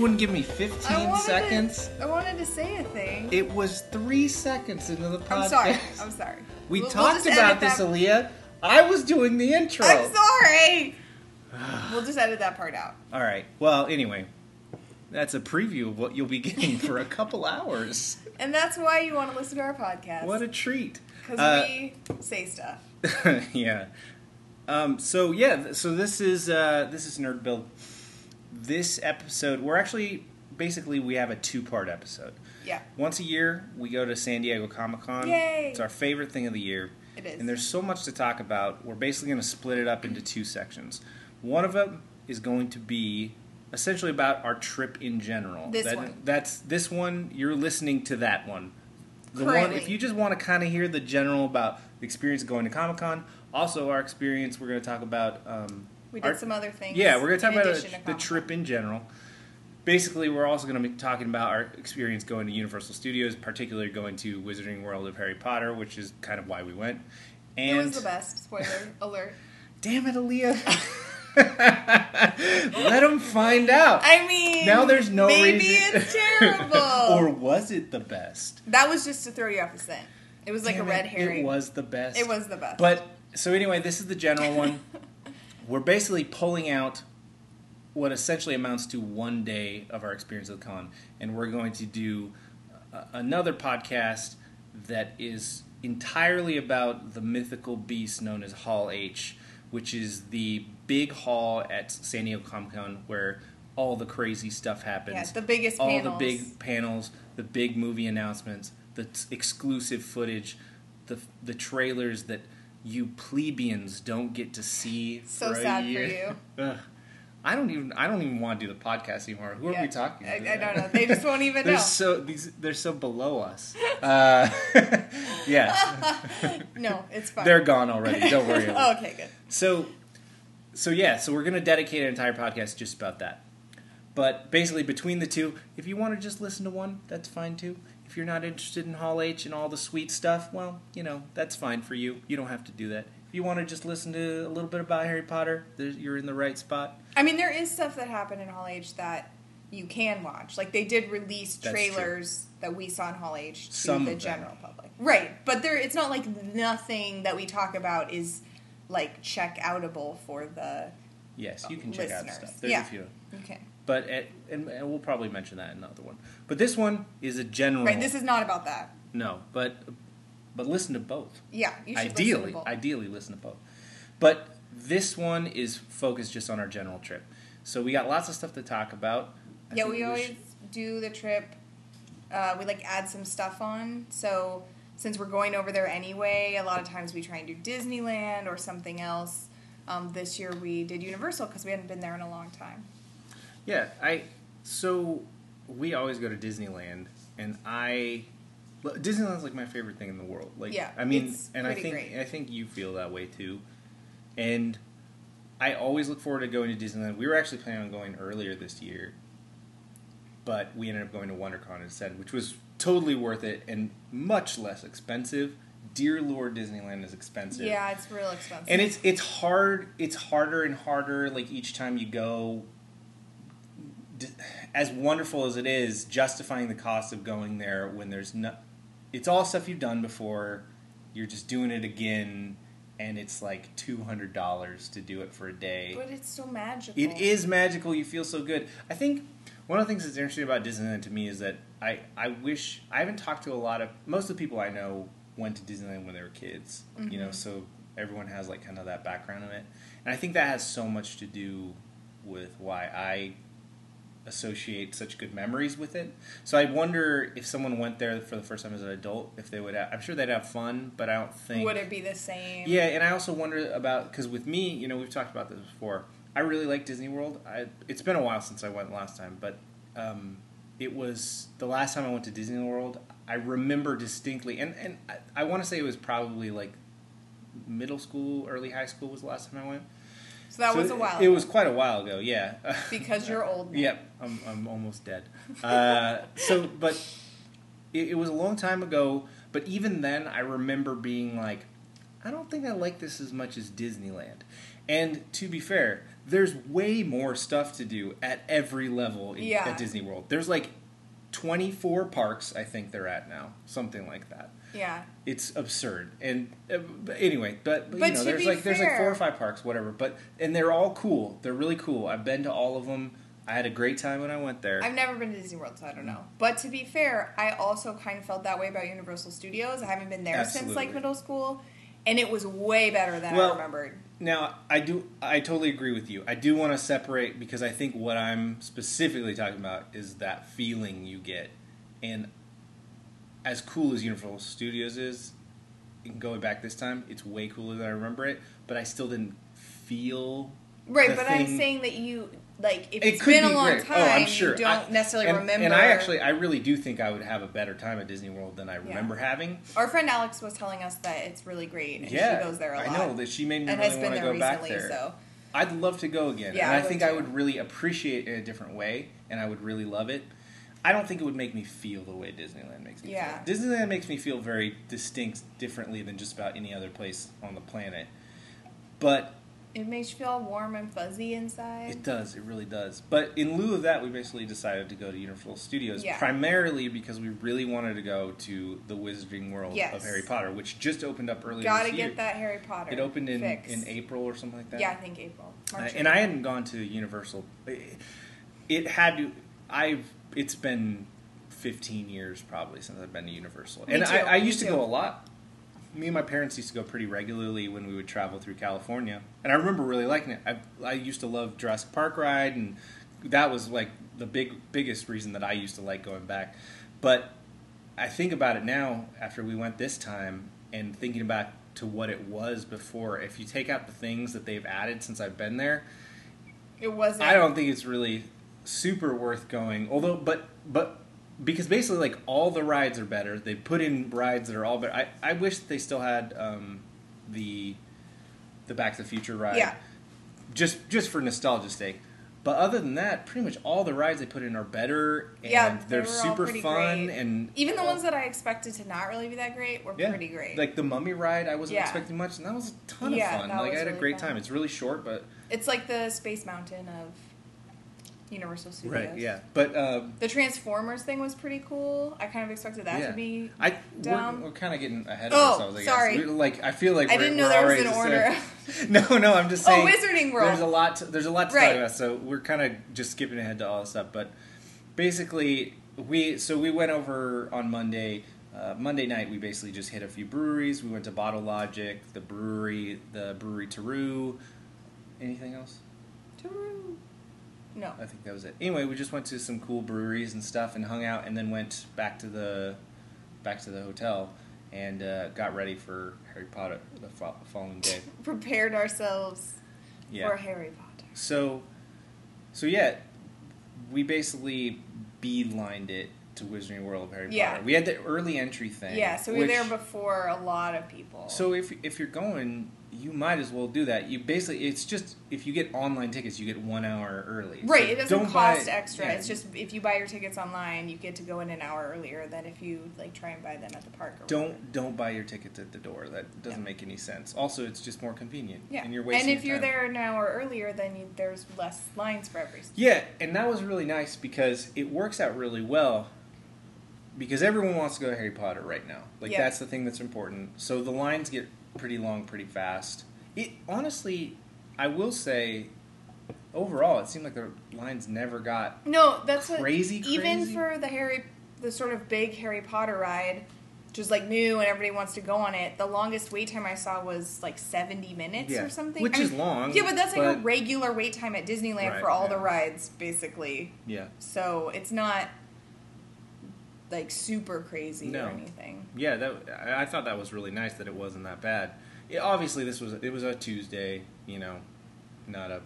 wouldn't give me 15 I seconds. To, I wanted to say a thing. It was three seconds into the podcast. I'm sorry. I'm sorry. We We'll- we'll talked about this, that- Aaliyah. I was doing the intro. I'm sorry. we'll just edit that part out. All right. Well, anyway, that's a preview of what you'll be getting for a couple hours. And that's why you want to listen to our podcast. What a treat. Because Uh, we say stuff. yeah. Um, so yeah, so this is uh, this is Nerd Build. This episode, we're actually basically we have a two part episode. Yeah, Once a year, we go to San Diego Comic Con. Yay. It's our favorite thing of the year, it is. and there's so much to talk about. We're basically going to split it up into two sections. One of them is going to be essentially about our trip in general. This That- one. That's this one. You're listening to that one. The one, if you just want to kind of hear the general about the experience of going to Comic Con, also our experience, we're going to talk about. Um, we did our- some other things. yeah, we're going to talk about the, the trip in general. Basically, we're also going to be talking about our experience going to Universal Studios, particularly going to Wizarding World of Harry Potter, which is kind of why we went. It And was the best. Spoiler alert. damn it, Aaliyah, let them find out. I mean, now there's no maybe reason. it's terrible. or was it the best? that was just to throw you off the scent. It was like Damn a red it, herring. It was the best. It was the best. But so anyway, this is the general one. We're basically pulling out what essentially amounts to one day of our experience at the con, and we're going to do uh, another podcast that is entirely about the mythical beast known as Hall H, which is the big hall at San Diego Comic Con where all the crazy stuff happens yeah, the biggest all panels. the big panels, the big movie announcements, the t- exclusive footage, the the trailers that you plebeians don't get to see. So for sad for year. Ugh. I don't even I don't even want to do the podcast anymore. Who are we talking I, to? I don't know. They just won't even They're know. so these they're so below us. Uh, yeah, no, it's fine. they're gone already. Don't worry. oh, okay, good. So, so yeah, so we're going to dedicate an entire podcast just about that. But basically, between the two, if you want to just listen to one, that's fine too. If you're not interested in Hall H and all the sweet stuff, well, you know, that's fine for you. You don't have to do that. If you want to just listen to a little bit about Harry Potter, you're in the right spot. I mean, there is stuff that happened in Hall H that you can watch. Like they did release That's trailers that we saw in Hall H to Some the general public, right? But there, it's not like nothing that we talk about is like check outable for the Yes, you can check out Listeners. stuff. There's Yeah. a few. okay. But at, and, and we'll probably mention that in another one. But this one is a general. Right. This is not about that. no, but but listen to both. Yeah. You should ideally, listen to both. ideally listen to both. But this one is focused just on our general trip. So we got lots of stuff to talk about. I yeah, think we always should- do the trip. Uh, we like add some stuff on. So since we're going over there anyway, a lot of times we try and do Disneyland or something else. Um, this year we did Universal because we hadn't been there in a long time. Yeah, I. So we always go to Disneyland, and I. Disneyland's like my favorite thing in the world. Like, Yeah, I mean, and I think great. I think you feel that way too. And I always look forward to going to Disneyland. We were actually planning on going earlier this year, but we ended up going to WonderCon instead, which was totally worth it and much less expensive. Dear Lord, Disneyland is expensive. Yeah, it's real expensive. and it's it's hard. It's harder and harder. Like each time you go, as wonderful as it is, justifying the cost of going there when there's no. It's all stuff you've done before. You're just doing it again, and it's like two hundred dollars to do it for a day. but it's so magical. It is magical. You feel so good. I think one of the things that's interesting about Disneyland to me is that I, I wish I haven't talked to a lot of most of the people I know went to Disneyland when they were kids. You know, Mhm. so everyone has like kind of that background in it, and I think that has so much to do with why I associate such good memories with it. So I wonder if someone went there for the first time as an adult, if they would. Have, I'm sure they'd have fun, but I don't think Would it be the same? yeah, and I also wonder about because with me, you know, we've talked about this before. I really like Disney World. I, it's been a while since I went last time, but um, it was the last time I went to Disney World. I remember distinctly, and and I, I want to say it was probably like middle school, early high school was the last time I went. So that So was a while. It ago. was quite a while ago. Yeah, because you're old. now. Yep, I'm, I'm almost dead. Uh, so, but it, it was a long time ago. But even then, I remember being like, I don't think I like this as much as Disneyland. And to be fair, there's way more stuff to do at every level in, Yeah. at Disney World. There's like 24 parks, I think they're at now, something like that. Yeah. It's absurd. And uh, but anyway, but, but, But you know, there's like there's like four or five parks, whatever. But and they're all cool. They're really cool. I've been to all of them. I had a great time when I went there. I've never been to Disney World, so I don't know. But to be fair, I also kind of felt that way about Universal Studios. I haven't been there since like middle school, and it was way better than Well, I remembered. Now, I do. I totally agree with you. I do want to separate because I think what I'm specifically talking about is that feeling you get, and as cool as Universal Studios is, going back this time, it's way cooler than I remember it. But I still didn't feel Right, but I'm saying that you like if It it's could been be a long great. time, oh, I'm sure. you don't I- necessarily and, remember. And I actually, I really do think I would have a better time at Disney World than I remember having. our friend Alex was telling us that it's really great, and yeah, she goes there a lot. I know that she made me and really want to go back there. So I'd love to go again. Yeah, and I I, think I would really appreciate it in a different way, and I would really love it. I don't think it would make me feel the way Disneyland makes me Yeah. feel. Disneyland makes me feel very distinct, differently than just about any other place on the planet. But it makes you feel warm and fuzzy inside. it does, it really does. But in lieu of that, we basically decided to go to Universal Studios, Yeah. primarily because we really wanted to go to the Wizarding World Yes. of Harry Potter, which just opened up earlier Gotta this year. get that Harry Potter. It opened in, fix. in April or something like that. Yeah, I think April. Uh, March, and I hadn't gone to Universal. It had to. I've. It's been 15 years probably since I've been to Universal, Me and too, I, I used to go a lot. Me and my parents used to go pretty regularly when we would travel through California, and I remember really liking it. I, I used to love Jurassic Park ride, and that was like the big biggest reason that I used to like going back. But I think about it now after we went this time, and thinking back to what it was before. If you take out the things that they've added since I've been there, It wasn't. I don't think it's really super worth going. Although, but but because basically, like all the rides are better. They put in rides that are all better. I, I wish they still had um, the the Back to the Future ride. Yeah. Just just for nostalgia's sake. But other than that, pretty much all the rides they put in are better and Yeah, they they're super fun great. and Even the ones that I expected to not really be that great were yeah, pretty great. Like the Mummy ride, I wasn't Yeah. expecting much, and that was a ton of fun. Like I had a great fun. time. It's really short, but it's like the Space Mountain of Universal Studios. right, yeah. But um, The Transformers thing was pretty cool. I kind of expected that yeah. to be. I down. we're, we're kind of getting ahead Oh, of ourselves. I sorry. We, like I feel like I we're, didn't know we're there was an order. saying- no, no, I'm just saying. Oh. Wizarding World. There's a lot. To, there's a lot to Right. talk about. So we're kind of just skipping ahead to all this stuff. But basically, we so we went over on Monday. Uh, Monday night, we basically just hit a few breweries. We went to Bottle Logic, the brewery, the brewery Taru. Anything else? Tooroo. No. I think that was it. Anyway, we just went to some cool breweries and stuff and hung out, and then went back to the back to the hotel and uh, got ready for Harry Potter the fo- following day. Prepared ourselves Yeah. for Harry Potter. So, so yeah, we basically beelined it to Wizarding World of Harry Yeah. Potter. We had the early entry thing. Yeah, so we were which- there before a lot of people. So if if you're going, you might as well do that. You basically, it's just if you get online tickets, you get one hour early. Right, So it doesn't don't buy- cost extra. yeah, It's just if you buy your tickets online, you get to go in an hour earlier than if you like try and buy them at the park. Or don't don't buy your tickets at the door. That doesn't Yeah. make any sense. Also, it's just more convenient. Yeah, and you're wasting. and if your you're time. there an hour earlier, then you, there's less lines for every. Yeah, and that was really nice because it works out really well. Because everyone wants to go to Harry Potter right now. Like Yeah. that's the thing that's important. So the lines get pretty long pretty fast. It honestly, I will say, overall, it seemed like the lines never got No, that's what Crazy, even crazy? for the Harry, the sort of big Harry Potter ride, which is like new and everybody wants to go on it. The longest wait time I saw was like seventy minutes Yeah, or something, which I is mean, long, Yeah, but that's like a regular wait time at Disneyland Right, for all yeah. the rides, basically. yeah. So it's not like super crazy No. or anything. Yeah, that I thought that was really nice that it wasn't that bad. It, obviously, this was it was a Tuesday, you know, not a.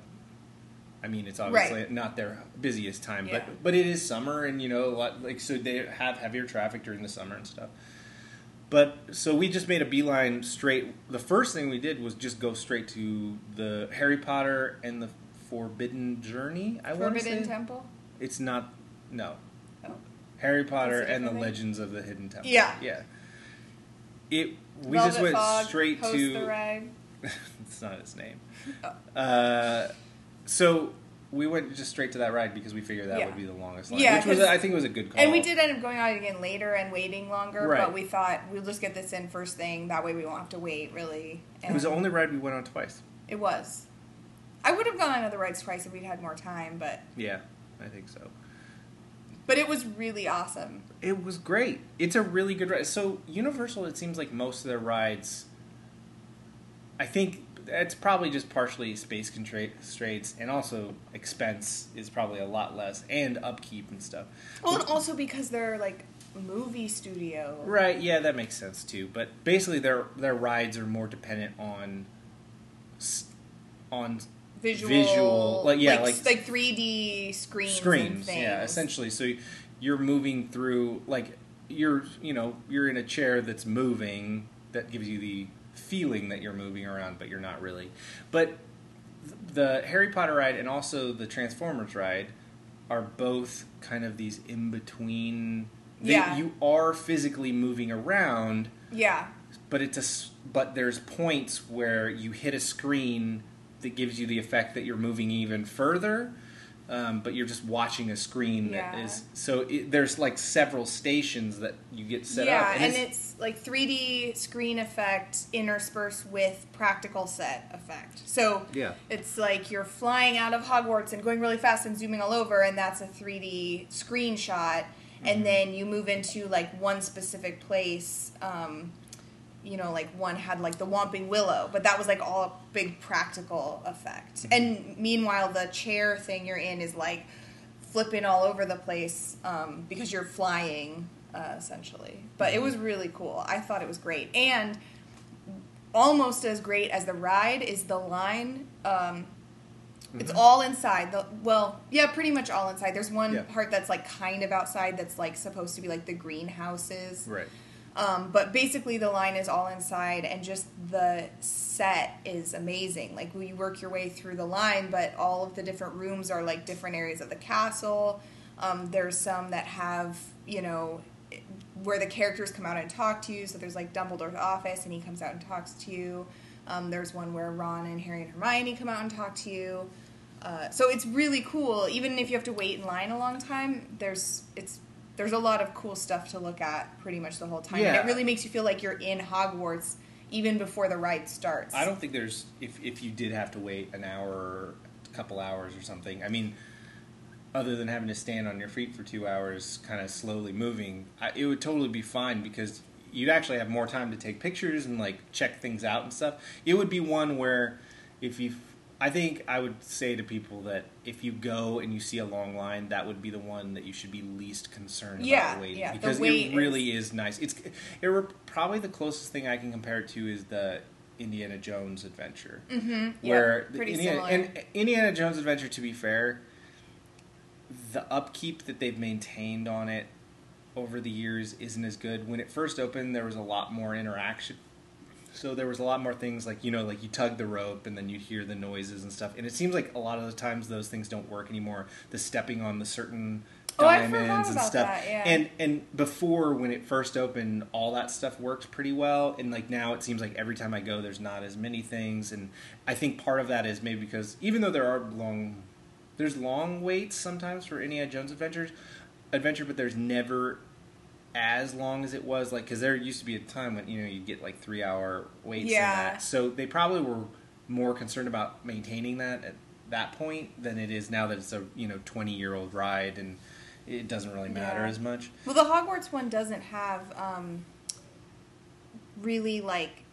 I mean, it's obviously Right. not their busiest time, Yeah. but but it is summer, and you know, lot, like so they have heavier traffic during the summer and stuff. But so we just made a beeline straight. The first thing we did was just go straight to the Harry Potter and the Forbidden Journey. I want to Forbidden Temple. it's not no Oh. Harry Potter and the thing? Legends of the Hidden Temple. Yeah. yeah. it we Velvet just went Fog, straight to. the ride. it's not his name. Oh. Uh, so we went just straight to that ride because we figured that Yeah. would be the longest line. Yeah, which was I think it was a good call. And we did end up going out again later and waiting longer, Right. but we thought we'll just get this in first thing. That way we won't have to wait really. It was the only ride we went on twice. It was. I would have gone on other rides twice if we'd had more time, but Yeah, I think so. But it was really awesome. It was great. It's a really good ride. So Universal, it seems like most of their rides. I think it's probably just partially space constraints, and also expense is probably a lot less, and upkeep and stuff. Well, and also because they're like movie studio. Right? Yeah, that makes sense too. But basically, their their rides are more dependent on on Visual, Visual, like, yeah, like like- 3D screens, screens. Yeah, essentially. So you're moving through like you're you know you're in a chair that's moving that gives you the feeling that you're moving around, but you're not really. But the Harry Potter ride and also the Transformers ride are both kind of these in between. Yeah. You are physically moving around, Yeah, but it's a but there's points where you hit a screen that gives you the effect that you're moving even further um, but you're just watching a screen that Yeah. is so it, there's like several stations that you get set yeah, up and, it's, like 3D screen effect interspersed with practical set effect. So yeah it's like you're flying out of Hogwarts and going really fast and zooming all over, and that's a 3D screenshot. Mm-hmm. And then you move into like one specific place. Um, you know, like one had like the Whomping Willow, but that was like all a big practical effect. Mm-hmm. And meanwhile, the chair thing you're in is like flipping all over the place um, because you're flying uh, essentially. But it was really cool. I thought it was great, and almost as great as the ride is the line. Um, It's Mm-hmm. all inside. The, well, yeah, pretty much all inside. There's one Yeah. part that's like kind of outside. That's like supposed to be like the greenhouses. right Um, but basically, the line is all inside, and just the set is amazing. Like you work your way through the line, but all of the different rooms are like different areas of the castle. Um, there's some that have you know where the characters come out and talk to you. So there's like Dumbledore's office, and he comes out and talks to you. Um, there's one where Ron and Harry and Hermione come out and talk to you. Uh, so it's really cool. Even if you have to wait in line a long time, there's it's there's a lot of cool stuff to look at pretty much the whole time. And it really makes you feel like you're in Hogwarts even before the ride starts. i don't think there's if, if you did have to wait an hour a couple hours or something i mean other than having to stand on your feet for two hours kind of slowly moving I, it would totally be fine because you'd actually have more time to take pictures and like check things out and stuff it would be one where if you i think i would say to people that if you go and you see a long line that would be the one that you should be least concerned Yeah, about waiting yeah, because it really is, nice it's it were, probably the closest thing i can compare it to is the indiana jones adventure Mm-hmm. where the pretty Indiana, and Indiana Jones Adventure, to be fair, the upkeep that they've maintained on it over the years isn't as good. When it first opened, there was a lot more interaction. So there was a lot more things like you know, like you tug the rope and then you'd hear the noises and stuff. And it seems like a lot of the times those things don't work anymore. The stepping on the certain Oh, diamonds and stuff. that, yeah. And and before when it first opened, all that stuff worked pretty well. And like now, it seems like every time I go, there's not as many things. And I think part of that is maybe because even though there are long, there's long waits sometimes for Indiana Jones adventures, adventure, but there's never as long as it was like because there used to be a time when you know you'd get like three hour waits Yeah. and that. So they probably were more concerned about maintaining that at that point than it is now that it's a you know 20 year old ride and it doesn't really matter Yeah. as much. Well, the Hogwarts one doesn't have um, really like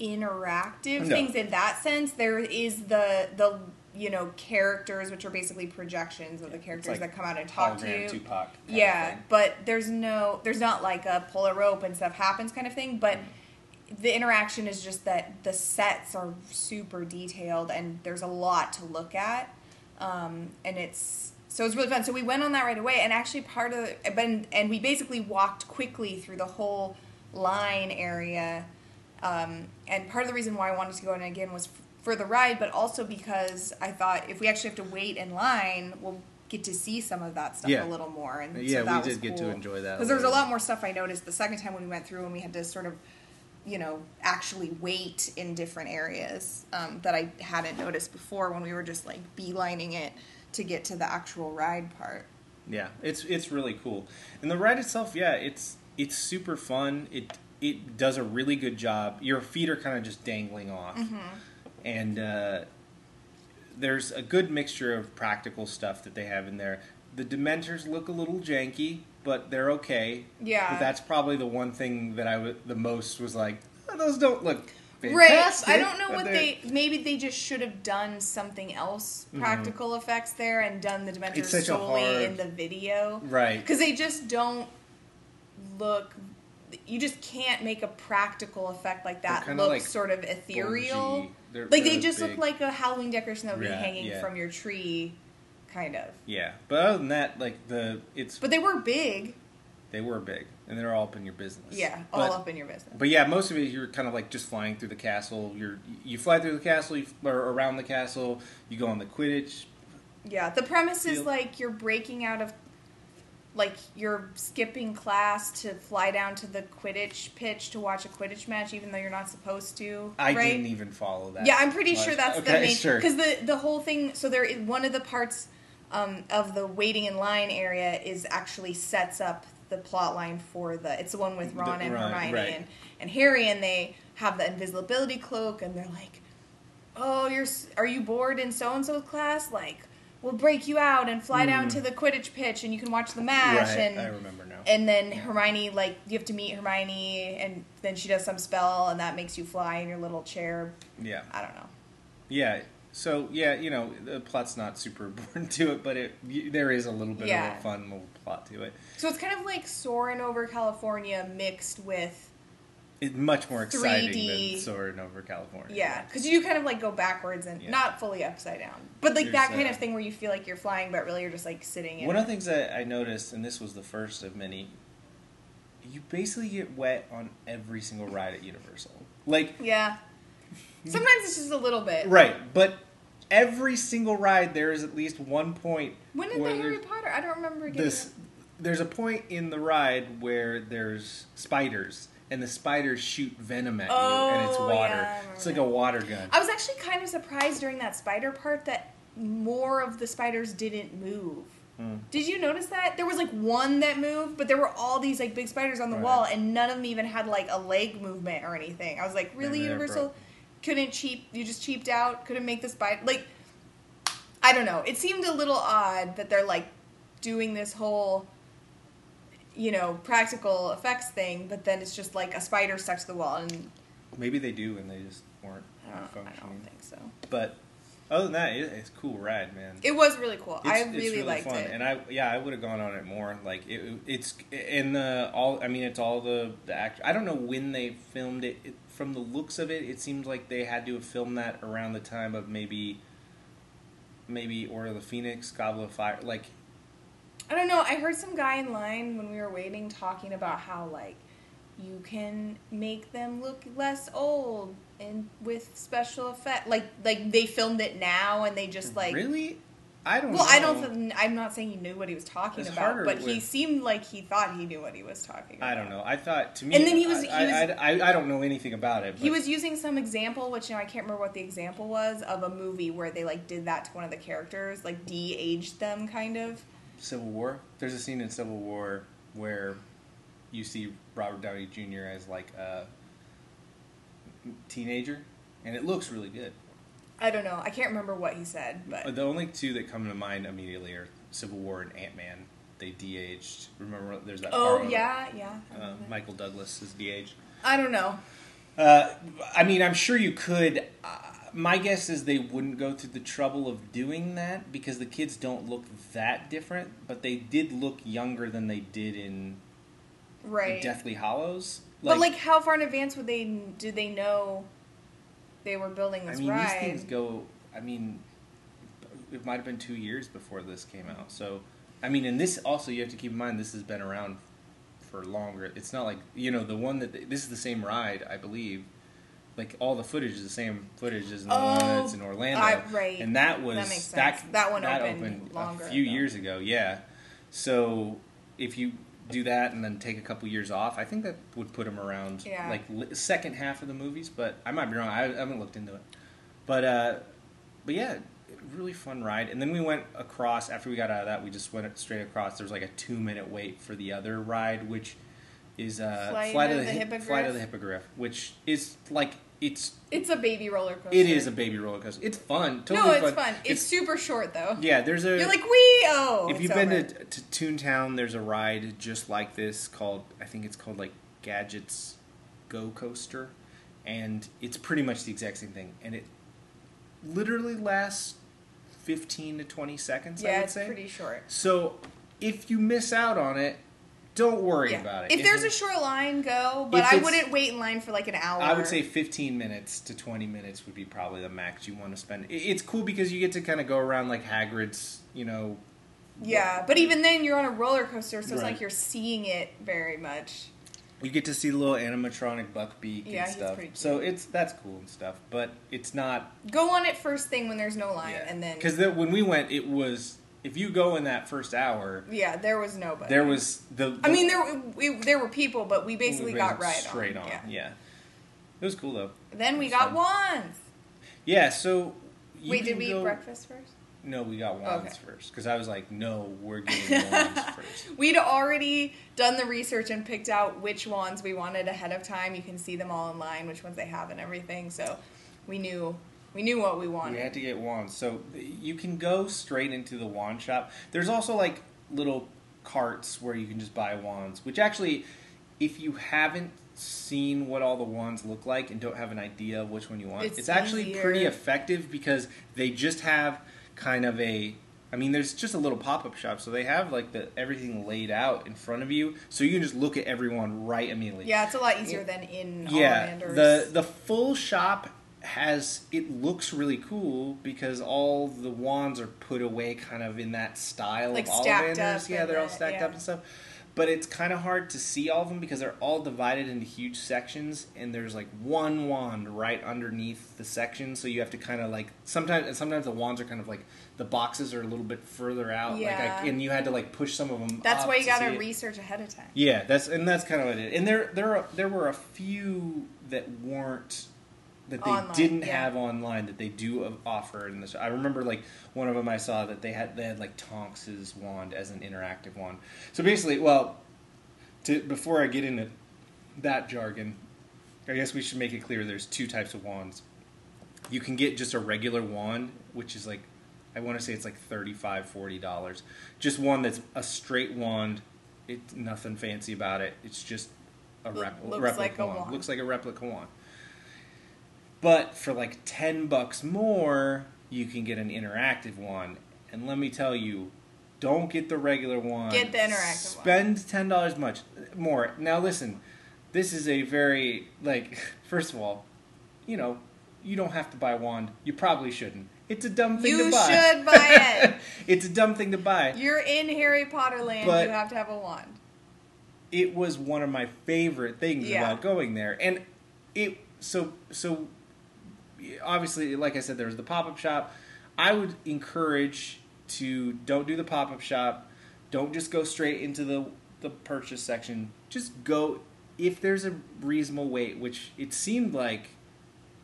interactive No. things in that sense. There is the the you know characters, which are basically projections of the characters like that come out and talk to you. Tupac. Yeah, but there's no, there's not like a pull a rope and stuff happens kind of thing. But the interaction is just that the sets are super detailed and there's a lot to look at, um, and it's so it's really fun. So we went on that right away, and actually part of but and we basically walked quickly through the whole line area. Um, and part of the reason why I wanted to go in again was for the ride, but also because I thought if we actually have to wait in line, we'll get to see some of that stuff Yeah. a little more. And Yeah, so that we was did get to enjoy that because there was a lot more stuff I noticed the second time when we went through and we had to sort of you know, actually wait in different areas um, that I hadn't noticed before when we were just like beelining it to get to the actual ride part. Yeah, it's it's really cool, and the ride itself, yeah, it's it's super fun. It it does a really good job. Your feet are kind of just dangling off, and uh, there's a good mixture of practical stuff that they have in there. The Dementors look a little janky, but they're okay. Yeah. but that's probably the one thing that I w- the most was like, "Oh, those don't look Right. I don't know what they're- Maybe they just should have done something else, practical effects there, and done the Dementors Mm-hmm. It's such a solely hard- in the video. right. Because they just don't look. You just can't make a practical effect like that look like sort of ethereal. Bulgy. They're- Like they just big. look like a Halloween decoration that would Yeah, be hanging yeah. from your tree, kind of. Yeah, but other than that, like the it's But they were big. they were big and they're all up in your business. Yeah, all But- up in your business. But yeah, most of it you're kind of like just flying through the castle. You're you fly through the castle, you, or around the castle. You go on the Quidditch. Yeah, the premise is like you're breaking out of, like you're skipping class to fly down to the Quidditch pitch to watch a Quidditch match, even though you're not supposed to. I right? didn't even follow that. Yeah, I'm pretty much. sure that's the okay, main Sure. because the the whole thing. So there, is one of the parts um, of the waiting in line area is actually sets up the plot line for the. It's the one with Ron The- and Ron, Hermione right. and, and Harry, and they have the invisibility cloak, and they're like, "Oh, you're are you bored in so and so's class? Like, we'll break you out and fly down Mm. to the Quidditch pitch, and you can watch the match." right, and I remember now. and then Hermione, like, you have to meet Hermione, and then she does some spell, and that makes you fly in your little chair. yeah, I don't know. yeah. So yeah, you know the plot's not super important to it, but it y- there is a little bit Yeah. of a fun little plot to it. So it's kind of like Soarin' over California mixed with It's much more exciting 3D. than soaring over California. yeah, because you do kind of like go backwards and Yeah. not fully upside down, but like that kind uh, of thing where you feel like you're flying, but really you're just like sitting in. One of the things that I noticed, and this was the first of many, you basically get wet on every single ride at Universal. Like, yeah. Sometimes it's just a little bit. right, but every single ride there is at least one point. When did the Harry Potter? I don't remember this, there's a point in the ride where there's spiders, and the spiders shoot venom at you, and it's Oh, water. yeah, it's like a water gun. I was actually kind of surprised during that spider part that more of the spiders didn't move. Hmm. Did you notice that? There was like one that moved, but there were all these like big spiders on the Right. wall, and none of them even had like a leg movement or anything. I was like, really, Universal couldn't cheap? You just cheaped out? Couldn't make the spider like? I don't know. It seemed a little odd that they're like doing this whole, you know, practical effects thing, but then it's just like a spider stuck to the wall, and Maybe they do, and they just weren't I don't, I don't think so. But other than that, it, it's a cool ride, man. It was really cool. It's, I it's really, liked fun. it. and I yeah I would have gone on it more. Like it, it's in the all. I mean, it's all the the act. I don't know when they filmed it. it. From the looks of it, it seems like they had to have filmed that around the time of maybe maybe Order of the Phoenix, Goblet of Fire. Like I don't know. I heard some guy in line when we were waiting talking about how like you can make them look less old and with special effect. Like like they filmed it now and they just like really, I don't. Well, know. I don't. Th- I'm not saying he knew what he was talking It's about, harder but he with- seemed like he thought he knew what he was talking about. I don't know. I thought to me, And then he was- he I, was- I, I, I don't know anything about it. But He was using some example, which you know I can't remember what the example was of a movie where they like did that to one of the characters, like de-aged them, kind of. Civil War. There's a scene in Civil War where you see Robert Downey Jr. as like a teenager, and it looks really good. I don't know. I can't remember what he said, but The only two that come to mind immediately are Civil War and Ant Man. They de-aged. Remember, there's that. oh of- yeah, yeah. Uh. Michael Douglas is de-aged. I don't know. Uh, I mean, I'm sure you could. Uh, my guess is they wouldn't go through the trouble of doing that because the kids don't look that different, but they did look younger than they did in Right. Deathly Hallows. but like, how far in advance would they? Did they know they were building this I mean, ride? these things go. I mean, it might have been two years before this came out. So, I mean, and this also you have to keep in mind this has been around for longer. It's not like you know the one that this is the same ride, I believe. Like all the footage is the same footage as the one Oh, that's in Orlando, I- right. and that was That makes sense. That one opened longer a few ago. years ago. Yeah, so if you do that and then take a couple years off, I think that would put them around Yeah. like li- second half of the movies. But I might be wrong. I, I haven't looked into it. But uh, but yeah, really fun ride. And then we went across after we got out of that. We just went straight across. There was like a two minute wait for the other ride, which is uh, Flight of of the Hi- Hippogriff? Flight of the Hippogriff, which is like it's It's a baby roller coaster. it is a baby roller coaster. It's fun. Totally no, it's fun. fun. It's, super short though. yeah. There's a You're like wee oh. if it's you've been to, to Toontown, there's a ride just like this called I think it's called like Gadgets Go Coaster, and it's pretty much the exact same thing, and it literally lasts fifteen to twenty seconds. I yeah, would it's say. pretty short. So if you miss out on it, don't worry Yeah. about it. If there's a short line, go. But I wouldn't wait in line for like an hour. I would say 15 minutes to 20 minutes would be probably the max you want to spend. It's cool because you get to kind of go around like Hagrid's, you know, Yeah, but even then, you're on a roller coaster, so it's like you're seeing it very much. You get to see the little animatronic Buckbeak Yeah, and stuff. So it's that's cool and stuff, but it's not. Go on it first thing when there's no line, and then because when we went, it was if you go in that first hour, yeah, there was nobody. there was the. I mean, there we, there were people, but we basically we got right straight on. Yeah. Yeah. it was cool though. Then we got fun. wands. Yeah, so. you Wait, did we go- eat breakfast first? No, we got wands Okay. first because I was like, no, we're getting wands first. We'd already done the research and picked out which wands we wanted ahead of time. You can see them all online, which ones they have and everything. So we knew we knew what we wanted. We had to get wands. So you can go straight into the wand shop. There's also like little carts where you can just buy wands, which actually, if you haven't seen what all the wands look like and don't have an idea of which one you want, It's it's, actually pretty effective because they just have kind of a. I mean, there's just a little pop-up shop, so they have like the everything laid out in front of you, so you can just look at everyone right immediately. yeah, it's a lot easier than in Yeah, the the full shop has it looks really cool because all the wands are put away kind of in that style Like of Ollivanders. up Yeah, they're all stacked yeah. up and stuff. But it's kind of hard to see all of them because they're all divided into huge sections, and there's like one wand right underneath the section. So you have to kind of like sometimes, and sometimes the wands are kind of like the boxes are a little bit further out. Like Yeah. I, and you had to like push some of them. That's why you got to see it. research ahead of time. Yeah, that's and that's kind of what it is. And there there are, there were a few that weren't that they Online, didn't yeah. have online that they do offer in this. I remember like one of them I saw that they had they had like Tonks's wand as an interactive wand. So basically, well, to before I get into that jargon, I guess we should make it clear there's two types of wands. You can get just a regular wand, which is like I want to say it's like 35 40 dollars. Just one that's a straight wand. It's nothing fancy about it. It's just a Loo- rep- looks replica like a wand. wand. Looks like a replica wand. But for like 10 bucks more, you can get an interactive one. And let me tell you, don't get the regular one. Get the interactive one. Spend ten dollars much more. Now listen, this is a very like first of all, you know, you don't have to buy a wand. You probably shouldn't. It's a dumb thing You to buy. You should buy it. it's a dumb thing to buy. You're in Harry Potter land. But- you have to have a wand. it was one of my favorite things Yeah. about going there and it so so obviously like i said there was the pop-up shop. I would encourage to don't do the pop-up shop. Don't just go straight into the the purchase section. Just go if there's a reasonable wait which it seemed like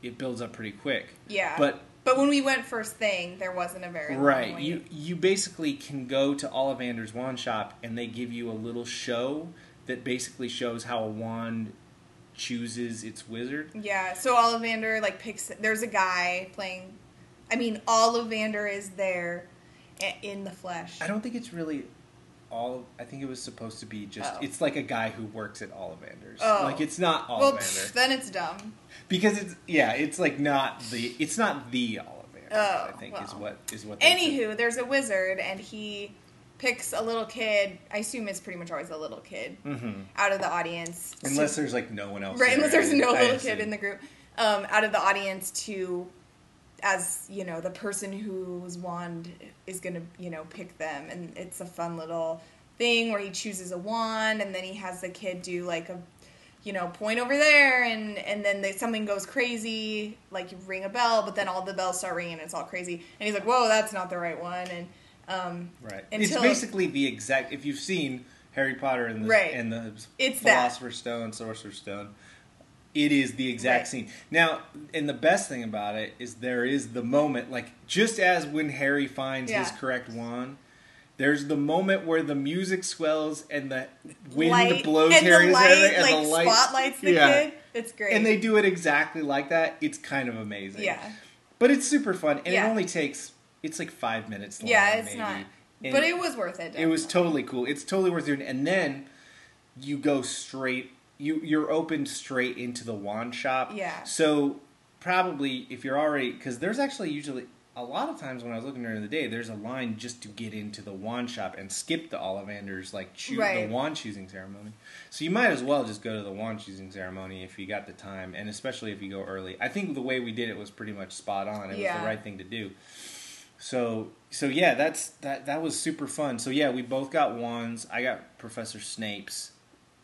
it builds up pretty quick. Yeah. but But when we went first thing, there wasn't a very Right. You you basically can go to Ollivander's wand shop and they give you a little show that basically shows how a wand chooses its wizard. Yeah, so Ollivander like picks. There's a guy playing. I mean, Ollivander is there in the flesh. I don't think it's really all I think it was supposed to be just Oh. it's like a guy who works at Ollivander's. Oh. Like it's not well, Ollivander. pff, then it's dumb. because it's yeah, it's like not the it's not the Ollivander, Oh, I think is what is what they said. Anywho, there's a wizard, and he picks a little kid. I assume it's pretty much always a little kid Mhm. out of the audience. to- Unless there's like no one else. right, there, unless there's no I little assume. kid in the group, um, out of the audience to, as you know, the person whose wand is gonna, you know, pick them, and it's a fun little thing where he chooses a wand, and then he has the kid do like a, you know, point over there, and and then they, something goes crazy, like you ring a bell, but then all the bells start ringing, and it's all crazy, and he's like, whoa, that's not the right one, and um, Right. Until- it's basically the exact. If you've seen Harry Potter and the Right. and the It's that. Philosopher's Stone, Sorcerer's Stone. It is the exact Right. scene. Now, and the best thing about it is there is the moment, like just as when Harry finds his correct wand, there's the moment where the music swells and the wind light, blows and Harry's light, hair and like the light spotlights the Yeah. kid. It's great. And they do it exactly like that. It's kind of amazing. yeah, But it's super fun, and Yeah. it only takes it's like five minutes long. yeah, it's maybe. not. And But it was worth it. it was totally cool. It's totally worth doing. And then you go straight. You you're opened straight into the wand shop. Yeah. So probably if you're already because there's actually usually a lot of times when I was looking during the day, there's a line just to get into the wand shop and skip the Ollivander's like choo- Right. the wand choosing ceremony. So you might as well just go to the wand choosing ceremony if you got the time, and especially if you go early. I think the way we did it was pretty much spot on. It was the right thing to do. So so yeah, that's that that was super fun. So yeah, we both got wands. I got Professor Snape's.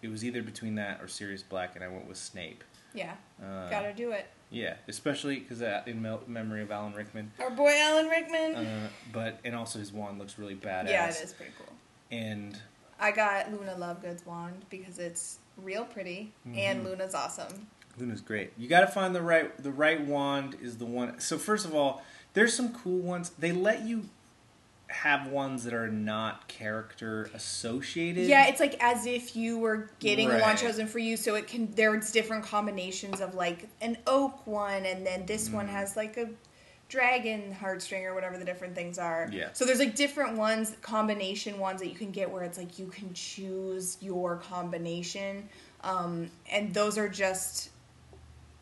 It was either between that or Sirius Black, and I went with Snape. yeah. Uh, Gotta do it. Yeah, especially because uh, in memory of Alan Rickman. Our boy Alan Rickman. Uh, but and also his wand looks really badass. yeah, it is pretty cool. And I got Luna Lovegood's wand because it's real pretty Mm-hmm. and Luna's awesome. Luna's great. You got to find the right the right wand is the one. So first of all, there's some cool ones. They let you have ones that are not character associated. Yeah, it's like as if you were getting a Right. wand chosen for you, so it can. There's different combinations of like an oak one, and then this one Mm. has like a dragon heartstring or whatever the different things are. Yeah. So there's like different ones, combination ones that you can get where it's like you can choose your combination, um, and those are just,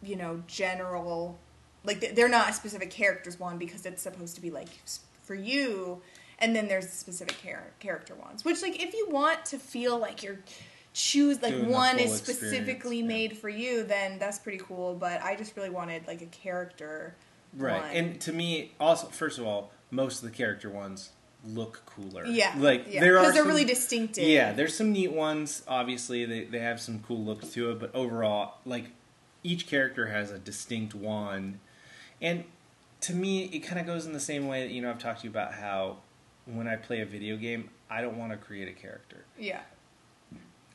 you know, general. Like they're not a specific character's one because it's supposed to be like for you, and then there's specific char- character ones. Which like if you want to feel like you're choose like Doing one is specifically yeah. made for you, then that's pretty cool. But I just really wanted like a character. right. one. And to me, also first of all, most of the character ones look cooler. Yeah, like yeah. there are because they're some- really distinctive. Yeah, there's some neat ones. Obviously, they they have some cool looks to it, but overall, like each character has a distinct wand, and to me, it kind of goes in the same way that you know I've talked to you about how when I play a video game, I don't want to create a character. yeah,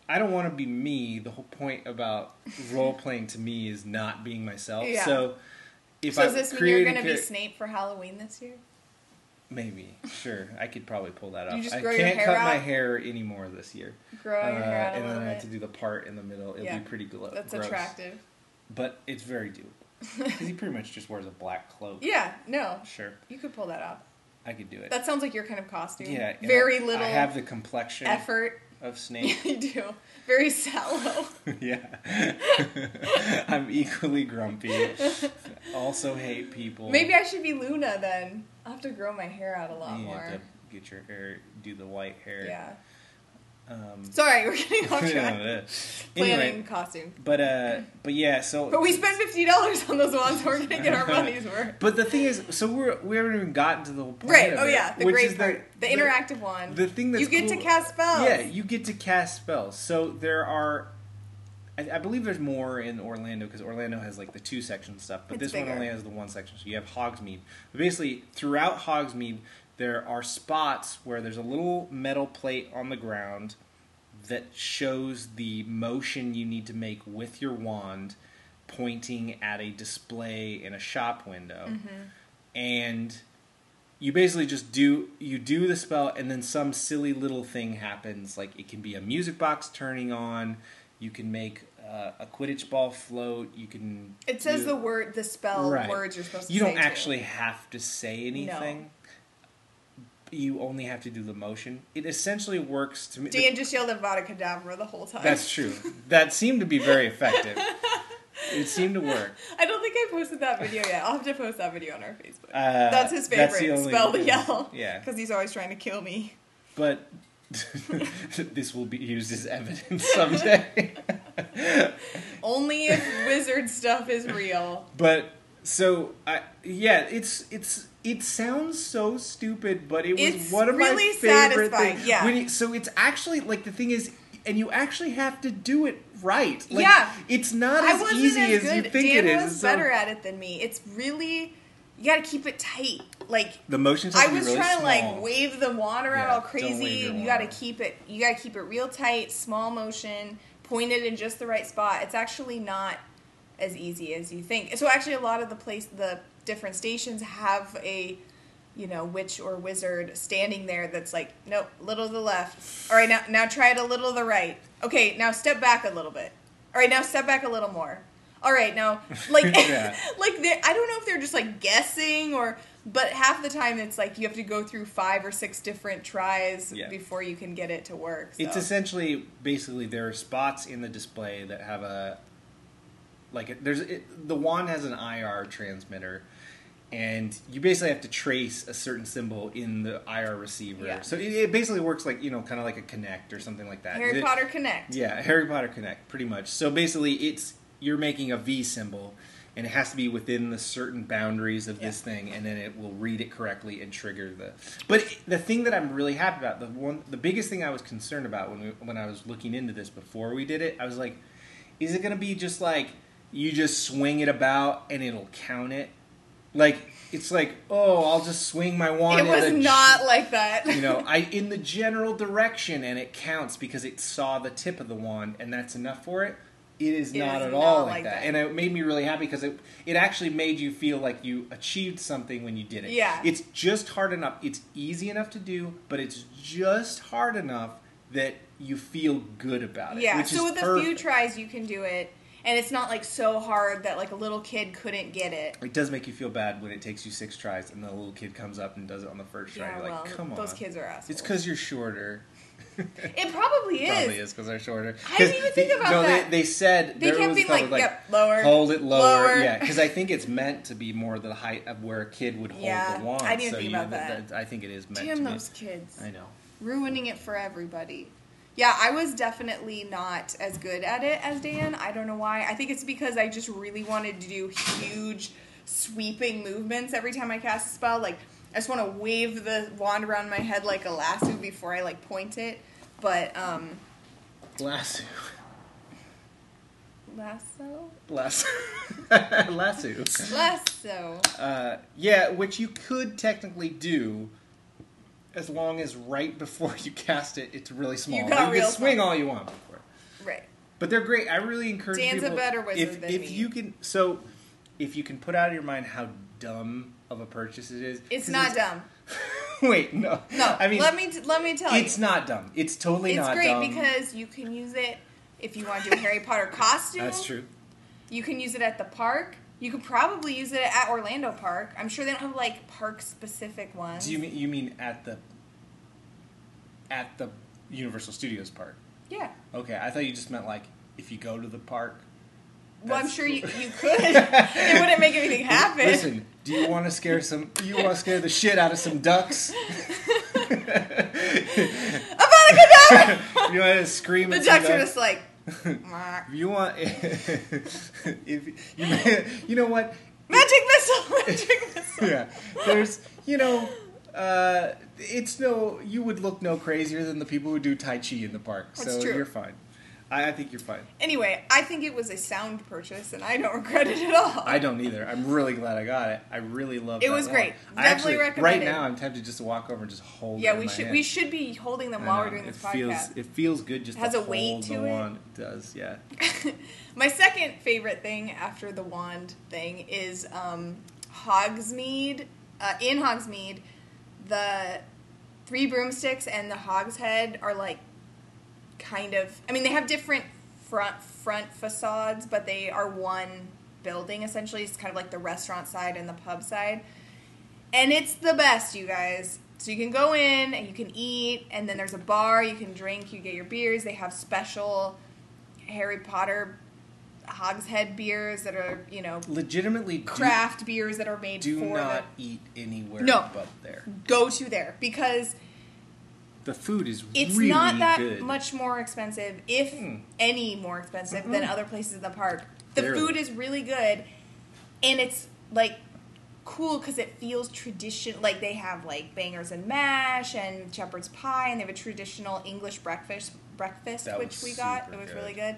I don't want to be me. The whole point about role playing to me is not being myself. Yeah. So if So I does this mean you're going to be Snape for Halloween this year? maybe sure, I could probably pull that off. I can't cut my hair anymore this year. Grow your hair out a Uh, and little then I have to do the part in the middle. It'll Yeah. be pretty glo- That's gross. attractive. But it's very doable. Because he pretty much just wears a black cloak. Yeah, no, Sure, you could pull that off. I could do it. That sounds like your kind of costume. yeah, very I, little I have the complexion effort. of Snape. you do. Very sallow. yeah, I'm equally grumpy. Also hate people. Maybe I should be Luna then. I'll have to grow my hair out a lot you more. have to get your hair, do the white hair. Yeah. Um, Sorry, we're getting off track. Planning anyway, costume. but uh, but yeah. So But we spent fifty dollars on those ones. So we're gonna get our money's worth. But the thing is, so we're we haven't even gotten to the whole point. Right. of Oh it, yeah, the which great is part, the, interactive one. The thing that you get to cool- cast spells. Yeah, you get to cast spells. So there are, I, I believe there's more in Orlando because Orlando has like the two section stuff, but It's this one only has the one section. So you have Hogsmeade. But basically, throughout Hogsmeade, there are spots where there's a little metal plate on the ground that shows the motion you need to make with your wand, pointing at a display in a shop window, and you basically just do you do the spell and then some silly little thing happens like it can be a music box turning on you can make uh, a quidditch ball float you can It says do- the word, the spell Right. words you're supposed to say. you don't too. actually have to say anything you only have to do the motion it essentially works to me Dan just yelled Avada Kedavra the whole time. that's true that seemed to be very effective it seemed to work I don't think I posted that video yet. I'll have to post that video on our Facebook. uh, that's his that's the favorite only- spell to yell. yeah Because he's always trying to kill me. but this will be used as evidence someday Only if wizard stuff is real. But so I yeah, it's it's it sounds so stupid, but it was It's one of really my favorite satisfying, things. yeah. When you, so it's actually like the thing is, and you actually have to do it right. Like, Yeah. it's not as easy as as, you good. think Dan it is. was So- better at it than me. It's really you got to keep it tight. Like The motions I was really trying to like wave the wand around Yeah, all crazy. your You got to keep it. You got to keep it real tight, small motion, pointed in just the right spot. It's actually not as easy as you think. So actually, a lot of the place, the different stations have a, you know, witch or wizard standing there that's like, nope, a little to the left. All right, now now try it a little to the right. Okay, now step back a little bit. All right, now step back a little more. All right, now like Yeah. like I don't know if they're just like guessing or but half the time it's like you have to go through five or six different tries Yeah. before you can get it to work. It's essentially basically there are spots in the display that have a like it, there's it, the wand has an IR transmitter, and you basically have to trace a certain symbol in the IR receiver. Yeah. So it, it basically works like you know kind of like a Kinect or something like that. Harry It- Potter Kinect. Yeah, Harry Potter Kinect, pretty much. So basically, it's you're making a V symbol, and it has to be within the certain boundaries of this thing, and then it will read it correctly and trigger the. But the thing that I'm really happy about, the one, the biggest thing I was concerned about when we, when I was looking into this before we did it, I was like, is it going to be just like you just swing it about and it'll count it? Like it's like, oh, I'll just swing my wand. It was not like that. you know, I in the general direction, and it counts because it saw the tip of the wand, and that's enough for it. It is It not is at not all like, like that. that. and it made me really happy because it it actually made you feel like you achieved something when you did it. Yeah. it's just hard enough. It's easy enough to do, but it's just hard enough that you feel good about it. yeah. So with a few tries you can do it, and it's not like so hard that like a little kid couldn't get it. It does make you feel bad when it takes you six tries and the little kid comes up and does it on the first try. Yeah, You're well, like, come on. those kids are assholes. It's because you're shorter. it probably is. Probably is because they're shorter. I didn't even think they- about no, that. They, they said They kept was being probably like, yep, lower, hold it lower. lower. Yeah, because I think it's meant to be more the height of where a kid would hold Yeah, the wand. I didn't so think you, about that. I think it is meant Damn to those be. kids. I know. ruining it for everybody. Yeah, I was definitely not as good at it as Dan. I don't know why. I think it's because I just really wanted to do huge, sweeping movements every time I cast a spell. Like, I just want to wave the wand around my head like a lasso before I like point it. But um, Lasso. lasso, Lasso. Lasso. lasso. Uh, yeah, which you could technically do as long as right before you cast it, it's really small. You got you real can swing small. all you want before. Right. But they're great. I really encourage Dan's a better wizard if, than if me. you can, so if you can put out of your mind how dumb of a purchase it is, It's it's not dumb. Wait, no, No, I mean, let me t- let me tell you. it's not dumb. It's totally It's not It's great dumb. because you can use it if you want to do a Harry Potter costume. that's true. You can use it at the park. You could probably use it at Orlando Park. I'm sure they don't have like park specific ones. Do you mean you mean at the at the Universal Studios park? Yeah. Okay, I thought you just meant like if you go to the park. Well, I'm sure you, you could. it wouldn't make anything happen. Listen, do you want to scare some? You want to scare the shit out of some ducks? Avada you want to scream The ducks are just like, If you want, if you, you know what? magic missile, magic missile. Yeah, there's, you know, uh, it's no, you would look no crazier than the people who do tai chi in the park. That's so true. you're fine. I, I think you're fine. Anyway, I think it was a sound purchase, and I don't regret it at all. I don't either. I'm really glad I got it. I really love. It that was great. I Definitely actually, recommend Right it. now, I'm tempted just to walk over and just hold. it Yeah, in we should hand. we should be holding them I while know. we're doing this it podcast. feels it feels good just It has to a weight to it. wand. It does, yeah. My second favorite thing after the wand thing is um, Hogsmeade. Uh, in Hogsmeade, the three broomsticks and the hogshead are like kind of. I mean, they have different front front facades, but they are one building essentially. It's kind of like the restaurant side and the pub side, and it's the best, you guys. So you can go in and you can eat, and then there's a bar. You can drink. You get your beers. They have special Harry Potter hogshead beers that are you know Legitimately, do- craft beers that are made do not eat anywhere No. but there. go to there because The food is really good. it's really not that good. much more expensive if Hmm. any more expensive than other places in the park the Barely. food is really good and it's like cool because it feels traditional. like they have like bangers and mash and shepherd's pie and they have a traditional english breakfast breakfast That which we got it was good. really good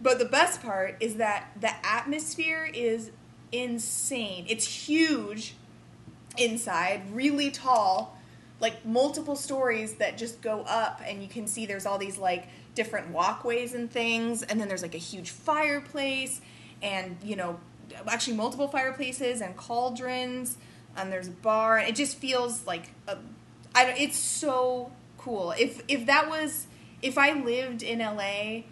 but the best part is that the atmosphere is insane. It's huge inside, really tall, like multiple stories that just go up, and you can see there's all these like different walkways and things, and then there's like a huge fireplace, and you know, actually multiple fireplaces and cauldrons, and there's a bar. It just feels like a, I don't, it's so cool. If if that was if I lived in LA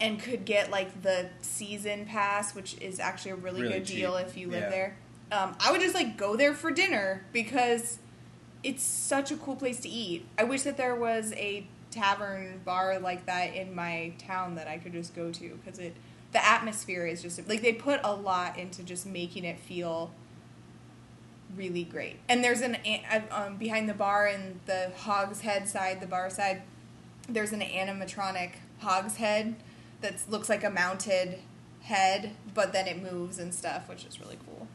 and could get like the season pass, which is actually a really, Really good deal if you live Yeah. there, um, I would just like go there for dinner because it's such a cool place to eat. I wish that there was a tavern bar like that in my town that I could just go to because it the atmosphere is just like they put a lot into just making it feel really great. And there's an um, behind the bar and the hogshead side, the bar side. There's an animatronic hogshead that looks like a mounted head, but then it moves and stuff, which is really cool.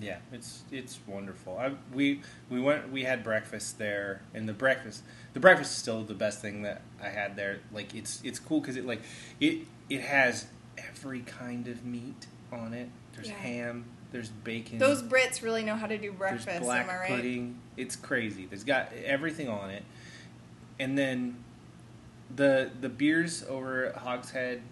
Yeah, it's it's wonderful. I, we we went we had breakfast there, and the breakfast the breakfast is still the best thing that I had there. Like it's it's cool because it like it it has every kind of meat on it. There's Yeah. ham. There's bacon. Those Brits really know how to do breakfast. There's black am I right? pudding. It's crazy. There's got everything on it, and then the the beers over at Hogshead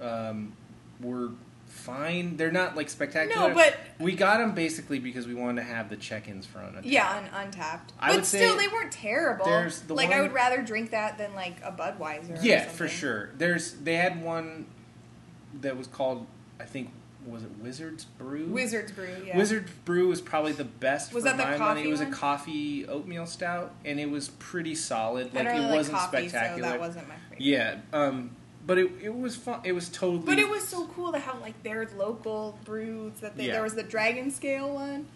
um, were fine. They're not like spectacular. No, but- we got them basically because we wanted to have the check-ins for on. Yeah, un- Untappd. I but would say still, they weren't terrible. there's the like I would rather drink that than like a Budweiser. Yeah, for sure. There's they had one that was called I think was it Wizards Brew. Wizards Brew. Yeah. Wizard Brew was probably the best Was that the money. coffee It was one? a coffee oatmeal stout, and it was pretty solid. Like it really like wasn't coffee, spectacular. so that wasn't my favorite. yeah, um, but it it was fun. It was totally. But it was so cool to have like their local brews. That they, Yeah. there was the Dragon Scale one,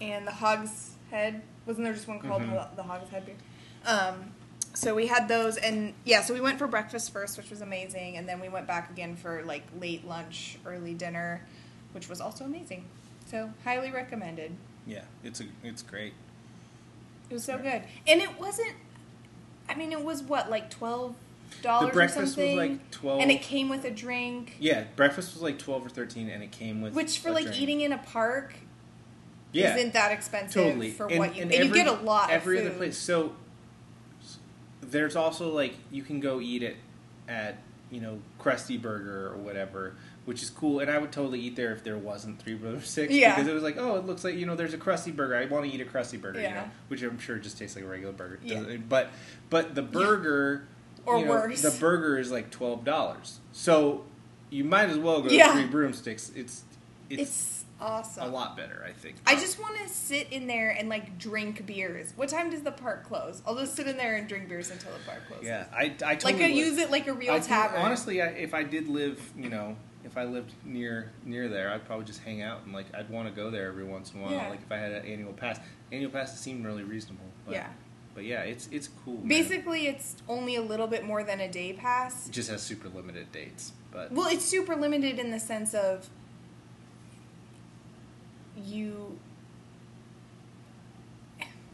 and the Hog's Head. Wasn't there just one called Mhm. the, the Hog's Head beer? Um, so we had those, and yeah, so we went for breakfast first, which was amazing, and then we went back again for like late lunch, early dinner, which was also amazing. So highly recommended. Yeah, it's a it's great. It was so good, and it wasn't. I mean, it was what like twelve dollars or breakfast was, something, like, 12 and it came with a drink. Yeah, breakfast was like twelve or thirteen, and it came with Which for like drink. eating in a park Yeah, isn't that expensive totally for and, what you and and, every, you get a lot every other place. So there's also like you can go eat it at you know Krusty Burger or whatever, which is cool. And I would totally eat there if there wasn't Three Broomsticks Yeah. because it was like oh it looks like you know there's a Krusty Burger. I want to eat a Krusty Burger, you Yeah. know, which I'm sure just tastes like a regular burger. Yeah. But but the burger Or you know, worse. the burger is like twelve dollars. So you might as well go Yeah. to Three Broomsticks. It's it's, It's awesome. a lot better, I think. I just want to sit in there and like drink beers. What time does the park close? I'll just sit in there and drink beers until the park closes. Yeah, I, I totally like I would. use it like a real I think, tavern. honestly, I, if I did live, you know, if I lived near near there, I'd probably just hang out and like I'd want to go there every once in a while. Yeah. Like if I had an annual pass, annual passes seem really reasonable. But, Yeah. But yeah, it's it's cool. man. Basically, it's only a little bit more than a day pass. it just has super limited dates. But Well, it's super limited in the sense of you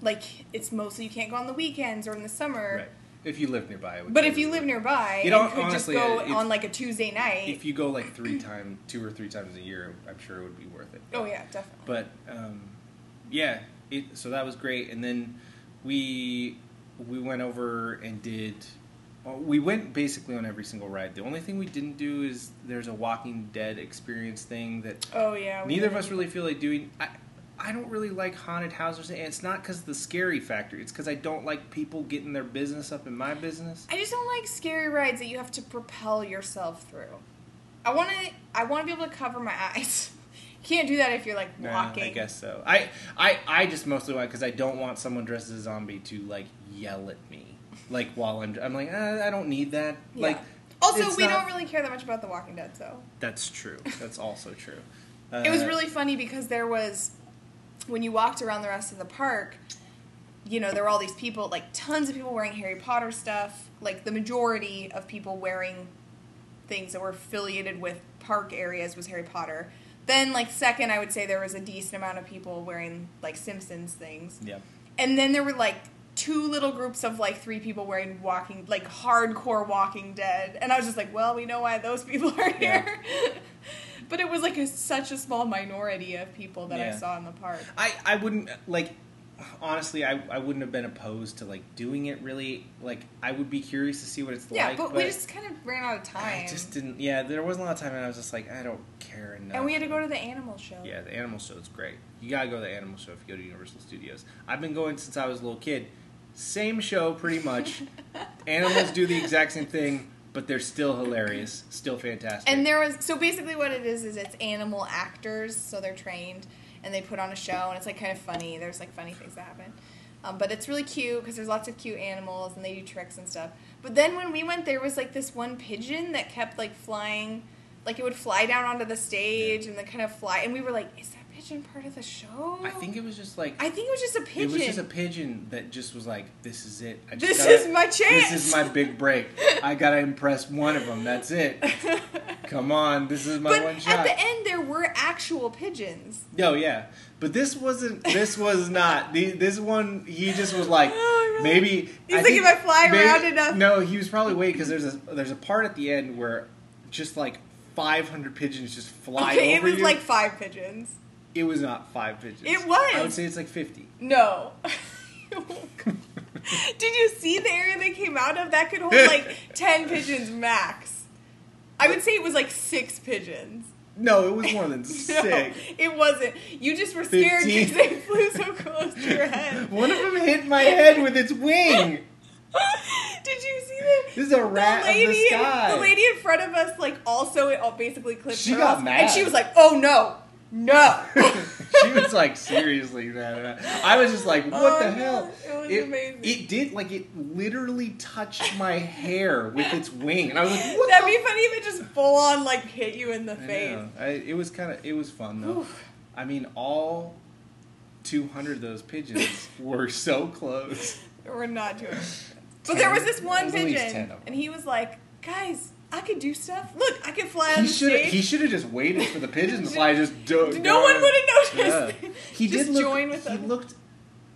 like it's mostly you can't go on the weekends or in the summer. right, if you live nearby, it would But if you live nearby You could honestly, just go on like a Tuesday night. if you go like three times, two or three times a year, I'm sure it would be worth it. oh yeah, definitely. But um, yeah, it, so that was great. And then we we went over and did. Uh, we went basically on every single ride. The only thing we didn't do is there's a Walking Dead experience thing that oh yeah. neither of us really feel like doing. I, I don't really like haunted houses, and it's not because of the scary factor. It's because I don't like people getting their business up in my business. I just don't like scary rides that you have to propel yourself through. I want to. I want to be able to cover my eyes. You can't do that if you're like Nah, walking. I guess so. I I, I just mostly want because I don't want someone dressed as a zombie to like yell at me, like while I'm. I'm like uh, I don't need that. Yeah. Like Also, we not- don't really care that much about The Walking Dead, so That's true. That's also true. Uh, it was really funny because there was when you walked around the rest of the park. You know, there were all these people, like tons of people wearing Harry Potter stuff. Like the majority of people wearing things that were affiliated with park areas was Harry Potter. Then, like second, I would say there was a decent amount of people wearing like Simpsons things. yeah. And then there were like two little groups of like three people wearing walking like hardcore Walking Dead, and I was just like, well, we know why those people are Yeah. here. but it was like a, such a small minority of people that I saw in the park. I, I wouldn't like honestly I, I wouldn't have been opposed to like doing it really like I would be curious to see what it's Yeah, like but, we just kind of ran out of time. I just didn't yeah there wasn't a lot of time and I was just like I don't care enough. And we had to go to the animal show. yeah the animal show is great. You gotta go to the animal show if you go to Universal Studios. I've been going since I was a little kid. Same show pretty much. Animals do the exact same thing but they're still hilarious still fantastic. And there was so basically what it is is it's animal actors, so they're trained and they put on a show and it's like kind of funny. There's like funny things that happen, um, but it's really cute because there's lots of cute animals and they do tricks and stuff. But then when we went, there was like this one pigeon that kept like flying, like it would fly down onto the stage and then kind of fly, and we were like, is that pigeon part of the show? I think it was just like I think it was just a pigeon. It was just a pigeon that just was like, "This is it. I just This gotta- is my chance." This is my big break. I gotta impress one of them. That's it. Come on, this is my but one shot." at the end, there were actual pigeons. no, yeah, but this wasn't. This was not. The, this one, he just was like, Oh, maybe. He's I like, think "If I fly maybe- around enough." No, he was probably waiting because there's a there's a part at the end where just like 500 pigeons just fly Okay, it was you. like five pigeons. It was not five pigeons. It was. I would say it's like 50. No. Did you see the area they came out of? That could hold like 10 pigeons max. I would say it was like six pigeons. No, it was more than No, six. it wasn't. You just were scared because they flew so close to your head. One of them hit my head with its wing. Did you see the, This is a rat the of the lady? sky. the lady in front of us, like, also it all basically clipped She her got off, mad. and she was like, "Oh no, no." she was like seriously mad. I was just like, what Oh, the no, hell? it was it, amazing. It did like it literally touched my hair with its wing, and I was like, what That'd the be funny if it just full on like hit you in the I face. I, it was kind of it was fun though. Oof. I mean, all two hundred of those pigeons were so close. We're not doing it. But there was this one was at least 10 pigeon, and he was like, "Guys, I could do stuff. Look, I can fly on He the should stage." he should have just waited for the pigeons to fly. Just do, no go one would have Yeah. noticed. He Just did look. join with he them. looked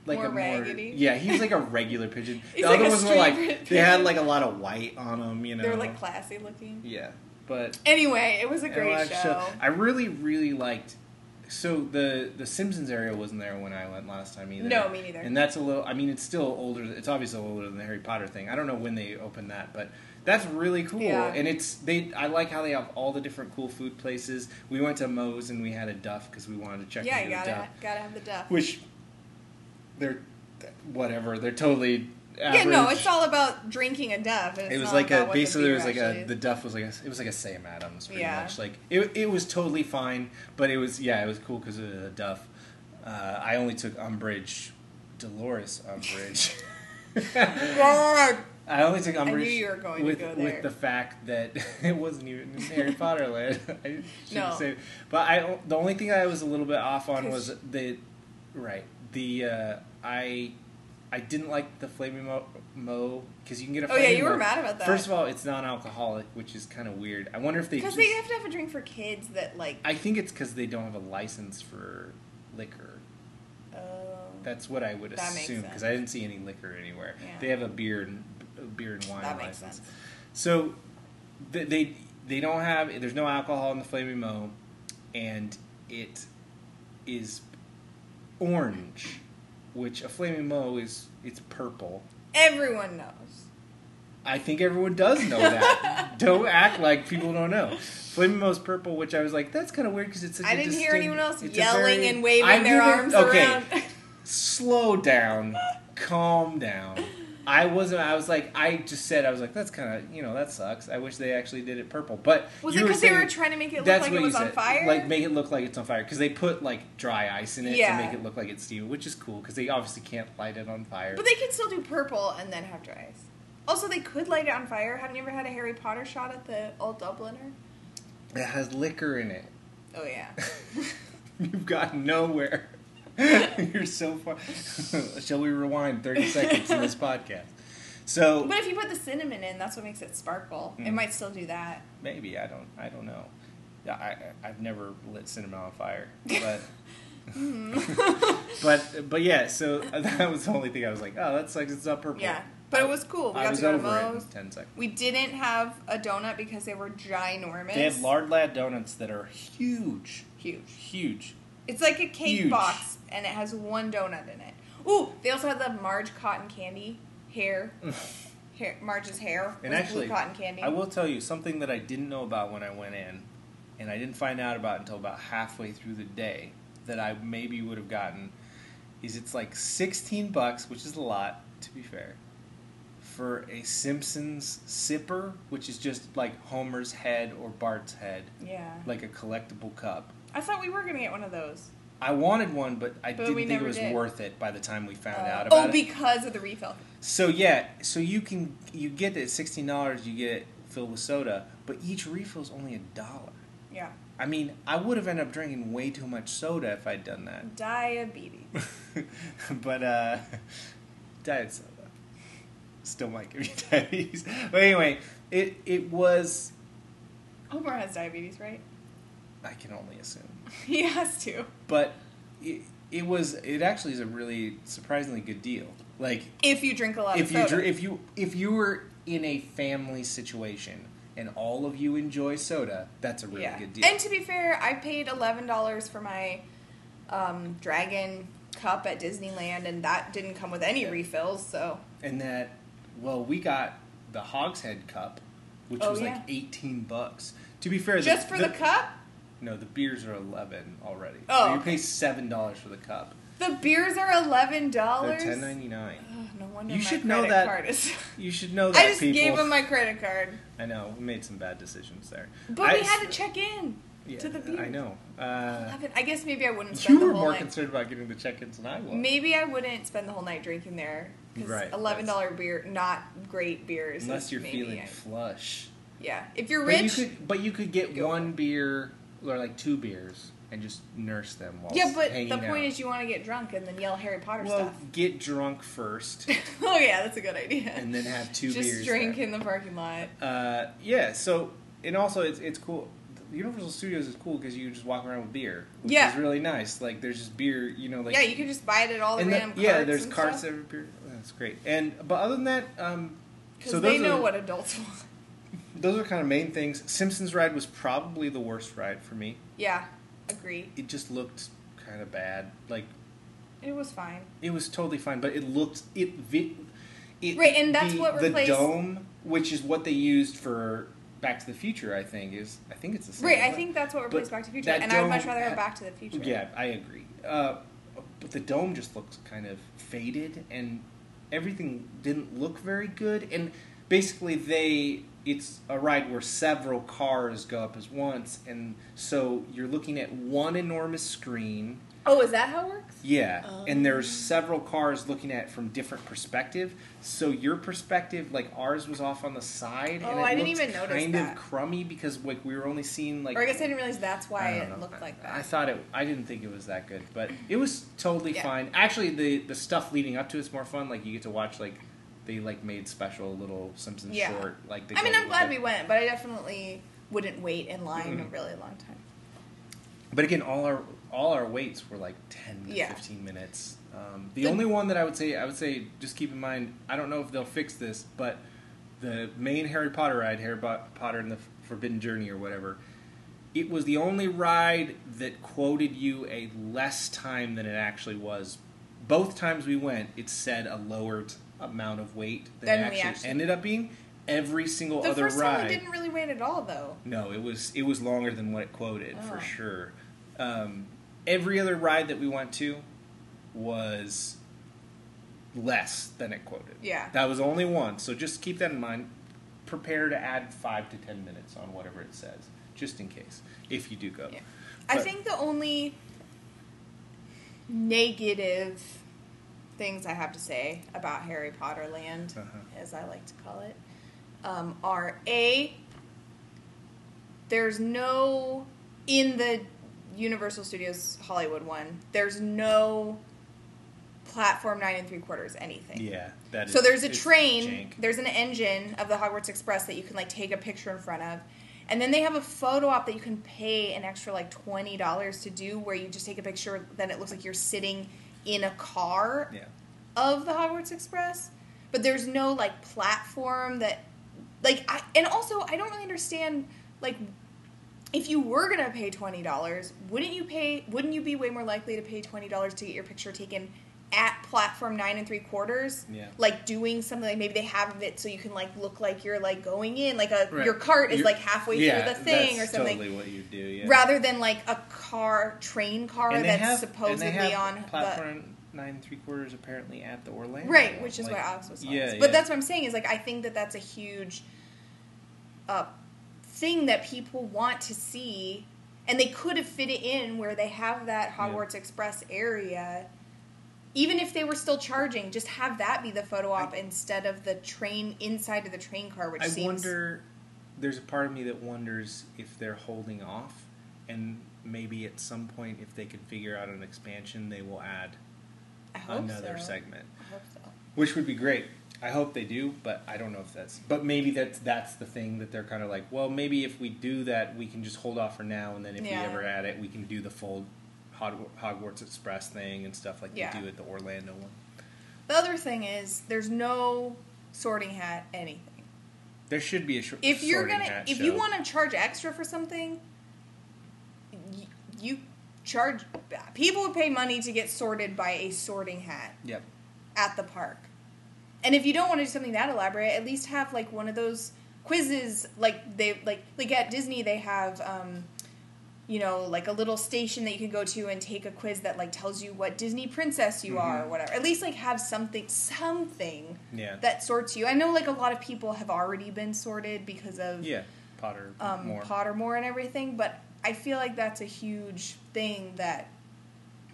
like More a raggedy. more. Yeah, he was like a regular pigeon. He's the like other a ones were like street they had like a lot of white on them. You know, They were like classy looking. yeah, but Anyway, it was a great like, show. I really really liked. So the the Simpsons area wasn't there when I went last time either. No, me neither. And that's a little. I mean, it's still older. It's obviously older than the Harry Potter thing. I don't know when they opened that, but that's really cool. Yeah. And it's they. I like how they have all the different cool food places. We went to Moe's and we had a Duff because we wanted to check yeah, you the gotta Duff, gotta have the duff. which they're whatever. They're totally. yeah, no, it's all about drinking a duff. It was like a basically it was like a is. the duff was like a it was like a Sam Adams pretty Yeah. much like it it was totally fine but it was yeah it was cool because of the duff. Uh, I only took umbrage, Dolores Umbridge. I only took knew umbrage you were going to with go there. with the fact that it wasn't even Harry Potter land. I No. say, but I the only thing I was a little bit off on was the right the uh, I I didn't like the flaming mo- mo because you can get a Oh yeah, you were Mo- mad about that. First of all, it's non-alcoholic, which is kind of weird. I wonder if they because they have to have a drink for kids that like. I think it's because they don't have a license for liquor. Oh. That's what I would assume because. I didn't see any liquor anywhere. Yeah. They have a beer and beer and wine that makes license. sense. So th- they they don't have there's no alcohol in the Flaming Mo, and it is orange, which a Flaming Mo is it's purple. Everyone knows. I think everyone does know that. don't act like people don't know. Flaming Mo's purple, which I was like, that's kind of weird because it's such I a didn't hear distinct- anyone else yelling very- and waving I their didn't- arms okay, around. slow down, calm down. I wasn't. I was like, I just said, I was like, that's kind of, you know, that sucks. I wish they actually did it purple. But Was it because they were trying to make it look that's like what it you was on said. fire? Like make it look like it's on fire because they put like dry ice in it Yeah. to make it look like it's steam, which is cool because they obviously can't light it on fire. but they could still do purple and then have dry ice. Also, they could light it on fire. Haven't you ever had a Harry Potter shot at the Old Dubliner? it has liquor in it. Oh yeah. You've gotten nowhere. You're so far. Shall we rewind 30 seconds in this podcast? So But if you put the cinnamon in, that's what makes it sparkle. It Mm. might still do that. maybe I don't. I don't know. Yeah, I, I've never lit cinnamon on fire, but. Mm. but but yeah, so that was the only thing I was like, oh, that's like it's not purple. Yeah. But it was cool. We I got was to go to over it in ten seconds. We didn't have a donut because they were ginormous. They have lard lad donuts that are huge, Huge. huge. It's like a cake Huge. box, and it has one donut in it. Ooh, they also had the Marge cotton candy hair. hair Marge's hair. And actually, cotton candy. I will tell you something that I didn't know about when I went in, and I didn't find out about until about halfway through the day that I maybe would have gotten. Is it's like sixteen bucks, which is a lot to be fair, for a Simpsons sipper, which is just like Homer's head or Bart's head, Yeah. like a collectible cup. I thought we were gonna get one of those. I wanted one, but I But didn't think it was did. worth it by the time we found Uh, out about it. oh, it. because of the refill. So yeah, so you can you get it sixteen dollars. You get it filled with soda, but each refill is only a dollar. Yeah. I mean, I would have ended up drinking way too much soda if I'd done that. Diabetes. but uh, diet soda still might give you diabetes. But anyway, it it was. Homer has diabetes, right? I can only assume, he has to. but it, it was. It actually is a really surprisingly good deal. Like If you drink a lot if of you soda. dr- if you if you were in a family situation and all of you enjoy soda, that's a really yeah. good deal. And to be fair, I paid eleven dollars for my um, dragon cup at Disneyland, and that didn't come with any Yeah. refills. So And that, well, we got the Hogshead cup, which Oh, was yeah. like eighteen bucks. To be fair, just for the, cup, No, the beers are eleven already. Oh, so you pay seven dollars for the cup. the beers are eleven dollars. ten ninety nine. No wonder You should know that- card is. You should know that. I just people. gave him my credit card, I know we made some bad decisions there. but I we had to check in yeah, to the beer. I know. Uh, 11 I guess maybe I wouldn't spend you were more night. concerned about getting the check-ins than I was. Maybe I wouldn't spend the whole night drinking there. Because Right, eleven dollar beer, not great beers. Unless you're feeling I- flush. yeah. If you're But you rich, could, but you could get one beer or like two beers and just nurse them while yeah. But the point out. is, you want to get drunk and then yell Harry Potter well, stuff. get drunk first oh yeah, that's a good idea. and then have two Just beers. drink there. in the parking lot. Uh, yeah. So and also it's it's cool. Universal Studios is cool because you just walk around with beer, which Yeah. is really nice. Like there's just beer, you know, like yeah, you can just buy it at all the and the- random yeah, there's carts every beer. That's great. And but other than that, um, Because so they know are, what adults want. Those are kind of main things. Simpsons ride was probably the worst ride for me. Yeah, agree. It just looked kind of bad. Like It was fine. it was totally fine, but it looked it. It Right, and that's the, what the dome, which is what they used for Back to the Future. I think is I think it's the same. Right, I think that's what replaced But Back to the Future, and I would much rather have Back to the Future. Yeah, I agree. Uh, but the dome just looks kind of faded, and everything didn't look very good. And basically, they it's a ride where several cars go up as once, and so you're looking at one enormous screen. Oh, is that how it works? Yeah, Oh. and there's several cars looking at it from different perspective. So your perspective, like ours, was off on the side, and Oh, it I didn't even notice kind that. of crummy because like we were only seeing like or I guess I didn't realize that's why it know. looked like that. I thought it. I didn't think it was that good, but it was totally Yeah. fine. Actually, the the stuff leading up to it's more fun. Like you get to watch like they like made special little Simpsons Yeah. short. Like they I mean, I'm glad we went, but I definitely wouldn't wait in line a Mhm. really long time. But again, all our all our waits were like ten to Yeah. fifteen minutes. Um, the The- only one that I would say I would say just keep in mind. I don't know if they'll fix this, but the main Harry Potter ride, Harry Potter and the Forbidden Journey or whatever. It was the only ride that quoted you a less time than it actually was. Both times we went, it said a lower t- amount of weight than it actually, actually- ended up being. Every single The other first ride. didn't really wait at all, though. No, it was it was longer than what it quoted Oh. for sure. Um, every other ride that we went to was less than it quoted. Yeah. That was only one, so just keep that in mind. Prepare to add five to ten minutes on whatever it says, just in case if you do go. Yeah. I think the only negative things I have to say about Harry Potter Land, Uh-huh. as I like to call it, um, are A, there's no, in the Universal Studios Hollywood one, there's no platform nine and three quarters anything. Yeah, that is. So there's a train, jank. there's an engine of the Hogwarts Express that you can like take a picture in front of. And then they have a photo op that you can pay an extra like twenty dollars to do where you just take a picture then it looks like you're sitting in a car Yeah. of the Hogwarts Express. but there's no like platform that like I and also I don't really understand like if you were gonna pay twenty dollars, wouldn't you pay? Wouldn't you be way more likely to pay twenty dollars to get your picture taken at platform nine and three quarters? Yeah. Like doing something like maybe they have it so you can like look like you're like going in, like a Right. your cart is You're- like halfway yeah, through the thing or something. Totally what you do. Yeah. Rather than like a car train car and that's have, supposedly and they have on the platform nine and three quarters apparently at the Orlando. Right, which is Like, what Alex was telling yeah, us. But that's what I'm saying is like I think that that's a huge uh, thing that people want to see, and they could have fit it in where they have that Hogwarts Express area. Even if they were still charging, just have that be the photo op instead of the train inside of the train car, which I seems. wonder. There's a part of me that wonders if they're holding off, and maybe at some point, if they can figure out an expansion, they will add I another so. segment, I hope so. which would be great. I hope they do, but I don't know if that's. But maybe that's that's the thing that they're kind of like. Well, maybe if we do that, we can just hold off for now, and then if Yeah. we ever add it, we can do the full Hogwarts Express thing and stuff like Yeah. they do at the Orlando one. The other thing is, there's no sorting hat anything. There should be a short. if you're sorting gonna hat if show. you want to charge extra for something y- you charge people would pay money to get sorted by a sorting hat Yep. at the park and if you don't want to do something that elaborate at least have like one of those quizzes like they like like at disney they have um you know like a little station that you can go to and take a quiz that like tells you what disney princess you are or Mhm. whatever at least like have something something Yeah. that sorts you. I know like a lot of people have already been sorted because of Yeah. Potter um, more. Pottermore and everything, but I feel like that's a huge thing that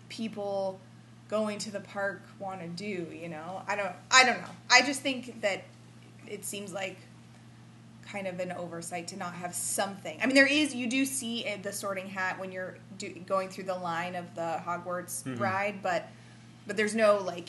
people going to the park want to do. You know, I don't, I don't know. I just think that it seems like kind of an oversight to not have something. I mean, there is you do see uh, the Sorting Hat when you're do, going through the line of the Hogwarts Mhm. ride, but but there's no like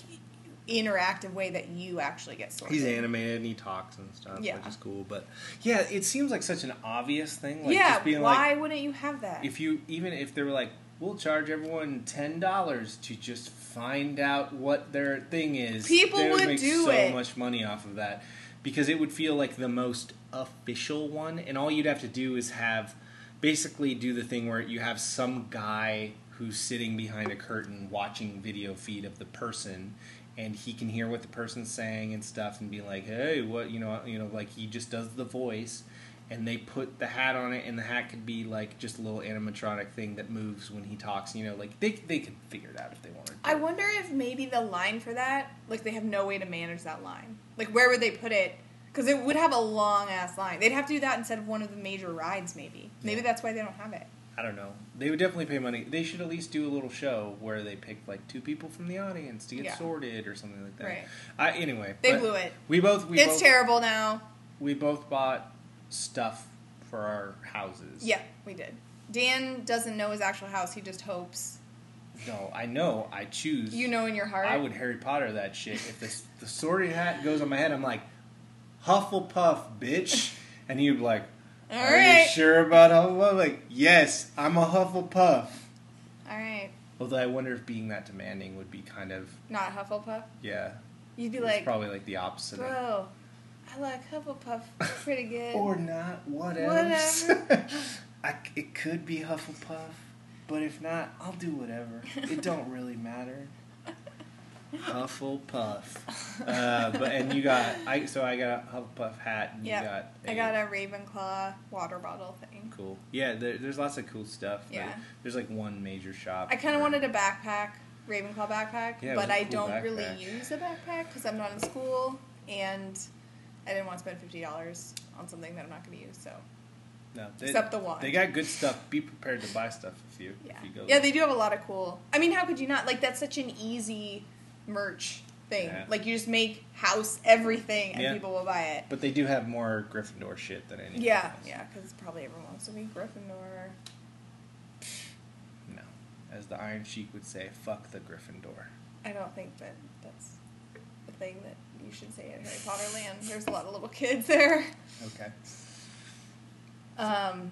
interactive way that you actually get sorted. He's animated and he talks and stuff, Yeah. which is cool. But yeah, it seems like such an obvious thing. Like yeah, just being why like, wouldn't you have that? if you even if they were like, we'll charge everyone ten dollars to just find out what their thing is, People they would make do so it. much money off of that because it would feel like the most official one, and all you'd have to do is have basically do the thing where you have some guy who's sitting behind a curtain watching video feed of the person and he can hear what the person's saying and stuff and be like hey what you know you know like he just does the voice and they put the hat on it and the hat could be like just a little animatronic thing that moves when he talks you know like they, they could figure it out if they wanted to I wonder if maybe the line for that, like they have no way to manage that line. Like where would they put it? Because it would have a long ass line. They'd have to do that instead of one of the major rides. Maybe. Maybe Yeah. that's why they don't have it. I don't know. They would definitely pay money. They should at least do a little show where they pick like two people from the audience to get Yeah. sorted or something like that. Right. I, anyway, They blew it. We both we it's both, terrible now. we both bought stuff for our houses. Yeah, we did. Dan doesn't know his actual house. He just hopes. No, I know. I choose. You know in your heart. I would Harry Potter that shit. If the the sorting hat goes on my head, I'm like, Hufflepuff, bitch. And you'd be like, All Are right. you sure about Hufflepuff? Like, yes, I'm a Hufflepuff. All right. Although I wonder if being that demanding would be kind of Not Hufflepuff. yeah. You'd be it's like, probably like the opposite. of- bro, I like Hufflepuff pretty good. Or not, whatever. Whatever. I, it could be Hufflepuff, but if not, I'll do whatever. It don't really matter. Hufflepuff. Uh, but and you got I so I got a Hufflepuff hat and Yep. you got I got a Ravenclaw water bottle thing. cool. Yeah, there, there's lots of cool stuff. Yeah. There's like one major shop. I kind of wanted a backpack, Ravenclaw backpack, Yeah, but a I cool don't really use a backpack because I'm not in school and I didn't want to spend fifty dollars on something that I'm not going to use. So no, they, except the wand. They got good stuff. Be prepared to buy stuff if you yeah, if you go. yeah, they do have a lot of cool. I mean, how could you not? Like that's such an easy merch thing. Yeah. Like you just make house everything and Yeah. people will buy it. But they do have more Gryffindor shit than anything. Yeah, else. yeah, because probably everyone wants to be Gryffindor. No, as the Iron Sheik would say, "Fuck the Gryffindor." I don't think that that's the thing that you should say at Harry Potter Land. There's a lot of little kids there. Okay. Um,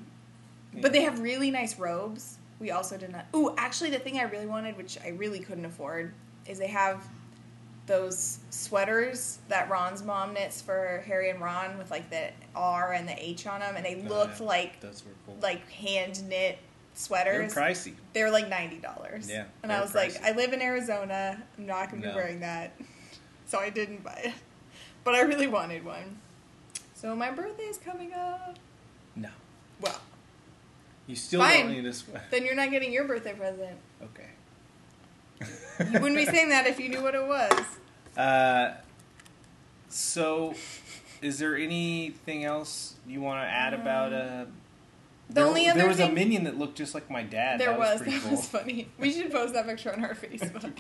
but they have really nice robes. We also did not. Ooh, actually, the thing I really wanted, which I really couldn't afford, is they have those sweaters that Ron's mom knits for Harry and Ron with like the R and the H on them, and they Oh, looked yeah. like Those were cool. like hand knit sweaters. They're pricey. They were like ninety dollars. Yeah, and I was like. I live in Arizona. I'm not going to No. be wearing that, so I didn't buy it. But I really wanted one. So my birthday is coming up. No. Well, You still Fine. don't need a sweat. then you're not getting your birthday present. Okay. You wouldn't be saying that if you knew what it was. Uh, so, is there anything else you want to add about uh? The there, only other there was a minion that looked just like my dad. There that was. was, that cool. was funny. We should post that picture on our Facebook.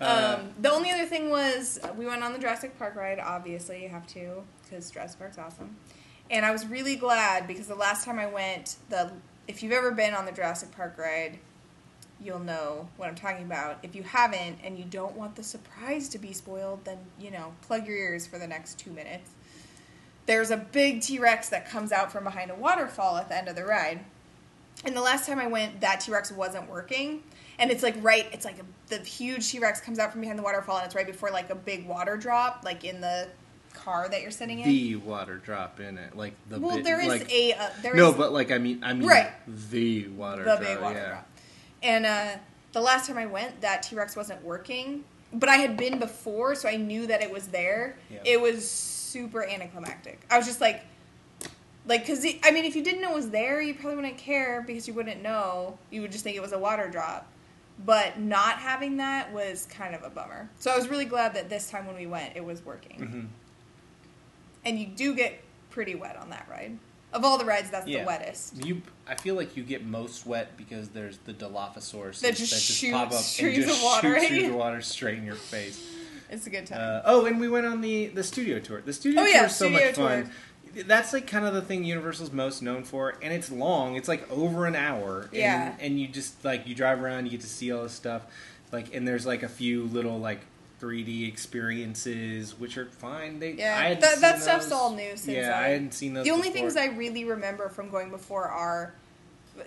Uh, Um, the only other thing was uh, we went on the Jurassic Park ride. Obviously, you have to because Jurassic Park's awesome. And I was really glad because the last time I went, the if you've ever been on the Jurassic Park ride, you'll know what I'm talking about. If you haven't and you don't want the surprise to be spoiled, then you know plug your ears for the next two minutes. There's a big T Rex that comes out from behind a waterfall at the end of the ride. And the last time I went, that T Rex wasn't working. And it's like right, it's like a, the huge T Rex comes out from behind the waterfall, and it's right before like a big water drop, like in the car that you're sitting in. the water drop in it, like the well, bit, there is like, a uh, there no, is but like I mean, I mean Right. the water the drop, big water yeah. drop. And uh, the last time I went, that T Rex wasn't working. But I had been before, so I knew that it was there. Yeah. It was super anticlimactic. I was just like, like, cause it, I mean, if you didn't know it was there, you probably wouldn't care because you wouldn't know. You would just think it was a water drop. But not having that was kind of a bummer. So I was really glad that this time when we went, it was working. Mhm. And you do get pretty wet on that ride. Of all the rides, that's Yeah. the wettest. You, I feel like you get most wet because there's the Dilophosaurus That just pop up shoots streams and just of water shoots at streams water straight in your face. It's a good time. Uh, oh, and we went on the the studio tour. The studio Oh, tour yeah, is so much fun. That's like kind of the thing Universal's most known for, and it's long. It's like over an hour. And, Yeah. and you just like you drive around, you get to see all this stuff. Like, and there's like a few little like 3D experiences, which are fine. They Yeah, that- that stuff's those. all new since yeah, I- I hadn't seen those. the only before. things I really remember from going before are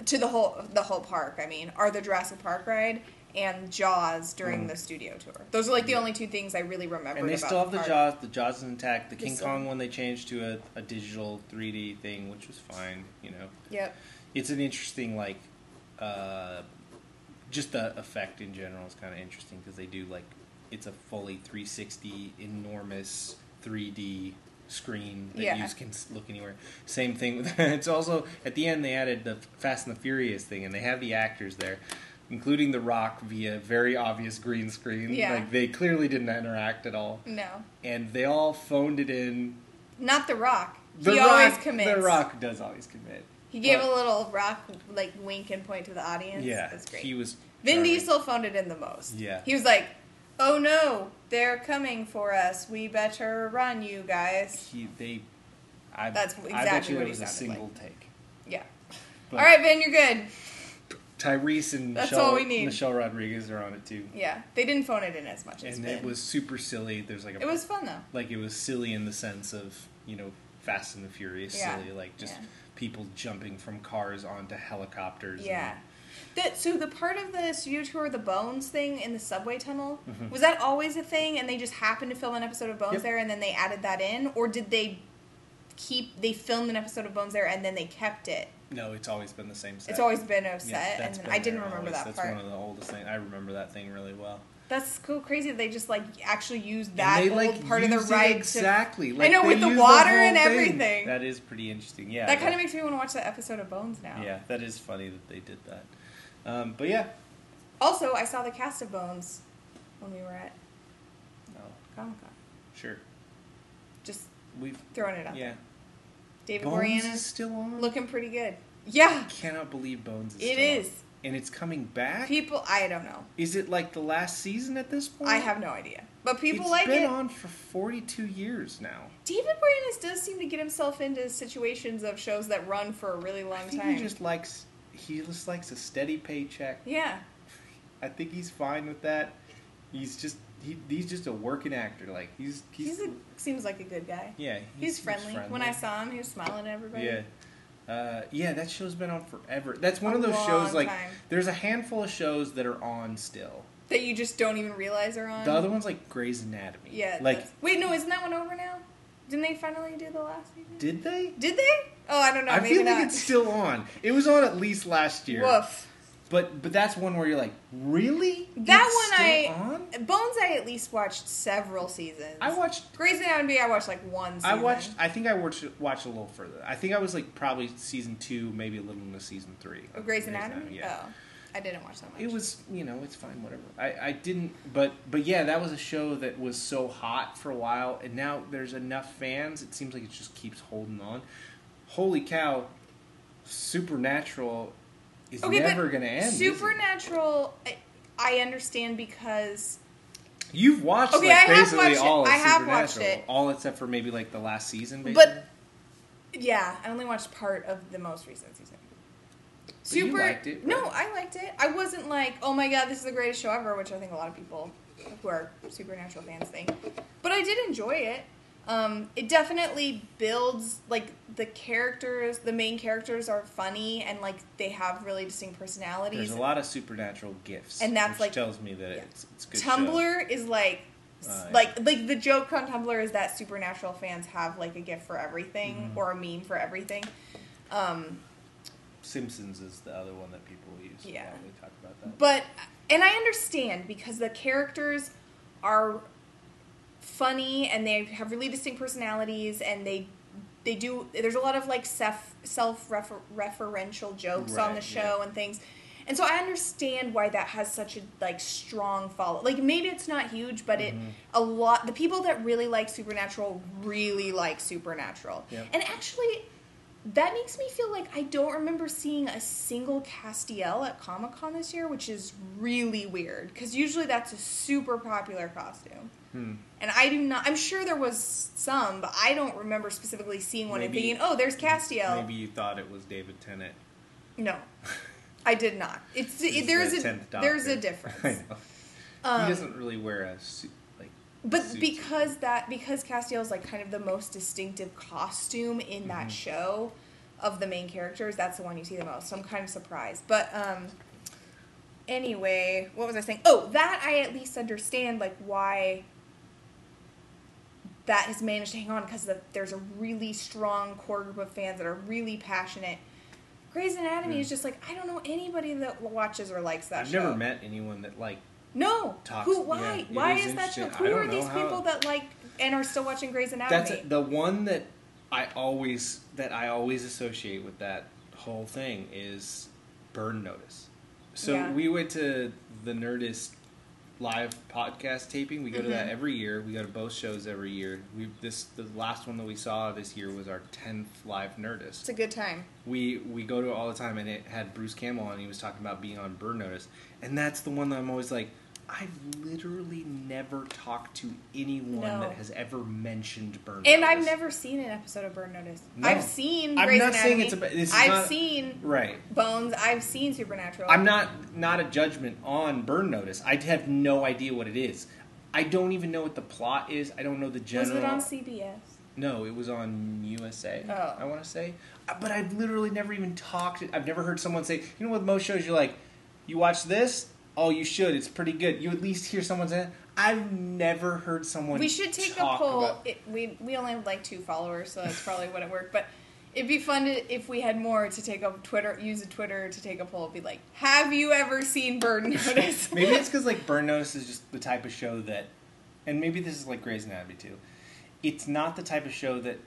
to the whole the whole park. I mean, are the Jurassic Park ride and Jaws during Mhm. the studio tour. Those are like the Yeah. only two things I really remember. And they still have the park. Jaws. The Jaws is intact. The King Kong one they changed to a, a digital 3D thing, which was fine. You know, Yep. it's an interesting like, uh, just the effect in general is kind of interesting because they do like it's a fully 360 enormous 3D screen that Yeah. you can look anywhere. Same thing with it's also at the end they added the Fast and the Furious thing and they have the actors there. Including The Rock via very obvious green screen. Yeah. Like they clearly didn't interact at all No, and they all phoned it in. not the Rock. The he Rock, always commits. The Rock does always commit. He gave But- a little rock like wink and point to the audience. Yeah, that's great. he was. Vin charming. Diesel phoned it in the most. Yeah. He was like, "Oh no, they're coming for us. We better run, you guys." He, they. I, That's I bet exactly you what that he was a sounded single take. Yeah. But All right, Vin, you're good. Tyrese and That's Michelle, all we need. Michelle Rodriguez are on it too, Yeah, they didn't phone it in as much as and it was super silly. There's like a. It was fun though. like it was silly in the sense of you know Fast and the Furious Yeah. silly, like just Yeah. people jumping from cars onto helicopters. and- Yeah. That so the part of the studio tour, the Bones thing in the subway tunnel, Mhm. was that always a thing, and they just happened to film an episode of Bones Yep. there, and then they added that in, or did they keep they filmed an episode of Bones there and then they kept it? No, it's always been the same set. It's always been a set, Yeah, and that's I didn't remember always. that That's part. one of the oldest things. I remember that thing really well. That's cool, crazy. that They just like actually used And that they, old like, part of the ride to exactly. I know, with the water whole and thing. everything. That is pretty interesting. Yeah, that kind of makes me want to watch that episode of Bones now. Yeah, that is funny that they did that. Um, but yeah, Also, I saw the cast of Bones when we were at no, Comic Con. sure, Just we've throwing it out. yeah. David Bones Boreanaz is still on. looking pretty good. Yeah, I cannot believe Bones is. it is. on. and it's coming back. People, I don't know. is it like the last season at this point? I have no idea. But people It's like been It's been on for forty-two years now. David Boreanaz does seem to get himself into situations of shows that run for a really long I think time. he just likes he just likes a steady paycheck. yeah. I think he's fine with that. He's just he, he's just a working actor. Like he's he's, He's a, seems like a good guy. yeah he He's seems friendly. When I saw him, he was smiling at everybody. yeah. Uh, yeah, that show's been on forever. That's one A of those shows. Like, time. there's a handful of shows that are on still. that you just don't even realize are on. The other one's like Grey's Anatomy. yeah. like wait, no, isn't that one over now? Didn't they finally do the last season? did they? Did they? Oh, I don't know. I maybe feel like not. it's still on. It was on at least last year. Woof. But but that's one where you're like, really? That It's one I on? Bones I at least watched several seasons. I watched. Grey's Anatomy I watched like one season. I watched. I think I watched watched a little further. I think I was like probably season two, maybe a little into season three. Oh, Grey's Anatomy? Yeah. Oh. I didn't watch that much. It was, you know, it's fine, whatever. I, I didn't, but but yeah, that was a show that was so hot for a while, and now there's enough fans. It seems like it just keeps holding on. Holy cow! Supernatural is Okay, never going to end. it? Supernatural I, understand because You've watched Okay, like I have basically watched it. all of I have watched it. all except for maybe like the last season. Basically. But yeah, I only watched part of the most recent season. But you liked it, No. I liked it. I wasn't like, oh my god, this is the greatest show ever, which I think a lot of people who are supernatural fans think. But I did enjoy it. Um, it definitely builds like the characters. The main characters are funny and like they have really distinct personalities. there's a lot of supernatural gifts, And that's, which like- tells me that yeah. it's it's good. Tumblr is like Uh, like like the joke on Tumblr is that supernatural fans have like a gift for everything Mhm. or a meme for everything. Um, Simpsons is the other one that people use. Yeah. we talk about that. but and I understand because the characters are funny and they have really distinct personalities and they they do there's a lot of like self self referential jokes on the show yeah. and things and so i understand why that has such a like strong follow like maybe it's not huge but it Mhm. a lot the people that really like supernatural really like supernatural Yep. and actually that makes me feel like I don't remember seeing a single Castiel at Comic Con this year, which is really weird because usually that's a super popular costume. Hmm. And I do not. I'm sure there was some, but I don't remember specifically seeing one Maybe- and thinking, "Oh, there's Castiel." Maybe you thought it was David Tennant. No, I did not. It's it, there's the a 10th there's a difference. I know. Um, he doesn't really wear a suit like. But suits. because that because Castiel is like kind of the most distinctive costume in that Mhm. show of the main characters, that's the one you see the most. So I'm kind of surprised. But um anyway, what was I saying? Oh, that I at least understand like why that has managed to hang on because the, there's a really strong core group of fans that are really passionate. Grey's Anatomy Hmm. is just like I don't know anybody that watches or likes that I've show. never met anyone that like. No. talks- Who? Why? yeah, why is is that show? Who are these how- people that like and are still watching Grey's Anatomy? That's the one that I always that I always associate with that whole thing is burn notice. So Yeah. we went to the Nerdist live podcast taping. We go to that Mhm. every year. We go to both shows every year. We this the last one that we saw this year was our tenth live Nerdist. it's a good time. we we go to it all the time, and it had Bruce Campbell and He was talking about being on Burn Notice, and that's the one that I'm always like, I've literally never talked to anyone No. that has ever mentioned Burn notice. And Notice. I've never seen an episode of Burn Notice. No. I've seen I'm Grey's not Anatomy. saying it's a is I've not- seen right. Bones. I've seen Supernatural. I'm not not a judgment on Burn Notice. I have no idea what it is. I don't even know what the plot is. I don't know the general. Was it on CBS? No, it was on USA. Oh. I want to say, Uh, but I've literally never even talked. I've never heard someone say, you know, with most shows, you're like, you watch this. Oh, you should. It's pretty good. You at least hear someone say. I've never heard someone. We should take a poll. about- It, we we only have like two followers, so that's probably what it worked. But it'd be fun to, if we had more to take a Twitter, use a Twitter to take a poll. Be like, have you ever seen Burn Notice? maybe it's because like Burn Notice is just the type of show that, and maybe this is like Grey's Anatomy too. It's not the type of show that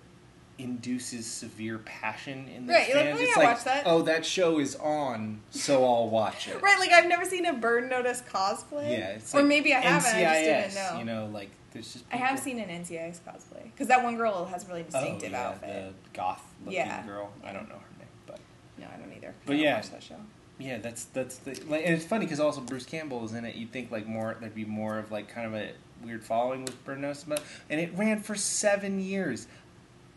induces severe passion in the Right, you're like, fans. "Oh, it's like, watch that." oh, that show is on, so I'll watch it. right, like I've never seen a Burn Notice cosplay. Yeah, it's or like maybe I haven't. I just didn't know. You know, like there's just. I have seen an NCIS cosplay because that one girl has a really Oh, distinctive yeah, outfit. the goth looking Yeah. girl. I don't know her name, but No, I don't either. But I don't yeah. watch that show. yeah, that's that's the like, and it's funny because also Bruce Campbell is in it. You'd think like more there'd be more of like kind of a weird following with Burn Notice, but and it ran for seven years.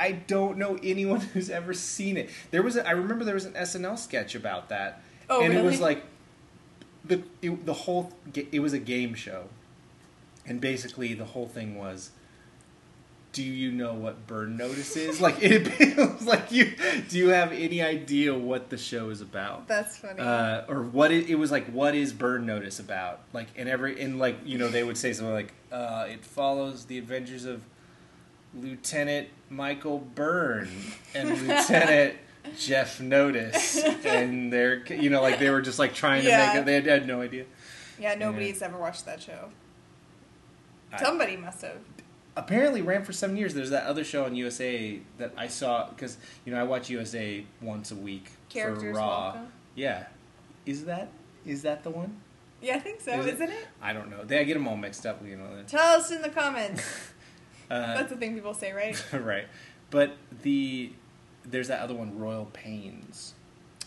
I don't know anyone who's ever seen it. There was a, I remember there was an SNL sketch about that, Oh, and it was like the it, the whole it was a game show, and basically the whole thing was do you know what Burn Notice is? Like it feels like you. Do you have any idea what the show is about? That's funny. Uh, or what it, it was like? What is Burn Notice about? Like in every in like you know they would say something like uh, it follows the adventures of Lieutenant Michael Byrne and Lieutenant Jeff Notice, and they're you know like they were just like trying to Yeah. make it. They had, had no idea. yeah, nobody's ever watched that show. I- Somebody must have. apparently ran for seven years. There's that other show on USA that I saw because you know I watch USA once a week Characters for Raw. Welcome. Yeah, is that is that the one? Yeah, I think so. Is it? Isn't it? I don't know. They I get them all mixed up. You know. Tell us in the comments. Uh, That's the thing people say, right? right, but the there's that other one, Royal Pains.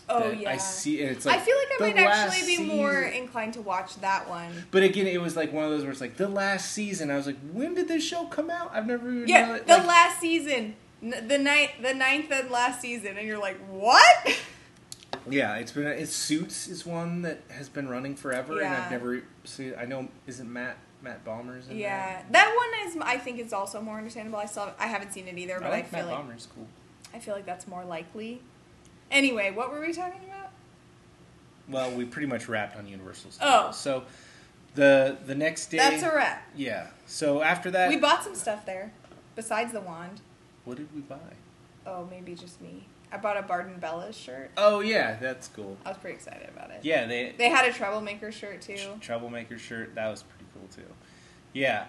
Oh yeah. I see. And it's like I feel like I might actually be more inclined to watch that one. But again, it was like one of those where it's like the last season. I was like, when did this show come out? I've never even. Yeah, it. the Like, last season, the ninth, the ninth and last season, and you're like, what? Yeah, it's been it's Suits is one that has been running forever, and I've never seen. I know isn't Matt Matt Bomer's in Yeah, that one is. I think it's also more understandable. I still, I haven't seen it either, that? but I I, like feel Matt like Bomer's cool. I feel like that's more likely. Anyway, what were we talking about? Well, we pretty much wrapped on Universal Studios. Oh. so the the next day. That's a wrap. Yeah. So after that, We bought some stuff there, besides the wand. what did we buy? Oh, maybe just me. I bought a Barden Bella's shirt. Oh yeah, that's cool. I was pretty excited about it. Yeah, they They had a Troublemaker shirt too. troublemaker shirt. That was pretty cool too. Yeah,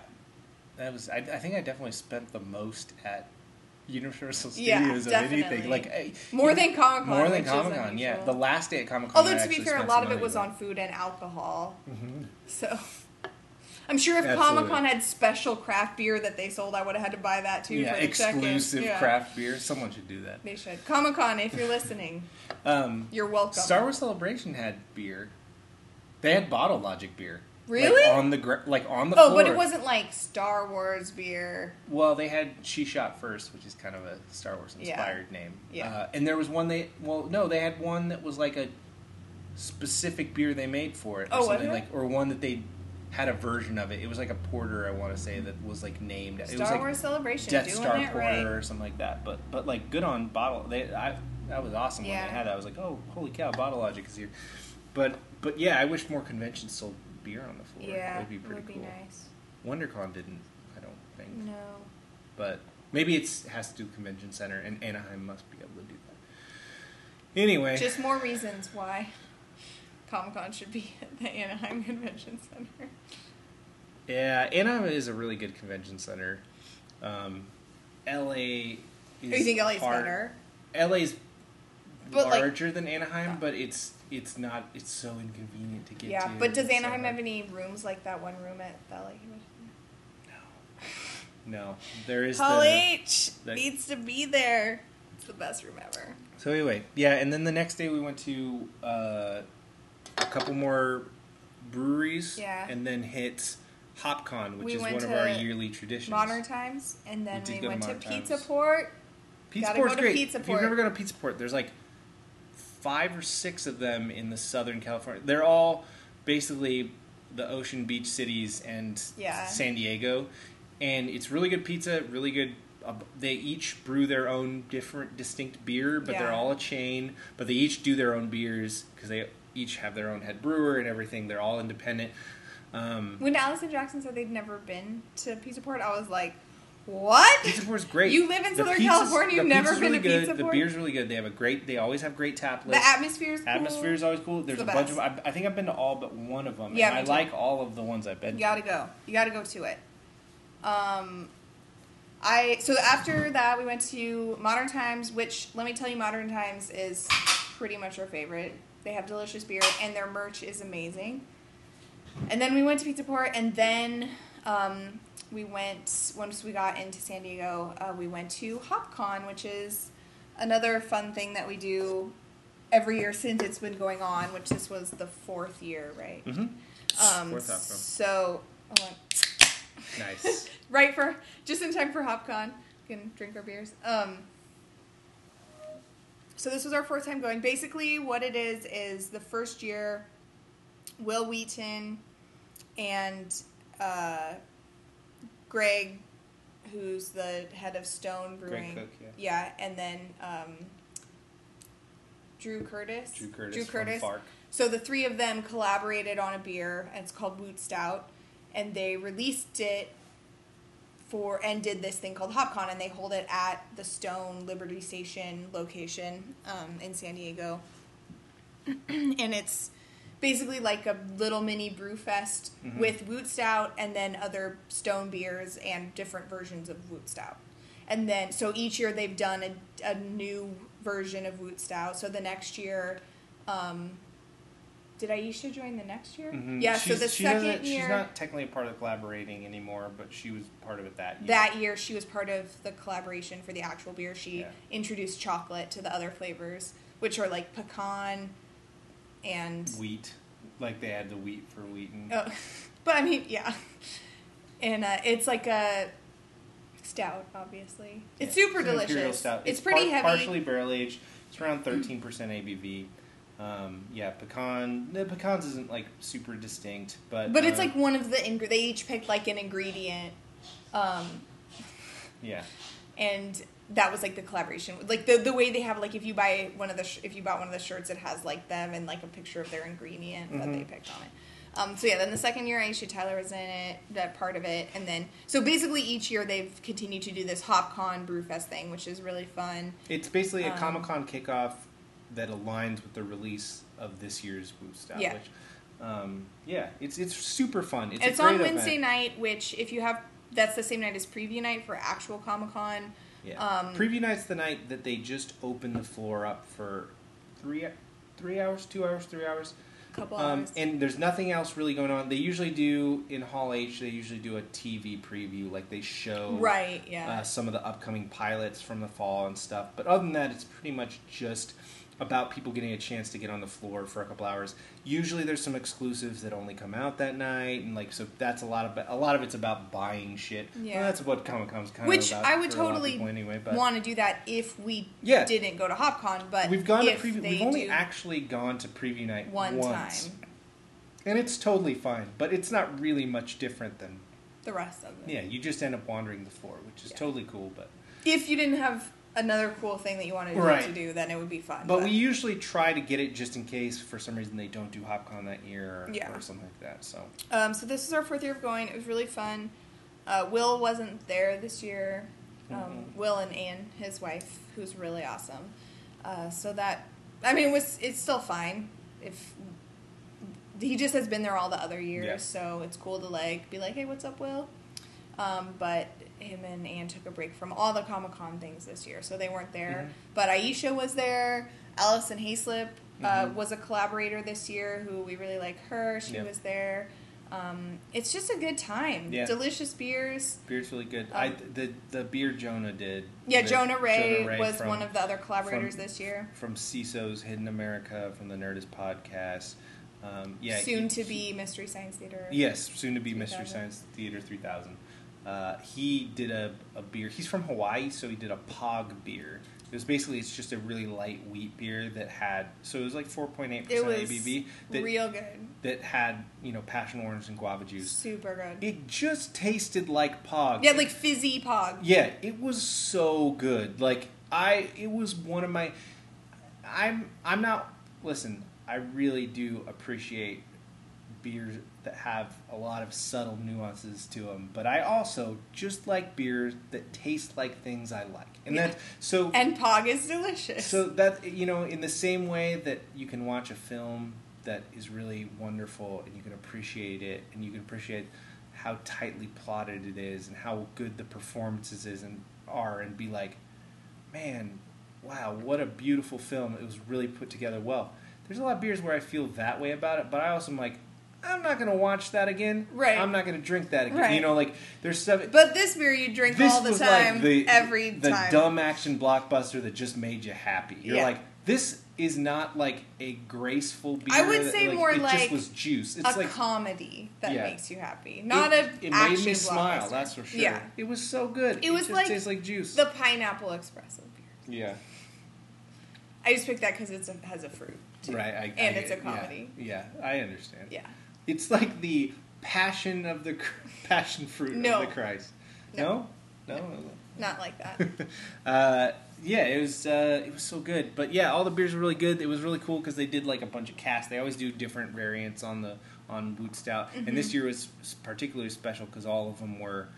that was. I, I think I definitely spent the most at Universal Yeah, Studios of anything. Like I- More than Comic Con. more than Comic Con. Yeah, the last day at Comic Con. Although to be fair, a lot of it was on food and alcohol. So I'm sure if. Comic Con had special craft beer that they sold, I would have had to buy that too. Yeah, for the check-in. exclusive Yeah. craft beer. Someone should do that. They should. Comic Con, if you're listening, Um, you're welcome. Star Wars Celebration had beer. They had Bottle Logic beer. Really? Like on the gr- like on the Oh, floor. but it wasn't like Star Wars beer. Well, they had She Shot First, which is kind of a Star Wars Yeah. inspired name. Yeah. Uh, and there was one they well no they had one that was like a specific beer they made for it or Oh, something like or one that they had a version of it. It was like a porter I want to say that was like named. it Star was like Wars Celebration, Death doing Star it porter right. or something like that. But but like good on bottle. They I that was awesome when Yeah. they had that. I was like oh holy cow, Bottle Logic is here. But but yeah, I wish more conventions sold beer on the floor. Yeah, that'd be pretty would be cool. nice. WonderCon didn't, I don't think No. but maybe it's has to do convention center, and Anaheim must be able to do that. Anyway, Just more reasons why Comic Con should be at the Anaheim Convention Center. yeah, Anaheim is a really good convention center. Um, LA is. Or you think LA's hard- better? LA's But, like- larger than Anaheim, but it's it's not. It's so inconvenient to get Yeah, to. but does It's so Anaheim have any rooms like that one room at LA Convention? No, there is. Paul the, H the- needs to be there. It's the best room ever. So anyway, yeah, and then the next day we went to uh, a couple more breweries, Yeah. and then hit HopCon, which We is one of our yearly traditions. Modern Times, and then We we, go to went to Pizza Port. Pizza Port's go great. Pizza Port. If you've never gone to Pizza Port, there's like five or six of them in the Southern California. They're all basically the ocean beach cities and Yeah. San Diego, and it's really good pizza, really good. Uh, they each brew their own different, distinct beer, but they're all a chain. But they each do their own beers because they each have their own head brewer and everything. They're all independent. Um, When Allison Jackson said they'd never been to Pizza Port, I was like, "What? Pizza Port's great. You live in The Southern California, you've never been really to good. Pizza The beer's really good. They have a great. They always have great tap lists. The lists. atmosphere's cool. Atmosphere is always cool. There's the a bunch of. I, I think I've been to all but one of them. Yeah, I too. like all of the ones I've been. You to. gotta go. You gotta go to it. Um, I so after that we went to Modern Times, which let me tell you, Modern Times is pretty much our favorite. They have delicious beer and their merch is amazing. And then we went to Pizza Port, and then um, we went once we got into San Diego. Uh, we went to HopCon, which is another fun thing that we do every year since it's been going on. Which this was the fourth year, right? Mhm. Um, Fourth HopCon. so. Nice. right for just in time for HopCon. We can drink our beers. Um, so this was our fourth time going. Basically, what it is is the first year, Wil Wheaton and uh, Greg who's the head of Stone Brewing. Koch, yeah. Yeah, and then um, Drew Curtis. Drew Curtis. Drew Curtis. So the three of them collaborated on a beer. and It's called Woot Stout, and they released it for and did this thing called HopCon, and they hold it at the Stone Liberty Station location um, in San Diego. and it's basically like a little mini brew fest Mhm. with Woot Stout and then other Stone beers and different versions of Woot Stout. And then, so each year they've done a, a new version of Woot Stout. So the next year, um, did Aisha join the next year? Mhm. Yeah, so She's- the she second year. She's not technically a part of collaborating anymore, but she was part of it that year. that year she was part of the collaboration for the actual beer she Yeah. introduced chocolate to the other flavors which are like pecan and wheat, like they had the wheat for Wheaton. oh, but i mean yeah and uh, it's like a stout obviously it's super imperial delicious stout. it's, pretty par- heavy Partially barrel aged. It's around thirteen percent ABV. Um, yeah, pecan. The pecans isn't like super distinct, but but it's uh, like one of the ing- they each picked like an ingredient um, yeah, and that was like the collaboration like the the way they have like if you buy one of the sh- if you bought one of the shirts it has like them and like a picture of their ingredient that they Mhm. picked on it um, so yeah then the second year aisha tyler was in it that part of it and then so basically each year they've continued to do this hopcon brewfest thing which is really fun it's basically a Um, Comic Con kickoff that aligns with the release of this year's Woot Stout. Yeah. Which, um, yeah, it's it's super fun. It's, it's, on wednesday event. night which if you have that's the same night as preview night for actual comic-con Yeah. Um, Preview night's the night that they just open the floor up for three three hours, two hours, three hours. couple Um, hours and there's nothing else really going on. They usually do in Hall H. They usually do a TV preview, like they show right yeah uh, some of the upcoming pilots from the fall and stuff. But other than that, it's pretty much just about people getting a chance to get on the floor for a couple hours. Usually, there's some exclusives that only come out that night, and like so that's a lot of a lot of it's about buying shit. Yeah. well, that's what Comic Con's kind Which of Which I would for a lot of totally anyway. Want to do that if we Yeah. didn't go to HopCon, but we've gone to preview. We've only actually gone to preview night one once, time and it's totally fine. But it's not really much different than the rest of it. yeah. You just end up wandering the floor, which is Yeah. totally cool. But If you didn't have another cool thing that you wanted Right. to do, then it would be fun. But we usually try to get it just in case for some reason they don't do HopCon that year or, Yeah. or something like that. So um, so this is our fourth year of going. It was really fun. Uh, Wil wasn't there this year. Um, Mhm. Wil and Anne, his wife, who's really awesome. Uh, so that I mean, it was it's still fine if he just has been there all the other years. Yeah. So it's cool to like be like, hey, what's up, Wil? Um, but him and Anne took a break from all the Comic Con things this year, so they weren't there. Mhm. But Aisha was there. Allison Hayslip uh, Mhm. was a collaborator this year, who we really like her. She Yep. was there. Um, it's just a good time. Yeah. Delicious beers. beer's really good. Um, I the the beer Jonah did. Yeah, the- Jonah Ray, was from, one of the other collaborators from- this year. from CISO's Hidden America from the Nerdist podcast. Um, yeah, Soon he- to be Mystery Science Theater. Yes, soon to be Mystery Science Theater 3000. Uh, he did a, a beer. He's from Hawaii, so he did a Pog beer. It was basically it's just a really light wheat beer that had so it was like 4.8 It percent was ABV that real good. that had you know passion orange and guava juice. Super good. It just tasted like Pog. yeah, like fizzy pog. Yeah, it was so good. Like I, it was one of my. I'm I'm not. Listen, I really do appreciate beers that have a lot of subtle nuances to them, but I also just like beers that taste like things I like, and that so And pog is delicious. so that you know, in the same way that you can watch a film that is really wonderful and you can appreciate it and you can appreciate how tightly plotted it is and how good the performances is and are and be like, man, wow, what a beautiful film! It was really put together well. There's a lot of beers where I feel that way about it, but I also am like, I'm not gonna watch that again. Right. I'm not gonna drink that again. Right. You know, like there's stuff. but this beer you drink all the was time, like the every the time. dumb action blockbuster that just made you happy. You're Yeah. like, this is not like a graceful beer. I would that, say like, more it like just was juice. It's a like comedy that Yeah. makes you happy, not it, a It action made me smile. That's for sure. Yeah, it was so good. It was just like tastes like juice. the pineapple espresso beer. yeah, I just picked that because it has a fruit, too. right. I, and I- it's a yeah, comedy. Yeah, I understand. Yeah. It's like the passion of the passion fruit No. of the Christ. No. No, No. Not like that. uh, yeah, it was uh, it was so good. But yeah, all the beers were really good. It was really cool because they did like a bunch of casts. They always do different variants on the on Woot Stout, and this Mhm. year was particularly special because all of them were.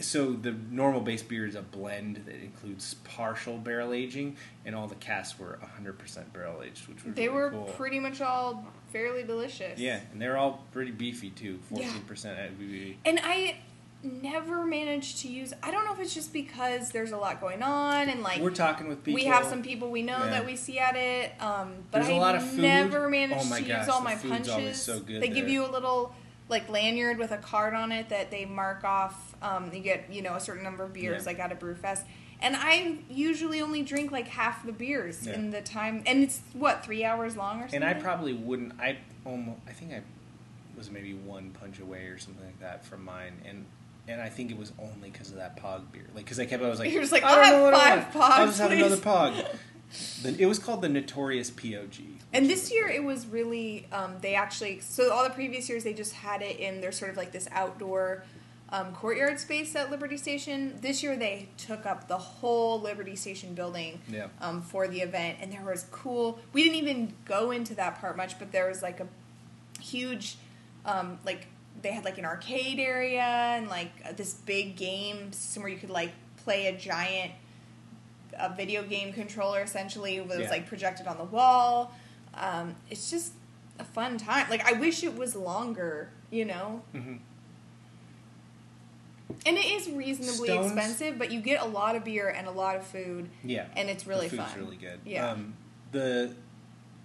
So the normal base beer is a blend that includes partial barrel aging, and all the casks were 100% barrel aged, which was they really were cool. pretty much all fairly delicious. Yeah, and they're all pretty beefy too. 14% ABV. And I never managed to use. I don't know if it's just because there's a lot going on and like We're talking with people. we have some people we know Yeah. that we see at it. Um, but There's I a lot of food. never managed Oh to gosh, use all my punches. so they give you a little like lanyard with a card on it that they mark off. Um, you get you know a certain number of beers Yeah. like at a brew fest. And I usually only drink like half the beers Yeah. in the time, and it's what three hours long or something. And I probably wouldn't. I almost. I think I was maybe one punch away or something like that from mine, and and I think it was only because of that Pog beer. Like because I kept. I was like, You're just like, I "I'll don't have know what I want. I'll Pogs, just have another. Pog. It was called the Notorious POG. And this year it was really um, they actually so all the previous years they just had it in their sort of like this outdoor um, courtyard space at Liberty Station. This year they took up the whole Liberty Station building Yeah. um, for the event, and there was cool. We didn't even go into that part much, but there was like a huge um, like they had like an arcade area and like this big game somewhere you could like play a giant a video game controller essentially that was Yeah. like projected on the wall. Um, it's just a fun time. Like I wish it was longer, you know. hmm And it is reasonably Stones? expensive, but you get a lot of beer and a lot of food, Yeah. and it's really the food's fun. really good. Yeah. Um, the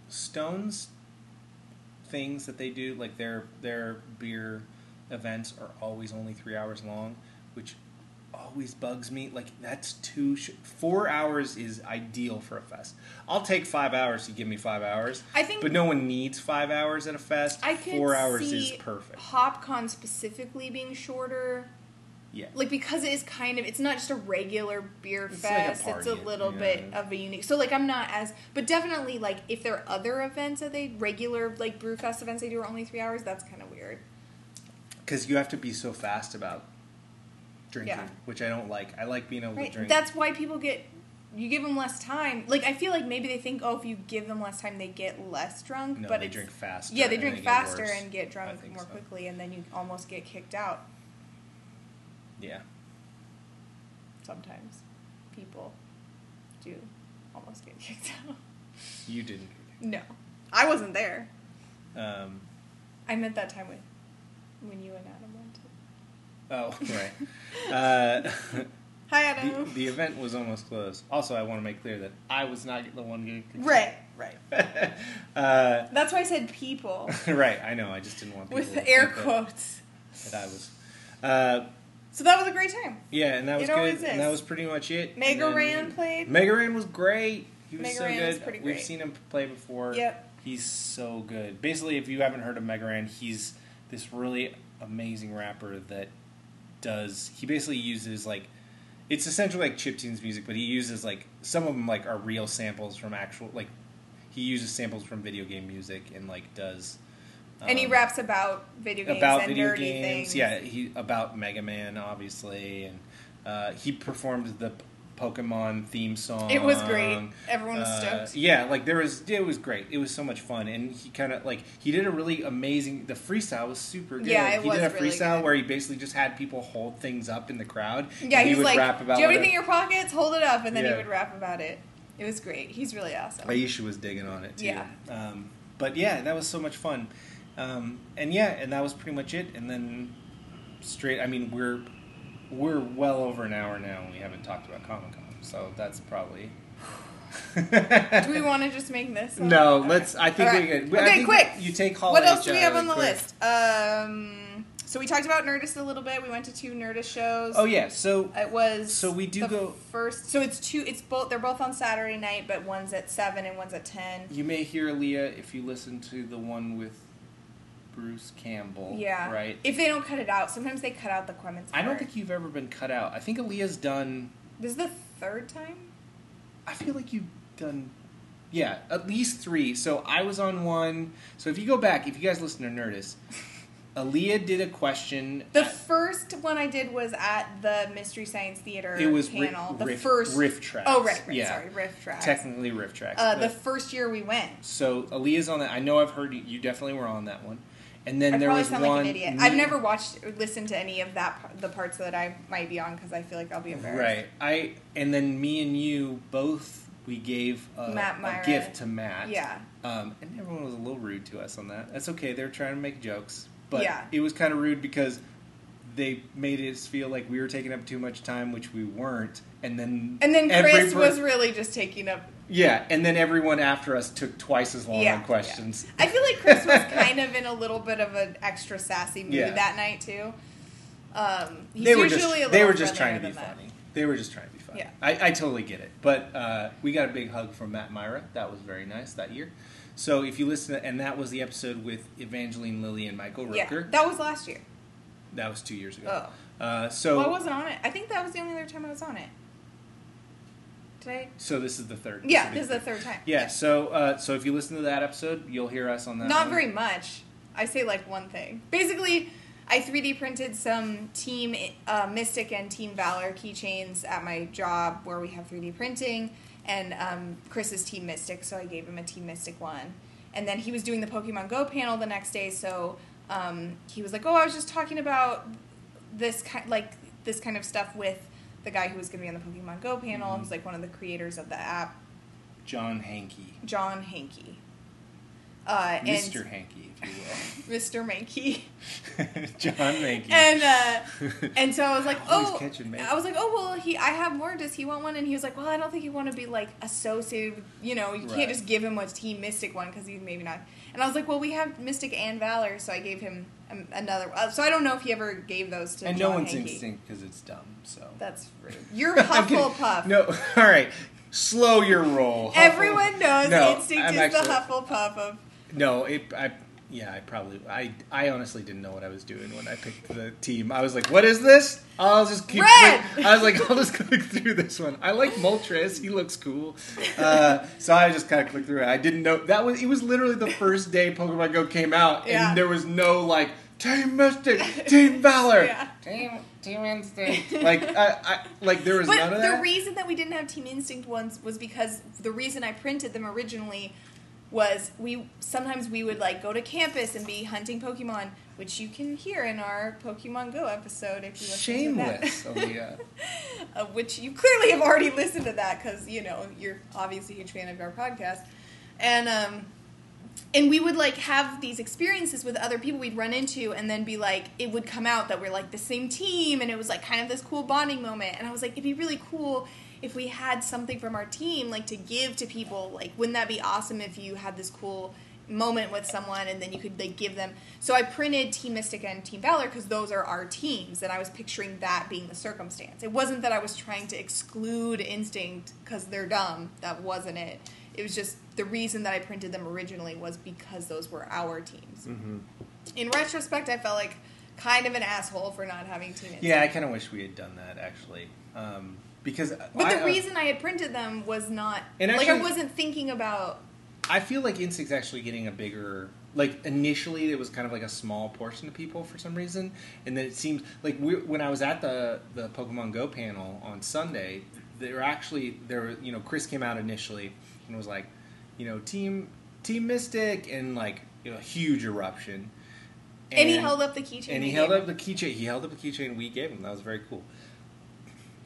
Stones things that they do, like their their beer events, are always only three hours long, which always bugs me. Like that's too sh- four hours is ideal for a fest. I'll take five hours to give me five hours, I think but no one needs five hours at a fest. I four hours see is perfect. HopCon specifically being shorter, Yeah. like because it is kind of it's not just a regular beer It's like a fest. it's a little yeah. bit of a unique. So like I'm not as, but definitely like if there are other events that they regular like brew fest events they do are only three hours. That's kind of weird. Because you have to be so fast about drinking, Yeah. which I don't like. I like being able Right. to drink. That's why people get you give them less time. Like I feel like maybe they think, oh, if you give them less time, they get less drunk. no, but they drink faster. Yeah, they drink faster and get drunk more so. quickly, and then you almost get kicked out. Yeah. Sometimes people do almost get kicked out. You didn't. No, I wasn't there. Um, I meant that time with when you and Adam went. To. oh, right. Uh, Hi, the, Adam. the event was almost closed. Also, I want to make clear that I was not the one getting kicked right, right. uh, That's why I said people right, I know. I just didn't want people with air think that- quotes. That, I was. Uh, So that was a great time. yeah, and that was It good. And that was pretty much it. Mega Ran played. Mega Ran was great. He was so Ran good. pretty We've seen him play before. Yep. He's so good. Basically, if you haven't heard of Mega Ran, he's this really amazing rapper that does. He basically uses like. It's essentially like chiptunes music, but he uses like some of them like are real samples from actual like. He uses samples from video game music and like does. And he um, raps about video games about and video nerdy games. things. Yeah, he about Mega Man, obviously, and uh, he performed the Pokemon theme song. It was great. Everyone was Uh, stoked. Yeah, like there was, it was great. It was so much fun, and he kind of like he did a really amazing. The freestyle was super good. Yeah, it he was did a really freestyle good. where he basically just had people hold things up in the crowd. Yeah, and he he's would like, rap about "Do you have whatever- anything in your pockets? Hold it up," and then Yeah. he would rap about it. It was great. He's really awesome. Aisha was digging on it too. Yeah. Um, but yeah, that was so much fun. Um, and yeah, and that was pretty much it. And then straight, I mean, we're we're well over an hour now, and we haven't talked about Comic Con, so that's probably. Do we want to just make this? one? No, Okay. let's. I think All we right. could. I Okay, think quick. You take Hall What else do we have on the quick. list? Um, so we talked about Nerdist a little bit. We went to two Nerdist shows. Oh yeah, so It was So we do the go- first. So it's two. It's both. They're both on Saturday night, but one's at seven and one's at ten. you may hear Leah if you listen to the one with Bruce Campbell. Yeah. Right. If they don't cut it out, sometimes they cut out the Clemens. I don't think you've ever been cut out. I think Aaliyah's done. this is the third time. I feel like you've done, yeah, at least three. So I was on one. So if you go back, if you guys listen to Nerdist, Aaliyah did a question. The at- first one I did was at the Mystery Science Theater it was panel. the riff, first riff track. Oh right, right. Yeah. Sorry, riff track. Technically riff track. uh, the first year we went. so Aaliyah's on that. I know I've heard you, you definitely were on that one. And then I there probably was sound one. like an idiot. I've never watched or listened to any of that the parts that I might be on because I feel like I'll be embarrassed. Right. I and then me and you both we gave a, a gift to Matt. Yeah. Um, and everyone was a little rude to us on that. That's okay. They were trying to make jokes, but Yeah. it was kind of rude because they made us feel like we were taking up too much time, which we weren't. And then And then Chris per- was really just taking up. Yeah, and then everyone after us took twice as long Yeah, on questions. I feel like Chris was kind of in a little bit of an extra sassy mood Yeah. that night too. Um, They were usually just they were just trying to be than that. funny. They were just trying to be funny. Yeah. I, I totally get it. But uh, we got a big hug from Matt Mira. That was very nice that year. So if you listen, to, and that was the episode with Evangeline Lilly and Michael Rooker. Yeah, that was last year. That was two years ago. Oh, Uh, so well, I wasn't on it. I think that was the only other time I was on it. I? so this is the third. Yeah, this is the third time. Yeah. So uh, so if you listen to that episode, you'll hear us on that. Not one. very much. I say like one thing. Basically, I 3D printed some Team uh, Mystic and Team Valor keychains at my job where we have 3D printing, and um, Chris is Team Mystic, so I gave him a Team Mystic one. And then he was doing the Pokemon Go panel the next day, so um, he was like, "Oh, I was just talking about this kind, like this kind of stuff with the guy who was going to be on the Pokemon Go panel. Mm-hmm. Who's like one of the creators of the app, John Hanke, John Hanke." Uh, and Mr. Hankey, if you will. Mr. Mankey. John Hanke. And uh, and so I was like, oh. I was like, oh well, he I have more. Does he want one? And he was like, well, I don't think you want to be like associated. with You know, you Right. can't just give him a Team Mystic one because he's maybe not. And I was like, well, we have Mystic and Valor, so I gave him another. Uh, so I don't know if he ever gave those to. and John no one's Hanke. instinct because it's dumb. So That's rude. You're. Hufflepuff. No, all right. Slow your roll. Huffle- Everyone knows No, Instinct I'm is actually- the Hufflepuff of. No, it. I. Yeah, I probably. I. I honestly didn't know what I was doing when I picked the team. I was like, "What is this?" I'll just keep. Red! Click. I was like, "I'll just click through this one." I like Moltres. He looks cool. Uh, so I just kind of clicked through it. I didn't know that was. It was literally the first day Pokemon Go came out, Yeah. and there was no like Team Mystic, Team Valor, Yeah. Team Team Instinct. Like I, I like there was But none of that. the reason that we didn't have Team Instinct ones was because the reason I printed them originally was we sometimes we would like go to campus and be hunting Pokemon, which you can hear in our Pokemon Go episode if you listen Shameless, to that. Aaliyah. uh, which you clearly have already listened to that because you know you're obviously a huge fan of our podcast, and um, and we would like have these experiences with other people we'd run into, and then be like, it would come out that we're like the same team, and it was like kind of this cool bonding moment, and I was like, it'd be really cool if we had something from our team like to give to people like wouldn't that be awesome if you had this cool moment with someone and then you could like give them so i printed team mystic and team valor because those are our teams and i was picturing that being the circumstance. It wasn't that i was trying to exclude instinct because they're dumb. That wasn't it. It was just the reason that i printed them originally was because those were our teams. Hmm in retrospect i felt like kind of an asshole for not having team instinct Yeah, I kind of wish we had done that actually, um, because. but I, the uh, reason I had printed them was not And like I wasn't thinking about I feel like Instinct's actually getting a bigger. Like initially, it was kind of like a small portion of people for some reason, and then it seems like we, when I was at the the Pokemon Go panel on Sunday, there were actually there were you know Chris came out initially and was like, you know Team Team Mystic and like you know, a huge eruption. and, he held up the keychain and he held up the keychain. He held up the keychain we gave him. That was very cool.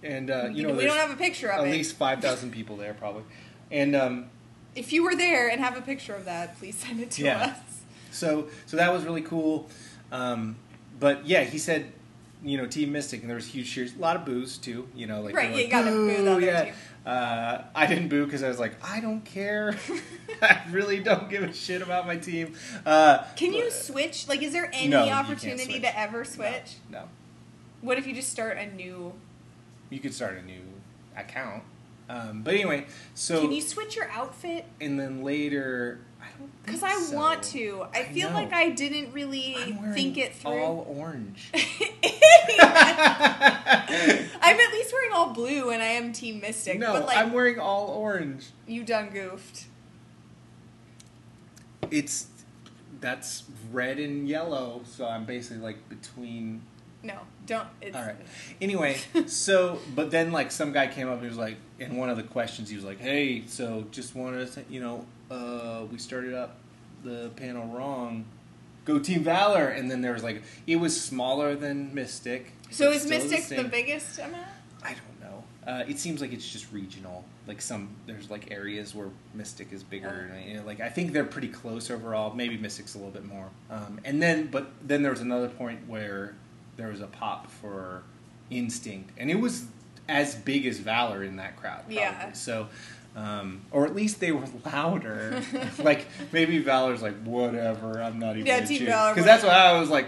And uh, you know, we don't have a picture of it. at it. least five thousand people there probably, and um, If you were there and have a picture of that, please send it to Yeah. us. So so that was really cool. Um, but yeah, he said, you know, Team Mystic, and there was huge cheers, a lot of boos too. You know, like Right, they were you gotta boo the other yeah. team. Uh, I didn't boo because I was like, I don't care. I really don't give a shit about my team. Uh, Can you but- switch? Like, is there any No, opportunity to ever switch? No, no. What if you just start a new? You could start a new account. Um, but anyway, so Can you switch your outfit? and then later, I don't Because I so. want to. I I feel know. like I didn't really think it through. all orange. I'm at least wearing all blue, and I am Team Mystic. no, but like I'm wearing all orange. you done goofed. It's that's red and yellow, so I'm basically like between. No, don't. It's, All right. Anyway, so but then like some guy came up and he was like, in one of the questions he was like, "Hey, so just wanted to, say, you know, uh, we started up the panel wrong. Go Team Valor!" And then there was like, it was smaller than Mystic. So is Mystic the, same- biggest amount? I don't know. Uh, it seems like it's just regional. Like some, there's like areas where Mystic is bigger. Oh. And, you know, like I think they're pretty close overall. Maybe Mystic's a little bit more. Um, and then, but then there was another point where there was a pop for Instinct, and it was as big as Valor in that crowd. Probably. Yeah. So. Um, or at least they were louder. like maybe Valor's like whatever. I'm not even. Yeah, Team. Valor Because that's what I was like.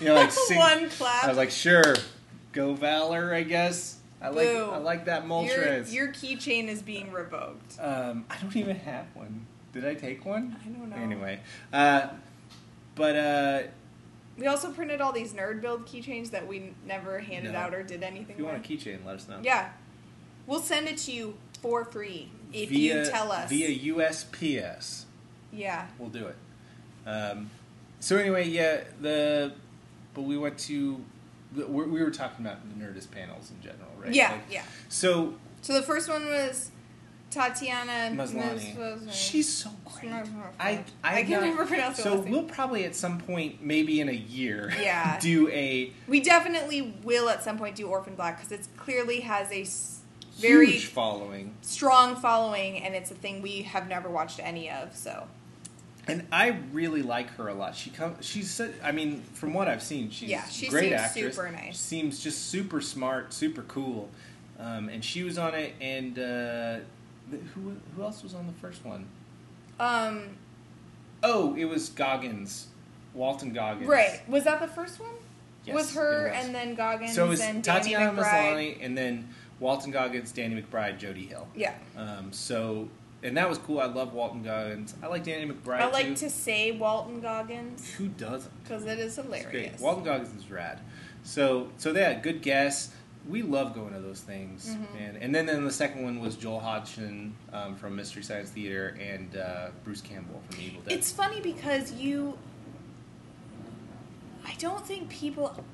You know, like sing, One clap. I was like, sure, go Valor, I guess. I like Boo. I like that your, your keychain is being revoked. Um, I don't even have one. Did I take one? I don't know. Anyway, uh, but uh, We also printed all these nerd build keychains that we never handed No. out or did anything if you want a keychain, let us know. Yeah. We'll send it to you for free if via, you tell us. via USPS. yeah. We'll do it. Um, so anyway, yeah, the but we went to we we were talking about the Nerdist panels in general, right? Yeah, Like, yeah. So So the first one was Tatiana Maslany, Maslany. she's so great. I I, I can not- never pronounce her So last we'll probably at some point, maybe in a year, Yeah. do a We definitely will at some point do Orphan Black because it clearly has a very huge following. strong following, and it's a thing we have never watched any of. So And I really like her a lot. She come, she's, so- I mean, from what I've seen, she's Yeah, she a great seems actress. super nice. Seems just super smart, super cool. Um, and she was on it. And uh, th- who who else was on the first one? um, Oh, it was Goggins, Walton Goggins. right, was that the first one? Yes, was her was. and then Goggins So it was and Tatiana. Maslany, and then Walton Goggins, Danny McBride, Jody Hill. Yeah, Um, so, and that was cool. I love Walton Goggins. I like Danny McBride I like too. to say Walton Goggins Who doesn't? because it is hilarious. Walton Goggins is rad. So, so yeah, good guess. We love going to those things, Mhm. and and then then the second one was Joel Hodgson um, from Mystery Science Theater and uh, Bruce Campbell from Evil Dead. It's funny because you. I don't think people.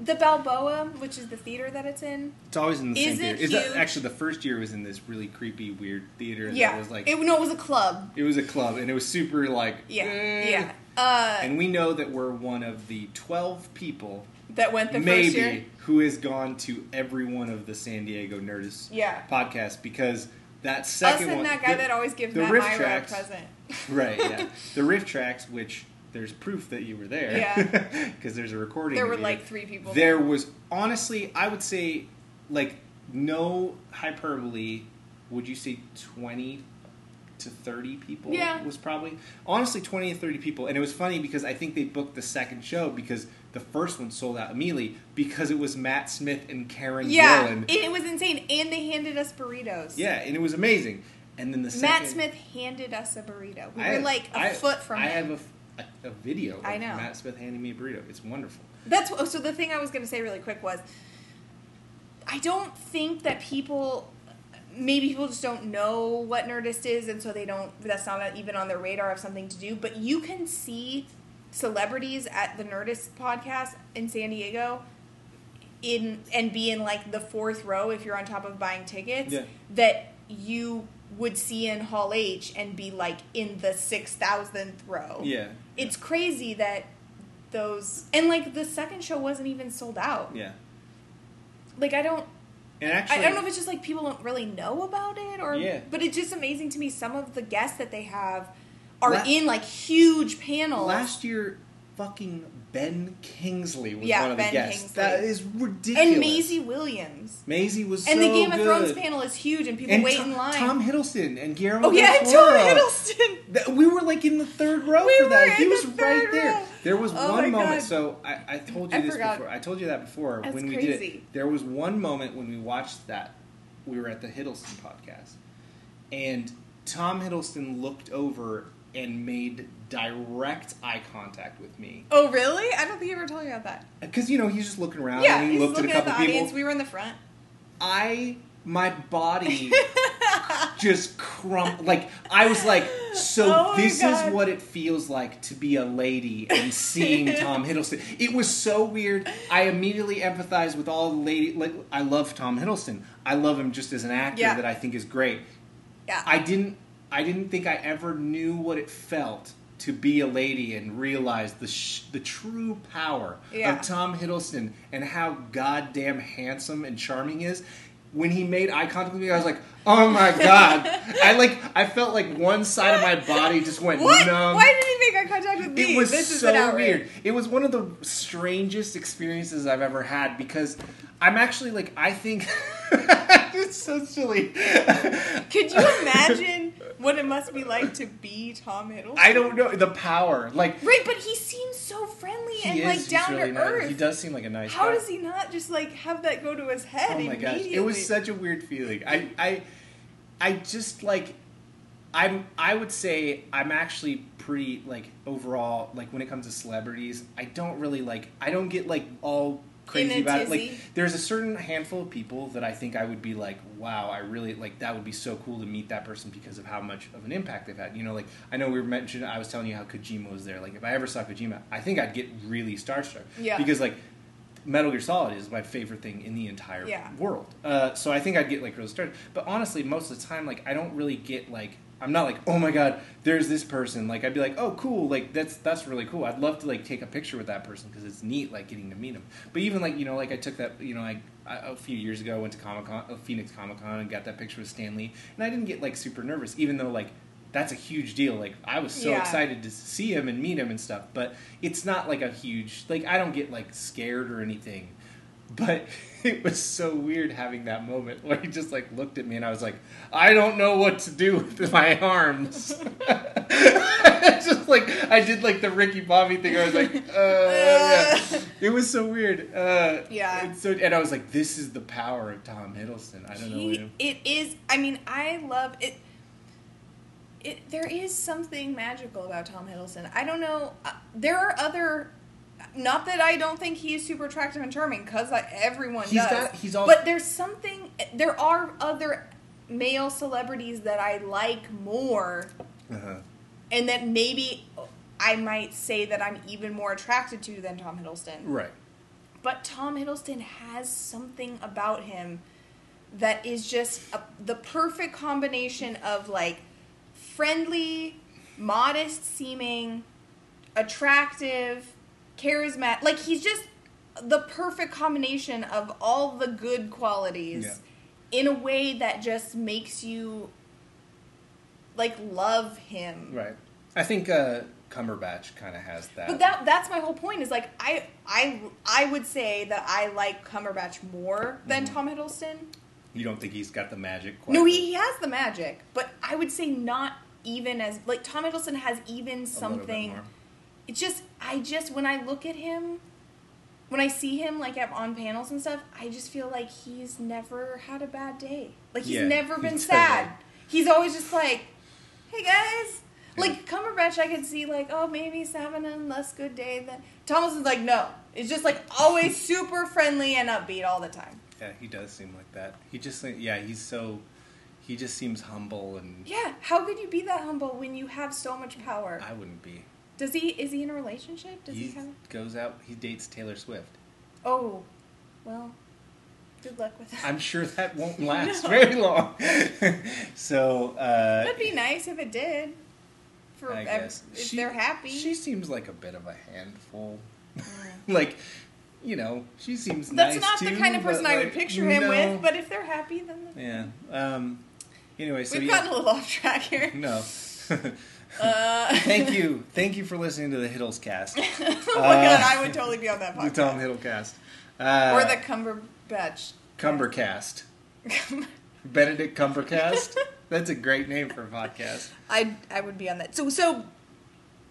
The Balboa, which is the theater that it's in. It's always in the same it theater. Is that, actually the first year was in this really creepy, weird theater. yeah, that was like it, no, it was a club. it was a club, and it was super like Yeah, eh. yeah. Uh, And we know that we're one of the twelve people, that went the first year. Who has gone to every one of the San Diego Nerdist Yeah. podcasts because that Us second and one, that guy the- that always gives the Matt riff Mira tracks- present. right, yeah, the riff tracks, which there's proof that you were there, Yeah. because there's a recording. There were you. like three people. There was honestly, I would say, like no hyperbole. Would you say twenty to thirty people? Yeah. was probably honestly twenty to thirty people, and it was funny because I think they booked the second show because the first one sold out immediately because it was Matt Smith and Karen Yeah, Gillan. and it was insane, and they handed us burritos. yeah, and it was amazing. And then the second, Matt Smith handed us a burrito. We I were have- like a I- foot from I him. have a, a- a video. Of I know. Matt Smith handing me a burrito. It's wonderful. That's oh, so. The thing I was going to say really quick was, I don't think that people, maybe people just don't know what Nerdist is, and so they don't. That's not even on their radar of something to do. But you can see celebrities at the Nerdist podcast in San Diego, in and be in like the fourth row if you're on top of buying tickets. Yeah. That you would see in Hall H and be like in the six thousandth row Yeah. it's crazy that those and like the second show wasn't even sold out. Yeah. Like I don't And I, actually, I don't know if it's just like people don't really know about it or Yeah. but it's just amazing to me some of the guests that they have are La- in like huge panels. Last year, fucking Ben Kingsley was Yeah, one of the guests. Kingsley. That is ridiculous. and Maisie Williams. Maisie was and so the Game of good. Thrones panel is huge and people and wait Tom, in line. Tom Hiddleston and Guillermo oh yeah, Tom Hiddleston. We were like in the third row We for that. He was right there. There was Oh one moment. God. So I, I told you I this forgot. before. I told you that before That's when we did it. There was one moment when we watched that. We were at the Hiddleston podcast, and Tom Hiddleston looked over and made direct eye contact with me Oh really? I don't think he ever told you about that. because you know he's just looking around yeah, and he he's looked at a looking at, couple the people. audience. We were in the front. I my body just crumpled. like I was like So Oh this God. is what it feels like to be a lady and seeing Tom Hiddleston. It was so weird. I immediately empathized with all the lady. Like, I love Tom Hiddleston. I love him just as an actor Yeah. that I think is great. Yeah. I didn't. I didn't think I ever knew what it felt to be a lady and realize the sh- the true power Yeah. of Tom Hiddleston and how goddamn handsome and charming he is. When he made eye contact with me, I was like, "Oh my god!" I like. I felt like one side of my body just went what? numb. Why did he make eye contact with me? It was this is so weird. It was one of the strangest experiences I've ever had because I'm actually like I think it's so silly. Could you imagine what it must be like to be Tom Hiddleston? I don't know the power. Like Right, but he seems so friendly and is like down really to nice. earth. He does seem like a nice How guy. does he not just like have that go to his head Oh my gosh, it was such a weird feeling. I, I, I just like, I'm. I would say I'm actually pretty like overall like when it comes to celebrities. I don't really like. I don't get like all crazy about it. Like there's a certain handful of people that I think I would be like, wow, I really like that would be so cool to meet that person because of how much of an impact they've had. You know, like I know we were mentioned. I was telling you how Kojima was there. Like if I ever saw Kojima, I think I'd get really starstruck. Yeah. Because like Metal Gear Solid is my favorite thing in the entire Yeah. world. Uh, so I think I'd get like really started. But honestly, most of the time, like I don't really get like I'm not like oh my god, there's this person. Like I'd be like oh cool, like that's that's really cool. I'd love to like take a picture with that person because it's neat like getting to meet him. But even like you know like I took that you know like I, a few years ago I went to Comic Con, uh, Phoenix Comic Con, and got that picture with Stan Lee, and I didn't get like super nervous, even though like. That's a huge deal. Like I was so Yeah. excited to see him and meet him and stuff, but it's not like a huge like I don't get like scared or anything. But it was so weird having that moment where he just like looked at me and I was like, I don't know what to do with my arms. It's just like I did like the Ricky Bobby thing. I was like, uh, yeah. it was so weird. Uh, Yeah. it's so, and I was like, this is the power of Tom Hiddleston. I don't know. He, him. it is. I mean, I love it. It there is something magical about Tom Hiddleston. I don't know. Uh, there are other. Not that I don't think he's super attractive and charming, because everyone He's does. got- he's all- but there's something. There are other male celebrities that I like more, Uh-huh. and that maybe I might say that I'm even more attracted to than Tom Hiddleston. Right. But Tom Hiddleston has something about him that is just a, the perfect combination of like friendly, modest seeming, attractive, charismatic. Like he's just the perfect combination of all the good qualities Yeah. in a way that just makes you like love him. Right. I think uh, Cumberbatch kind of has that. But that that's my whole point is like I I I would say that I like Cumberbatch more than Mhm. Tom Hiddleston. you don't think he's got the magic? Quite No, he, he has the magic, but I would say not even as like Tom Hiddleston has even something. It's just I just when I look at him, when I see him like at, on panels and stuff, I just feel like he's never had a bad day. Like he's Yeah, never been doesn't. sad. He's always just like, "Hey guys." Like Cumberbatch, I could see like, oh, maybe he's having a less good day than is like, no, it's just like always super friendly and upbeat all the time. Yeah, he does seem like that. He just, yeah, he's so, he just seems humble, and Yeah, how could you be that humble when you have so much power? I wouldn't be. Does he? Is he in a relationship? Does he, He have? goes out, he dates Taylor Swift. Oh, well, good luck with that. I'm sure that won't last No. very long. so, uh, That'd be nice if it did. For I guess if She- they're happy. She seems like a bit of a handful. Mm. like, you know, she seems nice. That's nice not the kind of person I would picture him no. with. But if they're happy, then yeah. Um. Anyway, so we've yeah. gotten a little off track here. no. Uh, Thank you, thank you for listening to the Hiddles cast, oh my Uh, god, I would totally be on that podcast. the. Tom Hiddle cast, uh, or the Cumberbatch. Cumbercast, Benedict Cumbercast. That's a great name for a podcast. I I would be on that. So so.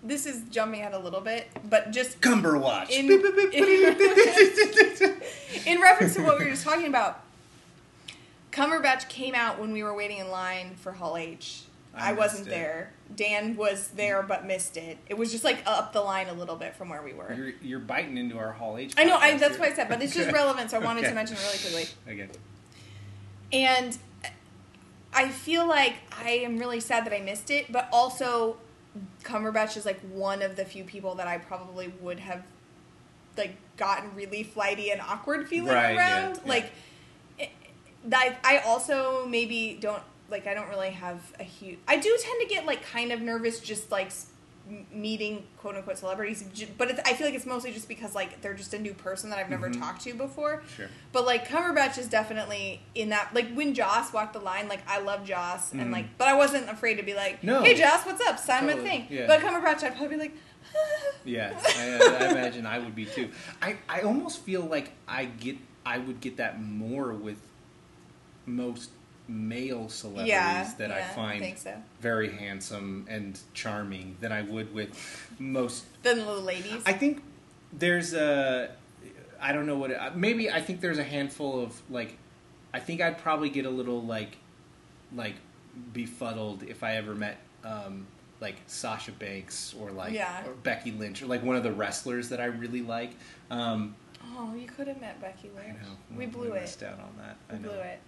This is jumping out a little bit, but just Cumberwatch. In- in reference to what we were just talking about, Cumberbatch came out when we were waiting in line for Hall H. I I, wasn't it. there. Dan was there but missed it. It was just like up the line a little bit from where we were. You're, you're biting into our Hall H. I know, I, that's here. what I said, but it's just relevant, so I wanted Okay. to mention it really quickly. Again. And I feel like I am really sad that I missed it, but also Cumberbatch is like one of the few people that I probably would have like gotten really flighty and awkward feeling Right, around. yeah. Like it, I also maybe don't like I don't really have a huge I do tend to get like kind of nervous just like meeting quote unquote celebrities but it's, I feel like it's mostly just because like they're just a new person that I've never Mhm. talked to before. Sure. But like Cumberbatch is definitely in that. Like when Joss walked the line, like I love Joss, Mhm. and like, but I wasn't afraid to be like, No. "Hey Joss, what's up? Sign my thing." yeah. But Cumberbatch, I'd probably be like, Yeah, I, I imagine I would be too. I, I almost feel like I get I would get that more with most male celebrities "Yeah, that I find think so." very handsome and charming than I would with most. Then the little ladies. I think there's a I don't know what it, maybe I think there's a handful of like I think I'd probably get a little like like befuddled if I ever met um, like Sasha Banks or like Yeah. or Becky Lynch or like one of the wrestlers that I really like. Um, oh, you could have met Becky I Lynch. know We blew it. missed out on that. We I know. blew it.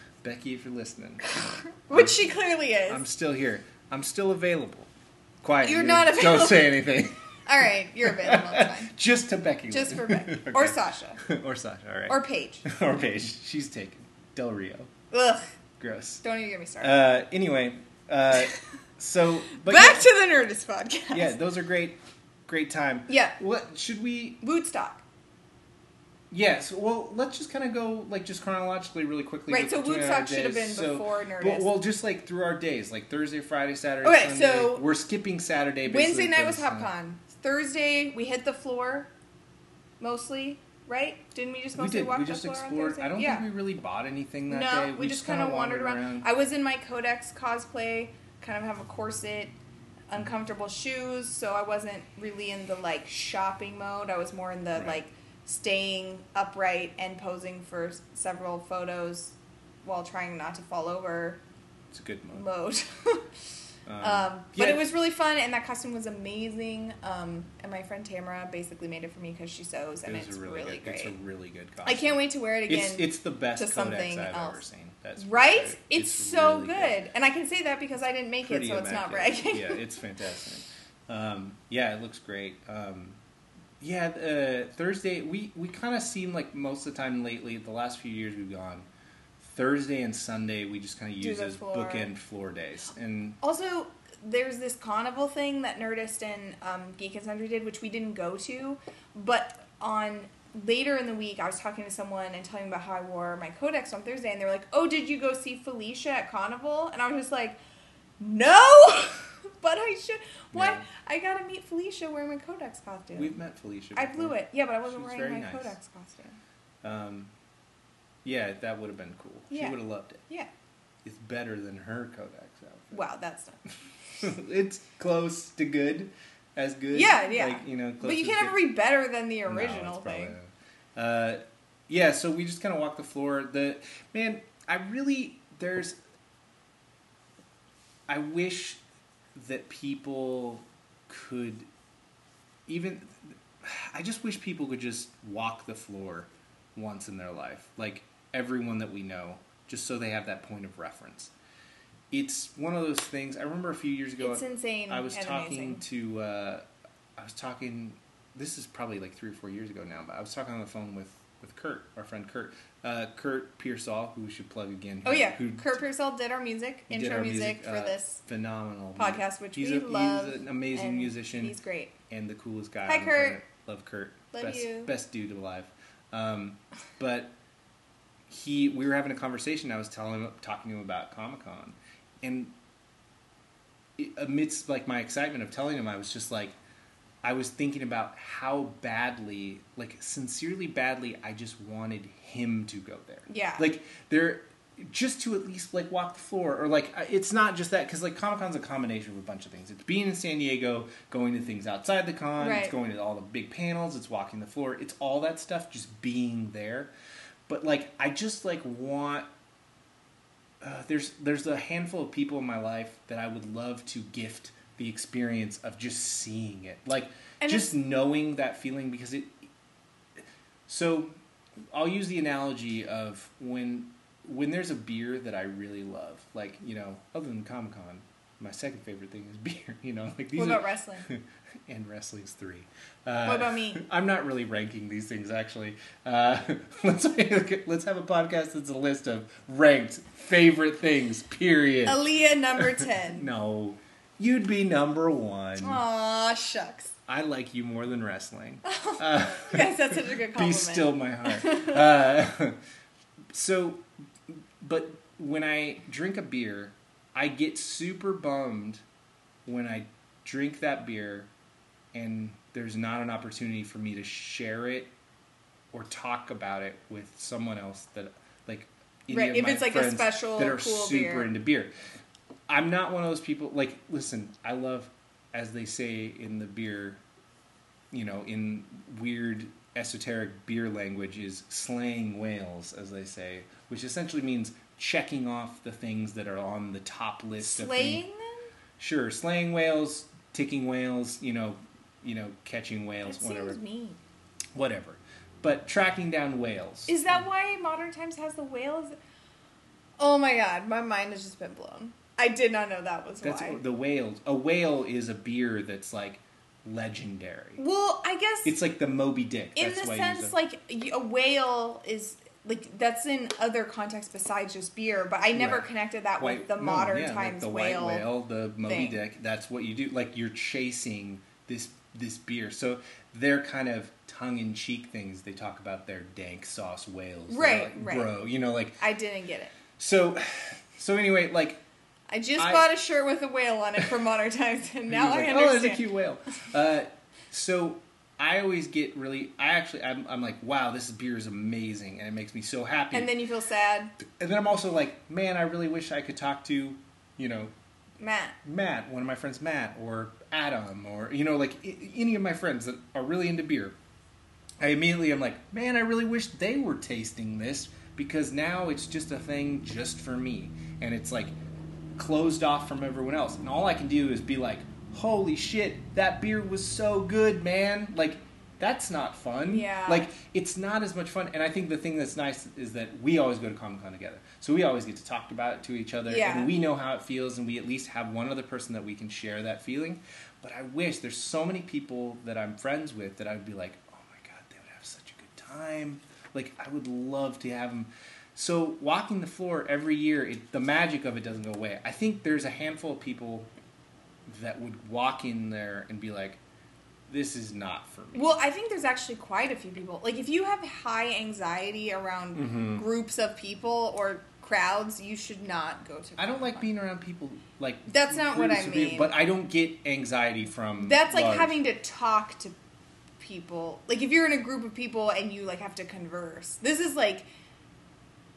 Becky, if you're listening, Which she clearly is. I'm still here. I'm still available. Quiet. You're you. not available. Don't say anything. All right, you're available. It's fine. Just to Becky. Just for. Becky or Sasha or Sasha. All right. or Paige. or Paige. She's taken. Del Rio. Ugh, Gross. don't even get me started. Uh, anyway, uh, so but Back yeah, to the Nerdist podcast. yeah, those are great, great time. yeah. What should we? w00tstock. Yes. well, let's just kind of go like just chronologically, really quickly. Right, so our should have been before Nerdist. Well, well, just like through our days, like Thursday, Friday, Saturday. Okay, Sunday. so- we're skipping Saturday. Wednesday night was uh, HopCon. Thursday we hit the floor, mostly. Right? Didn't we just We mostly did. walk We the just floor on explored. I don't yeah. think we really bought anything that no, day. we, just kind of wandered around. I was in my Codex cosplay, kind of have a corset, uncomfortable shoes, so I wasn't really in the like shopping mode. I was more in the Right. like staying upright and posing for s- several photos while trying not to fall over It's a good mode. mode. Um, Um, but yeah. it was really fun, and that costume was amazing. Um, and my friend Tamara basically made it for me because she sews, and It was it's a really, really, good, great. It's a really good costume. I can't wait to wear it again. It's it's the best to Codex something I've else. ever seen. That's for right? sure. It's, so really good. and I can say that because I didn't make Pretty it, so it's not immaculate. bragging. yeah, it's fantastic. Um, yeah, it looks great. Um, yeah, uh, Thursday we we kind of seem like most of the time lately, the last few years we've gone. Thursday and Sunday we just kind of use as floor. bookend floor days, and Also, there's this carnival thing that Nerdist and um, Geek and Sundry did, which we didn't go to, but on later in the week, I was talking to someone and telling them about how I wore my Codex on Thursday, and they were like, "Oh, did you go see Felicia at Carnival?" And I was just like, "No." But I should. Why? Yeah. I gotta meet Felicia wearing my Codex costume. we've met Felicia. I blew it. Yeah, but I wasn't She was wearing my nice. Codex costume. Um, yeah, that would have been cool. She would have loved it. Yeah. It's better than her Codex outfit. Wow, that's not. it's close to good, as good. Yeah, yeah. Like, you know, close But you can't ever be better than the original probably thing. Uh, yeah, so we just kind of walked the floor. The man, I really there's. I wish that people could even. I just wish people could just walk the floor once in their life, like everyone that we know, just so they have that point of reference. It's one of those things. I remember a few years ago. It's insane. I was talking amazing. to uh, I was talking this is probably like three or four years ago now, but I was talking on the phone with, with Kurt, our friend Kurt. Uh, Kurt Pearsall, who we should plug again. Oh yeah, who Kurt Pearsall did our music, intro our music, for uh, this phenomenal podcast, which he's we a, love. He's an amazing musician He's great. and the coolest guy. Hi, Kurt. planet. Love Kurt. Love best, you. Best dude alive. Um, but he, we were having a conversation. I was telling him, talking to him about Comic Con, and amidst like my excitement of telling him, I was just like, I was thinking about how badly, like sincerely badly, I just wanted him to go there. Yeah. Like there, just to at least like walk the floor, or like it's not just that because like Comic Con's a combination of a bunch of things. It's being in San Diego, going to things outside the con, Right. it's going to all the big panels, it's walking the floor, it's all that stuff. Just being there, but like I just like want. Uh, there's there's a handful of people in my life that I would love to gift the experience of just seeing it, like And just knowing that feeling because it. So, I'll use the analogy of when when there's a beer that I really love, like you know, other than Comic Con, my second favorite thing is beer. You know, like these What are, about wrestling? and wrestling's three. Uh, What about me? I'm not really ranking these things actually. Uh, let's let's have a podcast that's a list of ranked favorite things. Period. Aaliyah number ten. no, you'd be number one. Aw, shucks. I like you more than wrestling. Uh, Yes, that's such a good compliment. be still my heart. uh, so, but when I drink a beer, I get super bummed when I drink that beer and there's not an opportunity for me to share it or talk about it with someone else that like Right, if it's like a special, that are cool super beer. into beer. I'm not one of those people like listen, I love as they say in the beer you know, in weird esoteric beer language is slaying whales, as they say, which essentially means checking off the things that are on the top list of Slaying things. them? Sure, slaying whales, ticking whales, you know, you know, catching whales, That whatever, seems mean. whatever. But tracking down whales. Is that why Modern Times has the whales? Oh my god, my mind has just been blown. I did not know that was That's why. the whale. A whale is a beer that's like legendary. well, I guess It's like the Moby Dick. in That's the why I use sense it. like y- a whale is like that's in other contexts besides just beer, but I never Right. connected that with the no, modern yeah, like times the whale. white whale, the Moby thing. Dick. That's what you do. Like you're chasing this this beer. So they're kind of tongue in cheek things. They talk about their dank sauce whales, They're Right, like, right. Bro, you know, like I didn't get it. so. So anyway, like I just I- bought a shirt with a whale on it from Modern Times, and now I like, understand. Oh, there's a cute whale. Uh, so I always get really. I actually, I'm, I'm like, wow, this beer is amazing, and it makes me so happy. And then you feel sad, and then I'm also like, man, I really wish I could talk to, you know, Matt. Matt, one of my friends, Matt, or Adam, or you know, like I- any of my friends that are really into beer. I immediately am like, man, I really wish they were tasting this because now it's just a thing just for me, and it's like closed off from everyone else, and all I can do is be like, holy shit, that beer was so good, man! Like. That's not fun. Yeah. Like it's not as much fun. And I think the thing that's nice is that we always go to Comic Con together, so we always get to talk about it to each other, Yeah. and we know how it feels, and we at least have one other person that we can share that feeling. But I wish there's so many people that I'm friends with that I would be like, oh my god, they would have such a good time. Like I would love to have them. So walking the floor every year, it, the magic of it doesn't go away. I think there's a handful of people that would walk in there and be like, this is not for me. Well, I think there's actually quite a few people. Like, if you have high anxiety around Mhm. groups of people or crowds, you should not go to. I don't like being around people like That's not what I of people, mean. but I don't get anxiety from. That's like large- having to talk to people. Like, if you're in a group of people and you like have to converse, this is like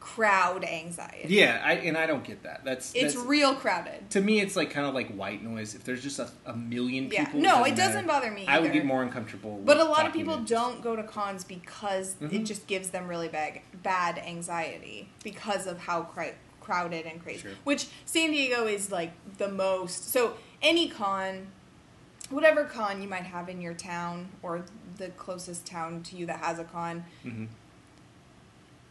crowd anxiety. Yeah, I, and I don't get that. That's it's that's, real crowded. to me. It's like kind of like white noise. If there's just a, a million Yeah. people, No, it it doesn't, matter. bother me I would either. get more uncomfortable. But a lot of people to- don't go to cons because it Mhm. just gives them really bad, bad anxiety because of how cri- crowded and crazy. Sure. Which San Diego is like the most. So any con, whatever con you might have in your town or the closest town to you that has a con, Mhm.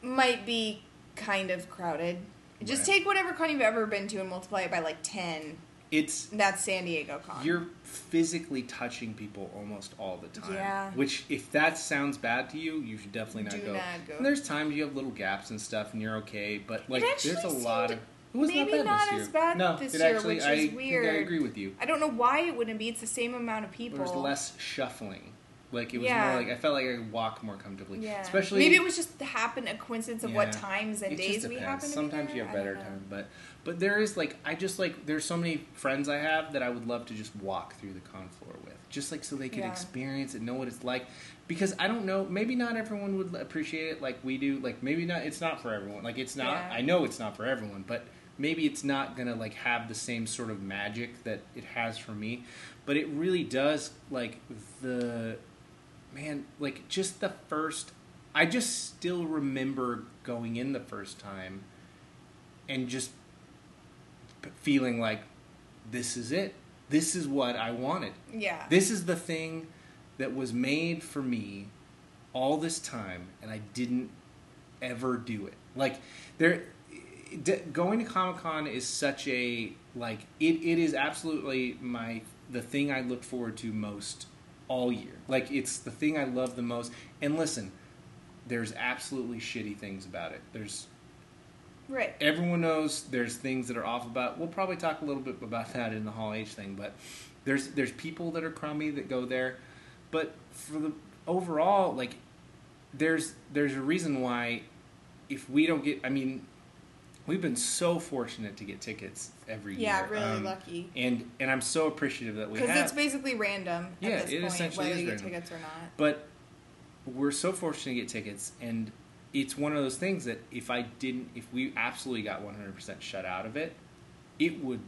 might be kind of crowded. Just Right. take whatever con you've ever been to and multiply it by like 10. It's That's San Diego con. you're physically touching people almost all the time. Yeah. Which, if that sounds bad to you, you should definitely not go. not go. And there's times you have little gaps and stuff, and you're okay. But like, there's a lot of. It was maybe not bad not as bad no, this year, actually, which I is think I agree with you. I don't know why it wouldn't be. It's the same amount of people. There's less shuffling. Like it was Yeah. more like I felt like I could walk more comfortably. Yeah. Especially maybe it was just the happen a coincidence of what times and It days we happen Sometimes you have better time, but but there is like I just like there's so many friends I have that I would love to just walk through the con floor with, just like so they could Yeah. experience it, know what it's like. Because I don't know, maybe not everyone would appreciate it like we do. Like maybe not, it's not for everyone. Like it's not. Yeah. I know it's not for everyone, but maybe it's not gonna like have the same sort of magic that it has for me. But it really does like the man, like just the first. I just still remember going in the first time and just feeling like this is it. This is what I wanted. Yeah. This is the thing that was made for me all this time, and I didn't ever do it. Like there, d- going to Comic Con is such a like it, it is absolutely my the thing I look forward to most all year. Like it's the thing I love the most. And listen, there's absolutely shitty things about it. There's Right. everyone knows there's things that are off about. We'll probably talk a little bit about that in the Hall H thing, but there's there's people that are crummy that go there, but for the overall, like there's there's a reason why if we don't get, I mean, we've been so fortunate to get tickets every Yeah, year. Yeah, really Um, lucky. and and I'm so appreciative that we Because it's basically random Yeah, at this it point, essentially whether is you get tickets or not. But we're so fortunate to get tickets, and it's one of those things that if I didn't, if we absolutely got 100% shut out of it, it would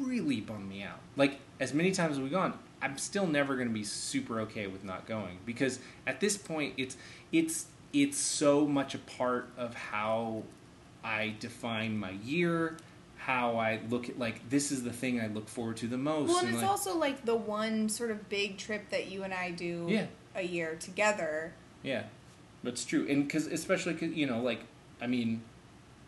really bum me out. Like, as many times as we've gone, I'm still never going to be super okay with not going because at this point, it's it's it's so much a part of how I define my year, how I look at like this is the thing I look forward to the most. Well, and and, it's like, also like the one sort of big trip that you and I do Yeah. a year together. Yeah, that's true, and because especially 'cause, you know, like I mean,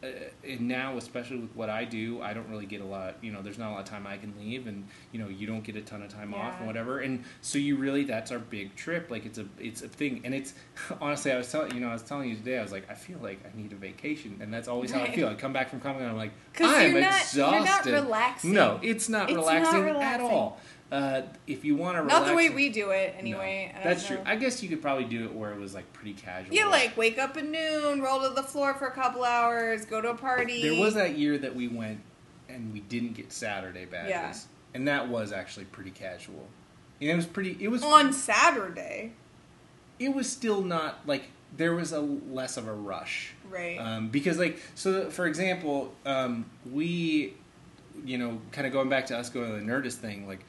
uh, and now especially with what I do, I don't really get a lot. You know, there's not a lot of time I can leave, and you know, you don't get a ton of time off and whatever. And so you really, that's our big trip. Like it's a it's a thing, and it's honestly, I was telling you know, I was telling you today, I was like, I feel like I need a vacation, and that's always how I feel. I come back from Comic Con, I'm like I'm you're not- exhausted. you're not relaxing. No, it's not, It's not relaxing, at all. Uh, if you want to Not the way we do it, anyway. no, that's true. I guess you could probably do it where it was like pretty casual. Yeah, like wake up at noon, roll to the floor for a couple hours, go to a party. There was that year that we went and we didn't get Saturday badges, Yeah. and that was actually pretty casual. And it was pretty. It was. on Saturday, It was still not like there was a less of a rush, right? um, because like so. For example, um, we, you know, kind of going back to us going to the Nerdist thing, like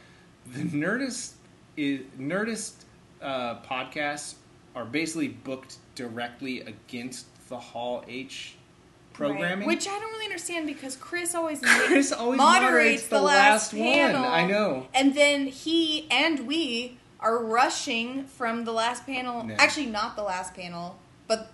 the Nerdist is Nerdist uh, podcasts are basically booked directly against the Hall H Right. programming, Which I don't really understand because Chris always Chris always moderates the, last, one. panel. I know. And then he and we are rushing from the last panel. Yeah. Actually, not the last panel, but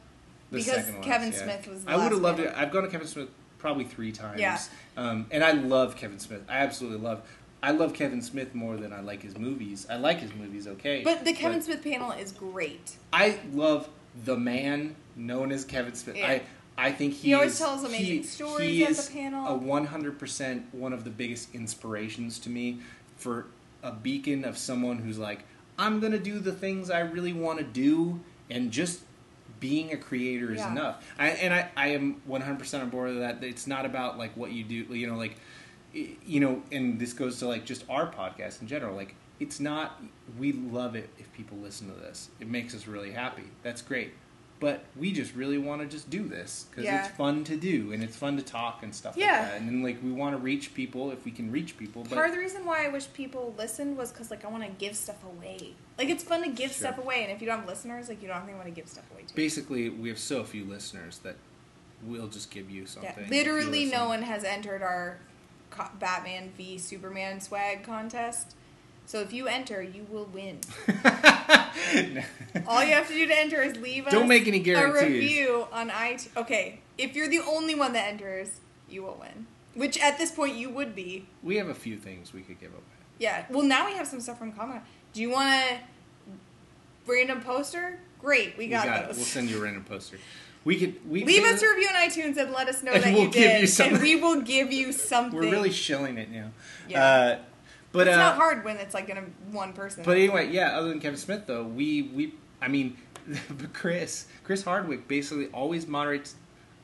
The because last, Kevin yeah. Smith was. The I would have loved panel. it. I've gone to Kevin Smith probably three times. Yeah. Um, and I love Kevin Smith. I absolutely love. I love Kevin Smith more than I like his movies. I like his movies, okay. But the Kevin Smith panel is great. I love the man known as Kevin Smith. Yeah. I I think he, He always is- tells amazing he- stories he at the panel. A one hundred percent one of the biggest inspirations to me for a beacon of someone who's like, I'm gonna do the things I really want to do, and just being a creator is Yeah. enough. I, and I, I am one hundred percent on board with that. It's not about like what you do, you know, like you know, and this goes to like just our podcast in general. Like, it's not. We love it if people listen to this. It makes us really happy. That's great. But we just really want to just do this because Yeah. it's fun to do and it's fun to talk and stuff Yeah. like that. And then like we want to reach people if we can reach people. But Part of the reason why I wish people listened was because like I want to give stuff away. Like it's fun to give Sure. stuff away, and if you don't have listeners, like you don't really want to give stuff away to. basically, we have so few listeners that we'll just give you something. Yeah. Literally, no one has entered our Batman v Superman swag contest. So if you enter, you will win. All you have to do to enter is leave Don't make any guarantees. a review on iTunes. Okay, if you're the only one that enters, you will win. Which at this point you would be. we have a few things we could give away. Yeah. Well, now we have some stuff from Comic Do you want a random poster? Great, we got, it. those. We'll send you a random poster. We could we Leave us a review on iTunes and let us know that we'll you give did, you something. and we will give you something. We're really shilling it now. Yeah. Uh, but it's uh, not hard when it's like in a one person. But anyway, yeah. Other than Kevin Smith, though, we we I mean, Chris Chris Hardwick basically always moderates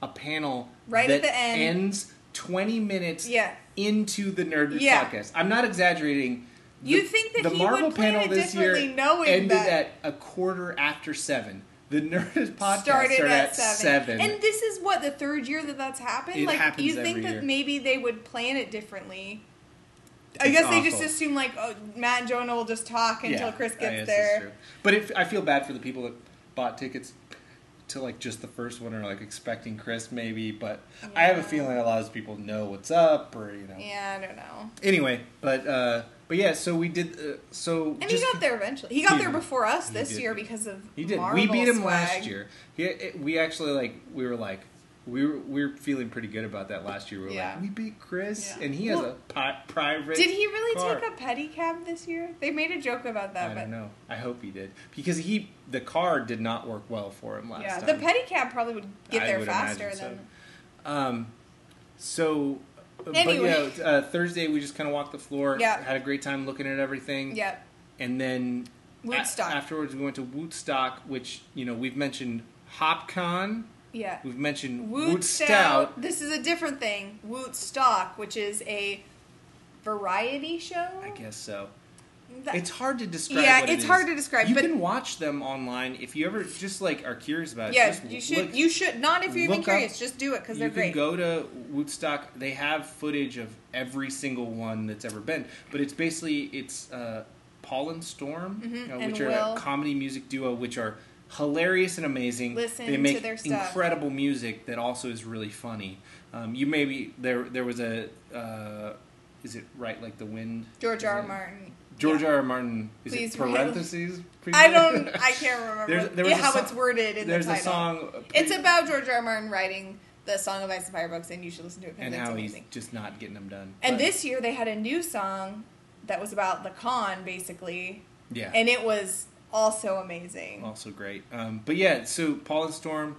a panel Right that at the end. ends twenty minutes yeah. into the Nerd Yeah. podcast. I'm not exaggerating. You think that the he Marvel panel this year ended that- at a quarter after seven. The Nerdist podcast started, started, at, at seven. And this is what the third year that that's happened. It like happens you think every that year. maybe they would plan it differently. I It's guess they just awful. assume like oh, Matt and Jonah will just talk until Yeah, Chris I gets guess that's there. true. But if, I feel bad for the people that bought tickets to like just the first one or like expecting Chris maybe. But I have a Yeah. feeling a lot of people know what's up or you know. Yeah, I don't know. Anyway, but uh, but yeah, so we did. Uh, so And he got there eventually. He got He there before us this year because of He did. Marvel we beat him swag. last year. He, it, we actually like we were like We were we were feeling pretty good about that last year. We were Yeah. like, we beat Chris, Yeah. and he has a pi- private. Did he really car. take a pedicab this year? They made a joke about that, I but don't know. I hope he did because he the car did not work well for him last yeah, time. the pedicab probably would get I there would faster than. Um, so, Anyway. but yeah, uh, Thursday we just kind of walked the floor. Yeah. had a great time looking at everything. Yep. and then a- afterwards we went to w00tstock, which you know we've mentioned HopCon, Yeah. we've mentioned Woot Woot Stout. Stout. This is a different thing. w00tstock, which is a variety show. I guess so. That- It's hard to describe. Yeah, it it's hard to describe, You but- can watch them online if you ever just like are curious about it. yeah, just you should. look- you should not if you're even look up- curious. Just do it because they're great. You can go to w00tstock. They have footage of every single one that's ever been, but it's basically it's uh, Paul and Storm, Mhm, uh, and which are Wil. a comedy music duo, which are hilarious and amazing. Listen they to make incredible music that also is really funny. Um, you maybe there there was a uh, is it Write like the wind? George R. R. Martin. George Yeah. R. R. Martin. Is Please it parentheses? I don't. I can't remember There's- there was a how song- it's worded in There's the a title. song. uh, It's about George R. R. Martin writing the Song of Ice and Fire books, and you should listen to it and how he's just not getting them done. And But- this year they had a new song that was about the con, basically, yeah, and it was also amazing. also great. Um, but yeah, so Paul and Storm,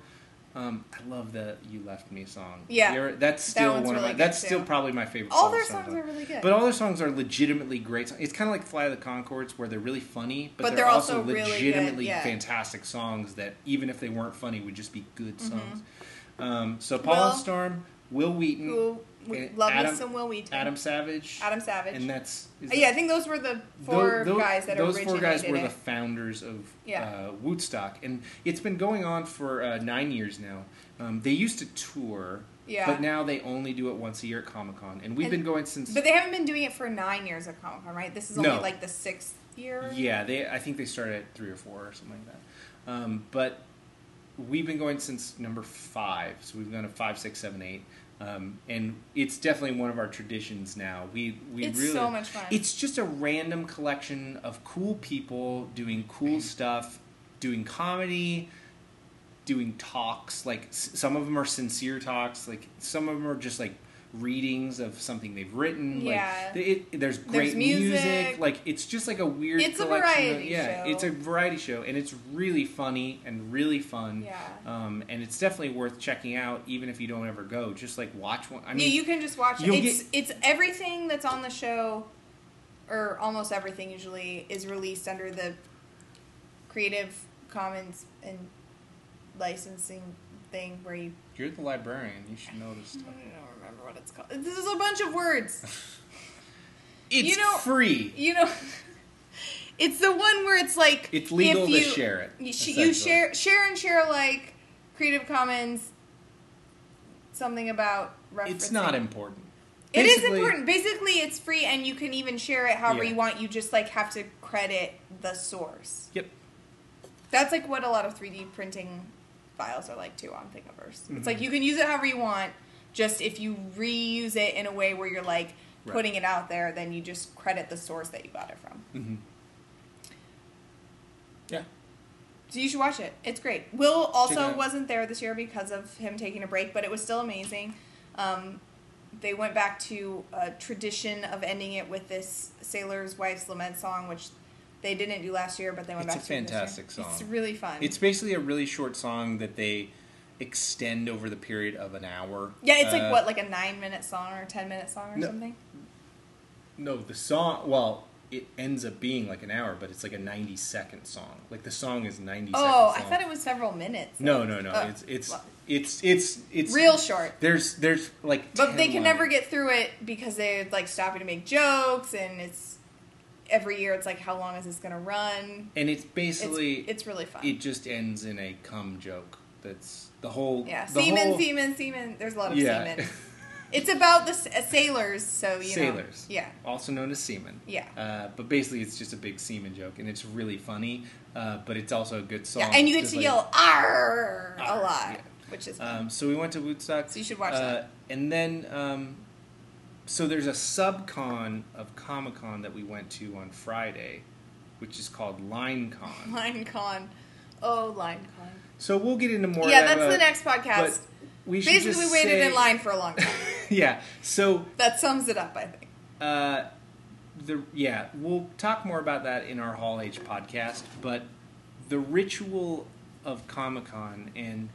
um, I love the "You Left Me" song. Yeah. You're- that's That still one's one of my. That's still probably my favorite. All Paul their song, songs are really good. But all their songs are legitimately great. songs. It's kind of like "Fly of the Conchords," where they're really funny, but, But they're, they're also, really legitimately yeah. fantastic songs that even if they weren't funny, would just be good Mhm. songs. Um, so Paul Wil- and Storm, Wil Wheaton, Who we love Adam- me some Wil Wheaton. Adam Savage, Adam Savage. and that's Uh, yeah, I think those were the four Tho- tho- guys that those four guys were it. the founders of Yeah. uh, w00tstock, and it's been going on for uh, nine years now. Um, they used to tour, yeah. but now they only do it once a year at Comic Con, and we've And- been going since. But they haven't been doing it for nine years at Comic Con, right? This is only No. like the sixth year. yeah, they. I think they started at three or four or something like that. Um, but we've been going since number five, so we've gone to five, six, seven, eight. Um, and it's definitely one of our traditions now. We we It's really so much fun. It's just a random collection of cool people doing cool stuff, doing comedy, doing talks. Like s- some of them are sincere talks. Like some of them are just like readings of something they've written. Yeah. Like, it, there's great music. Like it's just like a weird. It's a collection of- yeah, show. it's a variety show, and it's really funny and really fun. Yeah. Um, and it's definitely worth checking out, even if you don't ever go. Just like watch one. I mean, yeah, you can just watch it. you'll It's it's everything that's on the show, or almost everything usually is released under the Creative Commons and licensing thing where you you're the librarian. You should know this stuff. Remember what it's called. This is a bunch of words. It's You know- free. You know, it's the one where it's like It's legal if to you, share it. You, you share share and share like Creative Commons. Something about referencing. It's not important. It is Basically- important. Basically, it's free, and you can even share it however Yeah. you want. You just like have to credit the source. Yep. That's like what a lot of 3D printing files are like too on Thingiverse. Mhm. It's like you can use it however you want. Just if you reuse it in a way where you're like Right. putting it out there, then you just credit the source that you got it from. hmm Yeah. So you should watch it. It's great. Wil also wasn't there this year because of him taking a break, but it was still amazing. Um, they went back to a tradition of ending it with this Sailor's Wife's Lament song, which they didn't do last year, but they went It's back a to it this year. fantastic song. It's really fun. It's basically a really short song that they extend over the period of an hour. yeah, it's like Uh, what, like a nine minute song or a ten minute song or No. something. No, the song. Well, it ends up being like an hour, but it's like a ninety second song. Like the song is ninety. Oh, I thought it was several minutes. No, no, no. Oh, it's it's well. it's it's it's real short. There's there's like. But 10 they can never get through it because they're like stopping to make jokes, and it's every year. It's like, how long is this going to run? And it's It's, basically it's really fun. it just ends in a cum joke. That's the whole. yeah, the seaman, whole. There's a lot of Yeah. seamen. It's about the uh, sailors, so you know. Sailors. Yeah, also known as seamen. yeah, Uh, but basically, it's just a big semen joke, and it's really funny. Uh, but it's also a good song. yeah. And you get to like- yell "arr" a lot, yeah. which is. Um, so we went to w00tstock. so you should watch uh, that. And then, um, so there's a subcon of Comic Con that we went to on Friday, which is called LineCon. Line con, oh line con. So we'll get into more. yeah, of that, that's uh, the next podcast. We should Basically, we waited say- in line for a long time. yeah. So that sums it up, I think. uh, the yeah, we'll talk more about that in our Hall H podcast. But the ritual of Comic Con and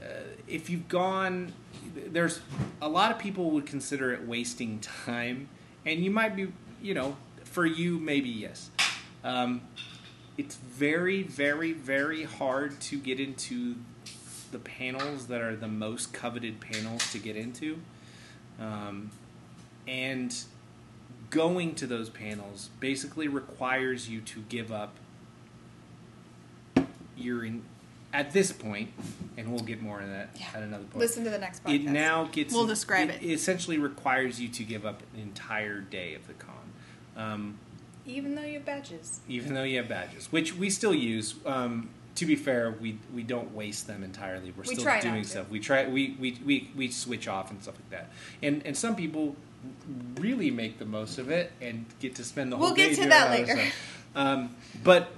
uh, if you've gone, there's a lot of people would consider it wasting time, and you might be, you know, for you maybe yes. Um, it's very, very, very hard to get into the panels that are the most coveted panels to get into. Um, and going to those panels basically requires you to give up your in, at this point, and we'll get more into that Yeah. at another point. Listen to the next podcast. it now gets We'll describe it. essentially requires you to give up an entire day of the con. Um, Even though you have badges. even though you have badges, which we still use. Um, to be fair, we we don't waste them entirely. We're We still doing stuff. We try we, we, we, we switch off and stuff like that. And and some people really make the most of it and get to spend the whole We'll day get to that later. Um, but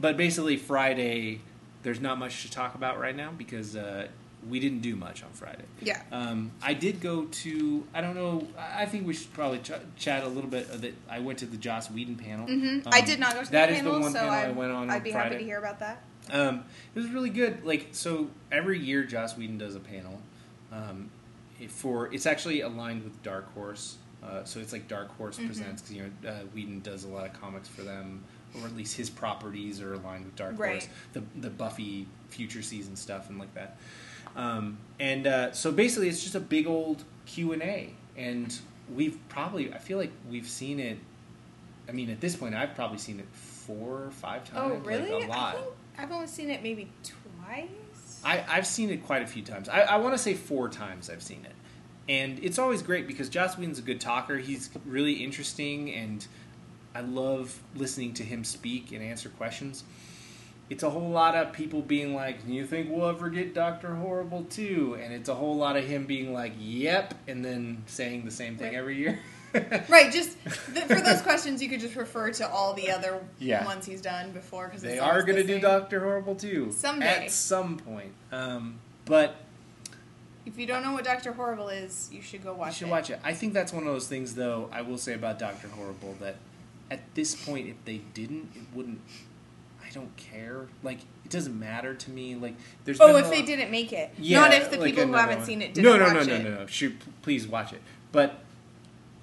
but basically Friday, there's not much to talk about right now because uh, we didn't do much on Friday. Yeah. Um, I did go to. I don't know. I think we should probably ch- chat a little bit. Of the, I went to the Joss Whedon panel. hmm Um, I did not go to the that is panel, the one so panel I went on. I'd on be Friday. happy to hear about that. Um, it was really good. Like so, every year Joss Whedon does a panel. Um, for it's actually aligned with Dark Horse. Uh, so it's like Dark Horse Mhm. presents because you know uh, Whedon does a lot of comics for them, or at least his properties are aligned with Dark Right. Horse. The the Buffy future season stuff and like that. Um, and uh, so basically, it's just a big old Q and A, and we've probably I feel like we've seen it. I mean, at this point, I've probably seen it four or five times. Oh, like, really? a lot. I think I've only seen it maybe twice. I, I've seen it quite a few times. I, I want to say four times I've seen it. And it's always great because Joss Whedon's a good talker. He's really interesting, and I love listening to him speak and answer questions. It's a whole lot of people being like, "You think we'll ever get Doctor Horrible too?" And it's a whole lot of him being like, "Yep," and then saying the same thing Right. every year. Right, just th- for those questions, you could just refer to all the other Yeah. ones he's done before because They are going to do Doctor Horrible too Someday. at some point. Um, but If you don't know what Doctor Horrible is, you should go watch you should it. watch it. I think that's one of those things, though. I will say about Doctor Horrible that at this point, if they didn't, it wouldn't. I don't care. Like it doesn't matter to me. Like there's. Oh, if they didn't make it, Yeah, not if the like people who haven't one. seen it didn't No, no, watch no, it. no, no, no. Shoot, please watch it. But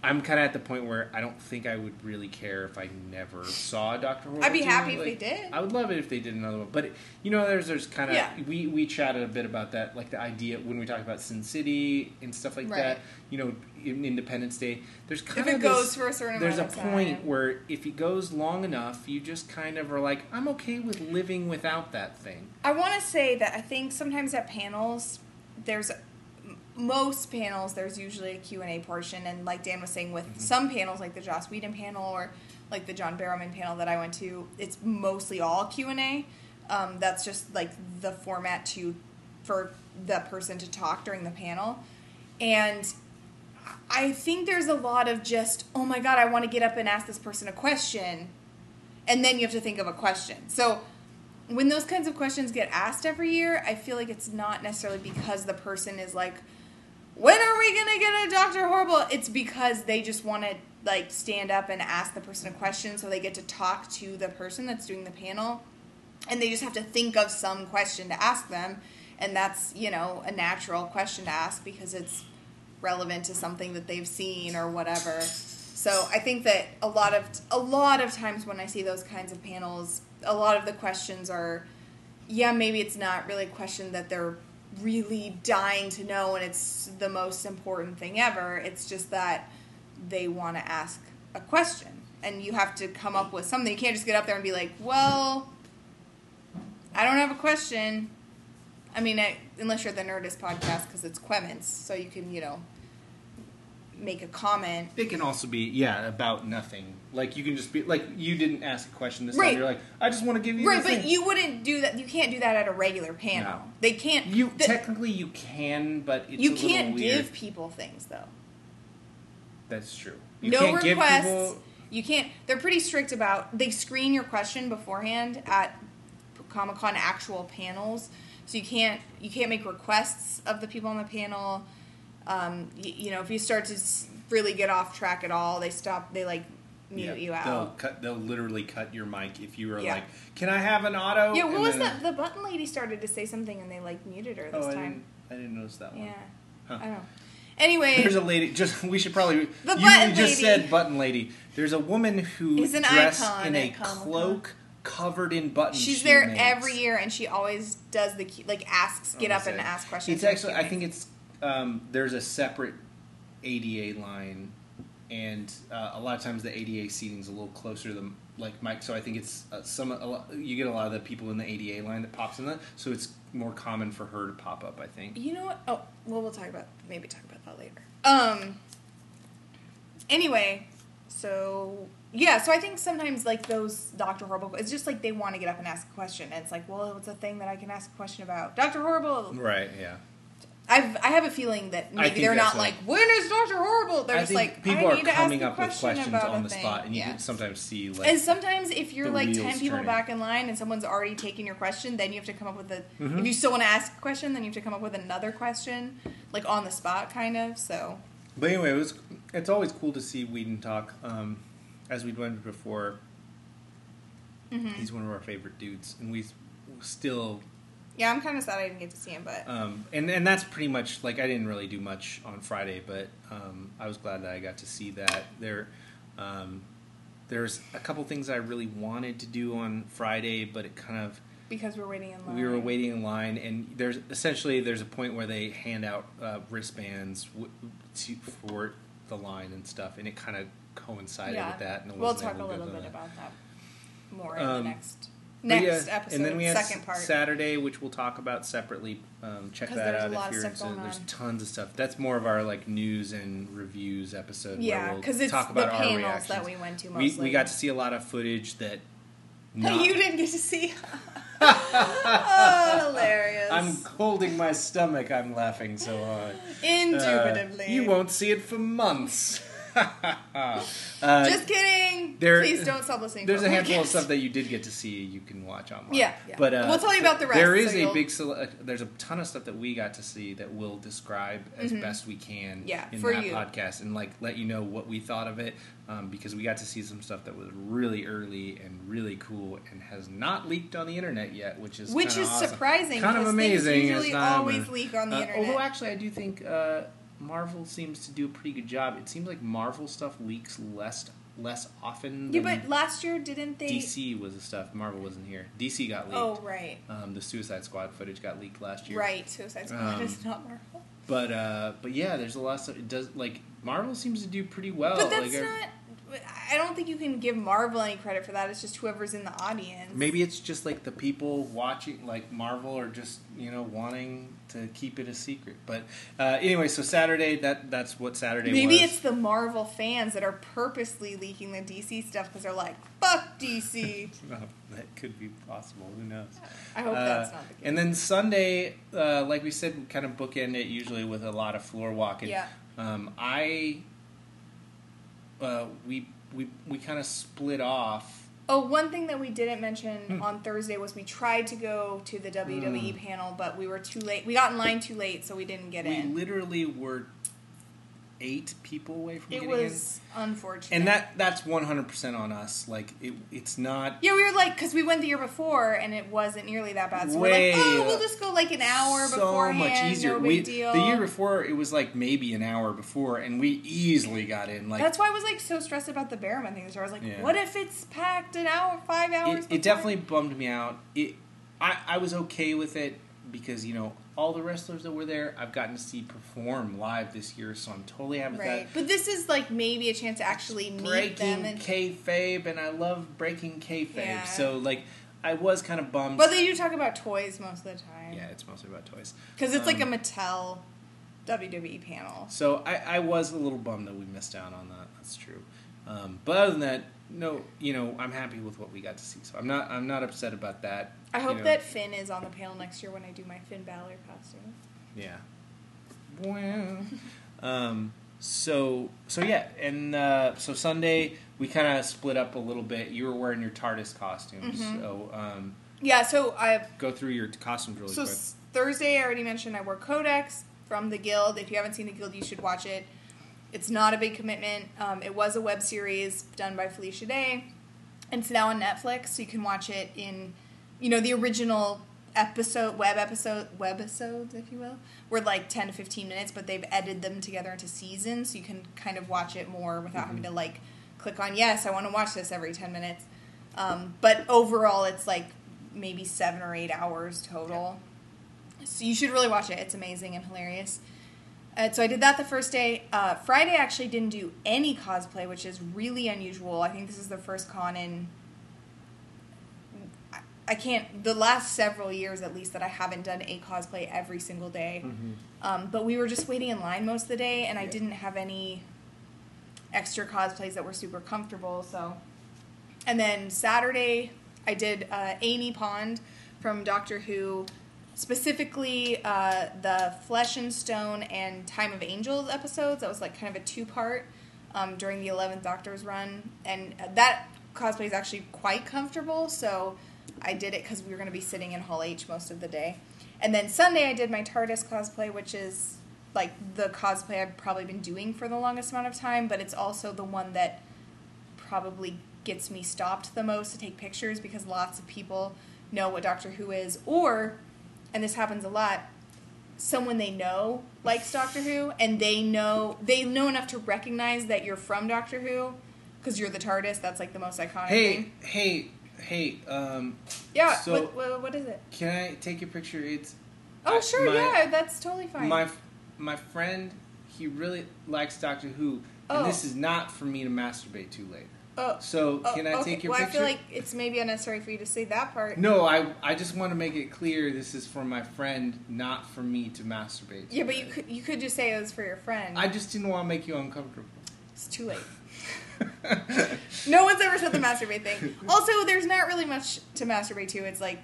I'm kind of at the point where I don't think I would really care if I never saw Doctor Horrible. I'd be 2. happy if Like, they did. I would love it if they did another one. But you know, there's there's kind of Yeah. we we chatted a bit about that, like the idea when we talk about Sin City and stuff like Right. that. You know, in Independence Day, there's kind If of it goes for a certain there's a point time. where if it goes long enough, you just kind of are like, I'm okay with living without that thing. I want to say that I think sometimes at panels, there's most panels there's usually a Q&A portion and like Dan was saying with some panels like the Joss Whedon panel or like the John Barrowman panel that I went to it's mostly all Q&A um, that's just like the format to for the person to talk during the panel. And I think there's a lot of just oh my god I want to get up and ask this person a question and then you have to think of a question. So when those kinds of questions get asked every year, I feel like it's not necessarily because the person is like, when are we gonna get a Doctor Horrible? It's because they just want to like stand up and ask the person a question, so they get to talk to the person that's doing the panel, and they just have to think of some question to ask them, and that's you know a natural question to ask because it's relevant to something that they've seen or whatever. So I think that a lot of a lot of times when I see those kinds of panels, a lot of the questions are, yeah, maybe it's not really a question that they're really dying to know, and it's the most important thing ever. It's just that they want to ask a question, and you have to come up with something. You can't just get up there and be like, well, I don't have a question. I mean, I, unless you're the Nerdist podcast because it's Quemments, so you can, you know, make a comment. It can also be yeah about nothing. Like you can just be like you didn't ask a question this Right. time. You're like I just want to give you Right, but thing." you wouldn't do that. You can't do that at a regular panel. No. They can't. you the- technically you can, but it's you can't give people things though. That's true. You no can't give requests. people. You can't. They're pretty strict about. They screen your question beforehand at Comic Con actual panels so you can't you can't make requests of the people on the panel. Um, you, you know, if you start to s- really get off track at all, they stop. They like mute Yeah, you They'll out. cut. They'll literally cut your mic if you were Yeah. like, "Can I have an auto?" Yeah, what And was then- that? The button lady started to say something, and they like muted her this Oh, I time. didn't, I didn't notice that one. Yeah, Huh. I don't know. Anyway, There's a lady. Just we should probably. The you button just lady. said button lady. There's a woman who Is an dressed icon in a at Comic-Con. cloak covered in buttons. she's she there makes. every year, and she always does the like asks, get up and ask questions. It's actually. I think it's. Um, there's a separate ADA line, and uh, a lot of times the ADA seating is a little closer to the like mic. So I think it's uh, some. A lot, you get a lot of the people in the ADA line that pops in that. So it's more common for her to pop up. I think. You know what? Oh, well, we'll talk about maybe talk about that later. Um. Anyway, so yeah, so I think sometimes like those Doctor Horrible, it's just like they want to get up and ask a question. And it's like, well, it's a thing that I can ask a question about. Doctor Horrible. Right. Yeah. I've I have a feeling that maybe they're not right. like, when is Doctor Horrible? They're I just like, people I are need to coming up a with questions on the thing. spot, and you Yeah. can sometimes see like. And sometimes if you're like ten people turning. back in line and someone's already taken your question, then you have to come up with a. Mhm. If you still want to ask a question, then you have to come up with another question, like on the spot, kind of. So But anyway, it was. It's always cool to see Whedon talk. Um, as we'd went before, Mhm. he's one of our favorite dudes, and we still. Yeah, I'm kind of sad I didn't get to see him, but Um, and and that's pretty much like I didn't really do much on Friday, but um, I was glad that I got to see that there. Um, there's a couple things I really wanted to do on Friday, but it kind of because we're waiting in line, we were waiting in line, and there's essentially there's a point where they hand out uh, wristbands w- to, for the line and stuff, and it kind of coincided Yeah, with that. And we'll talk a little bit about that more in Um, the next But next yeah, episode, and then we have second part. Saturday, which we'll talk about separately. Um, check 'Cause that there's a out lot if of you're stuff interested. going There's tons of stuff. That's more of our like news and reviews episode. where yeah, we'll because it's talk the about our panels reactions. that we went to we, mostly. we got to see a lot of footage that. that Not, you didn't get to see. oh, hilarious! I'm holding my stomach. I'm laughing so hard. Indubitably. Uh, you won't see it for months. uh, Just kidding. there- Please don't stop listening. There's a handful of stuff that you did get to see. You can watch online. Yeah, yeah. But uh, We'll tell you about the rest, There is so a big. sele- uh, There's a ton of stuff that we got to see that we'll describe as best we can. Mm-hmm. Yeah, in that you. podcast and like let you know what we thought of it um, because we got to see some stuff that was really early and really cool and has not leaked on the internet yet, which is Which is awesome. surprising. Kind of amazing. Things usually always leak on the Uh, internet. Although actually, I do think uh, Marvel seems to do a pretty good job. It seems like Marvel stuff leaks less less often. yeah, but last year didn't they? DC was the stuff. Marvel wasn't here. DC got leaked. Oh right, Um, the Suicide Squad footage got leaked last year. right. Suicide Squad Um, is not Marvel. But uh, but yeah, there's a lot of stuff. It does like Marvel seems to do pretty well. but that's like, not. I don't think you can give Marvel any credit for that. It's just whoever's in the audience. Maybe it's just like the people watching, like Marvel, are just you know wanting to keep it a secret. But uh, anyway, so Saturday that that's what Saturday was. Maybe was. it's the Marvel fans that are purposely leaking the DC stuff because they're like, "Fuck DC." That could be possible. Who knows? I hope Uh, that's not the case. And then Sunday, uh, like we said, we kind of bookend it usually with a lot of floor walking. Yeah. Um, I, uh, we we we kind of split off. Oh, one thing that we didn't mention Hmm. on Thursday was we tried to go to the WWE Mm. panel, but we were too late. We got in line too late, so we didn't get we in. We literally were eight people away from It getting was unfortunate. and that that's one hundred percent on us. Like it, it's not. yeah, we were like, because we went the year before and it wasn't nearly that bad. So Way, we're like, oh, we'll just go like an hour so beforehand. much easier. No big we, deal. The year before, it was like maybe an hour before, and we easily got in. Like That's why I was like so stressed about the Barrowman thing. So I was like, Yeah. what if it's packed an hour, five hours? it, it definitely bummed me out. It, I, I was okay with it because you know all the wrestlers that were there, I've gotten to see perform live this year, so I'm totally happy with that. but this is like maybe a chance to actually meet Breaking them. And, kayfabe, and I love breaking kayfabe. Yeah. So like, I was kind of bummed. but they do talk about toys most of the time. yeah, it's mostly about toys. because it's like a Um, Mattel WWE panel. So I, I was a little bummed that we missed out on that. That's true. Um, but other than that, no, you know, I'm happy with what we got to see. So I'm not I'm not upset about that. I hope know. that Finn is on the panel next year when I do my Finn Balor costume. Yeah. Well, um, so so yeah, and uh, so Sunday we kind of split up a little bit. You were wearing your TARDIS costume, Mhm. so um, Yeah, so I Go through your costumes really so quick. s- Thursday I already mentioned I wore Codex from the Guild. If you haven't seen the Guild, you should watch it. It's not a big commitment. Um, it was a web series done by Felicia Day. And it's now on Netflix, so you can watch it in, you know, the original episode, web episode, webisodes, if you will, were like 10 to 15 minutes, but they've edited them together into seasons, so you can kind of watch it more without having to like click on, yes, I want to watch this every 10 minutes. Um, but overall, it's like maybe seven or eight hours total. So you should really watch it. It's amazing and hilarious. Uh, so I did that the first day. Uh, Friday, actually didn't do any cosplay, which is really unusual. I think this is the first con in. I- can't. The last several years, at least, that I haven't done a cosplay every single day. Um, but we were just waiting in line most of the day, and I didn't have any extra cosplays that were super comfortable. So, and then Saturday, I did uh, Amy Pond from Doctor Who, specifically uh, the Flesh and Stone and Time of Angels episodes. That was like kind of a two part um, during the Eleventh Doctor's run, and that cosplay is actually quite comfortable. So I did it because we were going to be sitting in Hall H most of the day. And then Sunday, I did my TARDIS cosplay, which is like the cosplay I've probably been doing for the longest amount of time, but it's also the one that probably gets me stopped the most to take pictures because lots of people know what Doctor Who is, or, and this happens a lot, someone they know likes Doctor Who, and they know they know enough to recognize that you're from Doctor Who because you're the TARDIS. That's like the most iconic Hey, thing. hey, hey. Um, Yeah. So- what, what, what is it? can I take your picture? It's Oh, I- sure. my- yeah, that's totally fine. my my friend. He really likes Doctor Who, Oh. and this is not for me to masturbate too late. oh, So oh, can I okay. take your well, picture? I feel like it's maybe unnecessary for you to say that part. No, I I just want to make it clear this is for my friend, not for me to masturbate. Yeah, but you could you could just say it was for your friend. I just didn't want to make you uncomfortable. It's too late. No one's ever said the masturbate thing. Also, there's not really much to masturbate to. It's like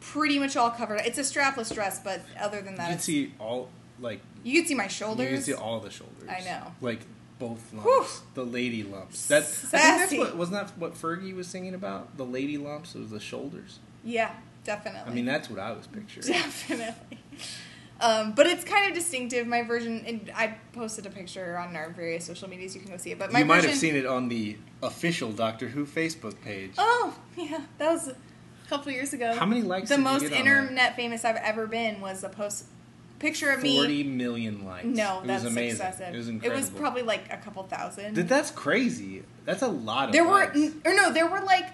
pretty much all covered. It's a strapless dress, but other than that, you can see all like you can see my shoulders. you can see all the shoulders. I know. like both lumps, Whew. the lady lumps. That's I think that's what wasn't that what Fergie was singing about? The lady lumps. It was the shoulders. yeah, definitely. I mean, that's what I was picturing. definitely. Um, but it's kind of distinctive. My version, and I posted a picture on our various social medias. You can go see it. But my you might version, have seen it on the official Doctor Who Facebook page. Oh, yeah, that was a couple years ago. How many likes The did you most get on that? internet famous I've ever been was a post picture of me. Forty million likes. No, it that's was amazing. excessive. It was It was probably like a couple thousand. Th- That's crazy. That's a lot of. there were, likes. n- or no, there were like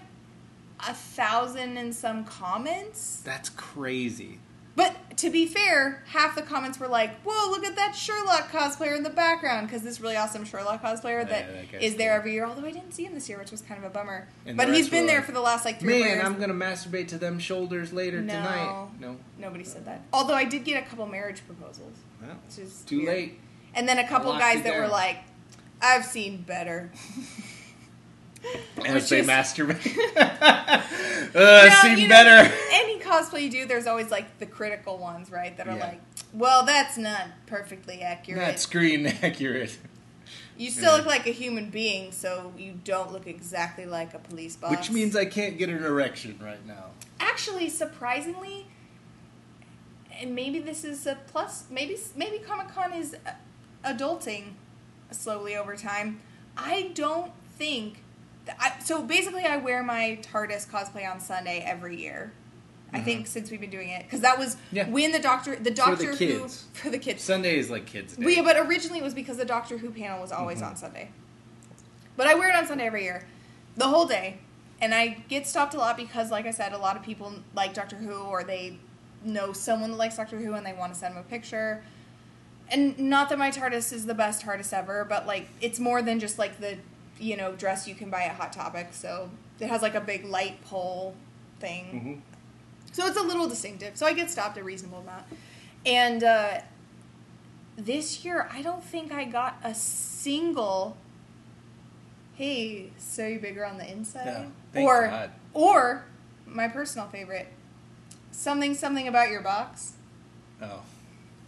a thousand and some comments. That's crazy. To be fair, half the comments were like, "Whoa, look at that Sherlock cosplayer in the background!" Because this really awesome Sherlock cosplayer Yeah, that that guy's there cool. every year. Although I didn't see him this year, which was kind of a bummer. And but he's been there like, for the last like three Man, years. I'm gonna masturbate to them shoulders later No. tonight. No, Nobody said that. Although I did get a couple marriage proposals, well, which is too weird. late. And then a couple guys that were like, "I've seen better." As they is- masturbate. uh, No, seem you know, better. Any cosplay you do, there's always like the critical ones, right? That are Yeah. like, "Well, that's not perfectly accurate." Not screen accurate. you still Yeah. look like a human being, so you don't look exactly like a police boss. Which means I can't get an erection right now. actually, surprisingly, and maybe this is a plus. Maybe maybe Comic Con is adulting slowly over time. I don't think. I, so basically, I wear my TARDIS cosplay on Sunday every year. I think since we've been doing it because that was Mm-hmm. Yeah. when the doctor the For the Doctor Who for the kids. Sunday is like kids' day. Well, yeah, but originally it was because the Doctor Who panel was always Mm-hmm. on Sunday. But I wear it on Sunday every year, the whole day, and I get stopped a lot because, like I said, a lot of people like Doctor Who or they know someone that likes Doctor Who and they want to send them a picture. And not that my TARDIS is the best TARDIS ever, but like it's more than just like the you know dress you can buy at Hot Topic. So it has like a big light pole thing. Mhm. So it's a little distinctive. So I get stopped a reasonable amount. And uh, this year, I don't think I got a single. Hey, so you bigger on the inside? Or, God. or my personal favorite, something something about your box. Oh.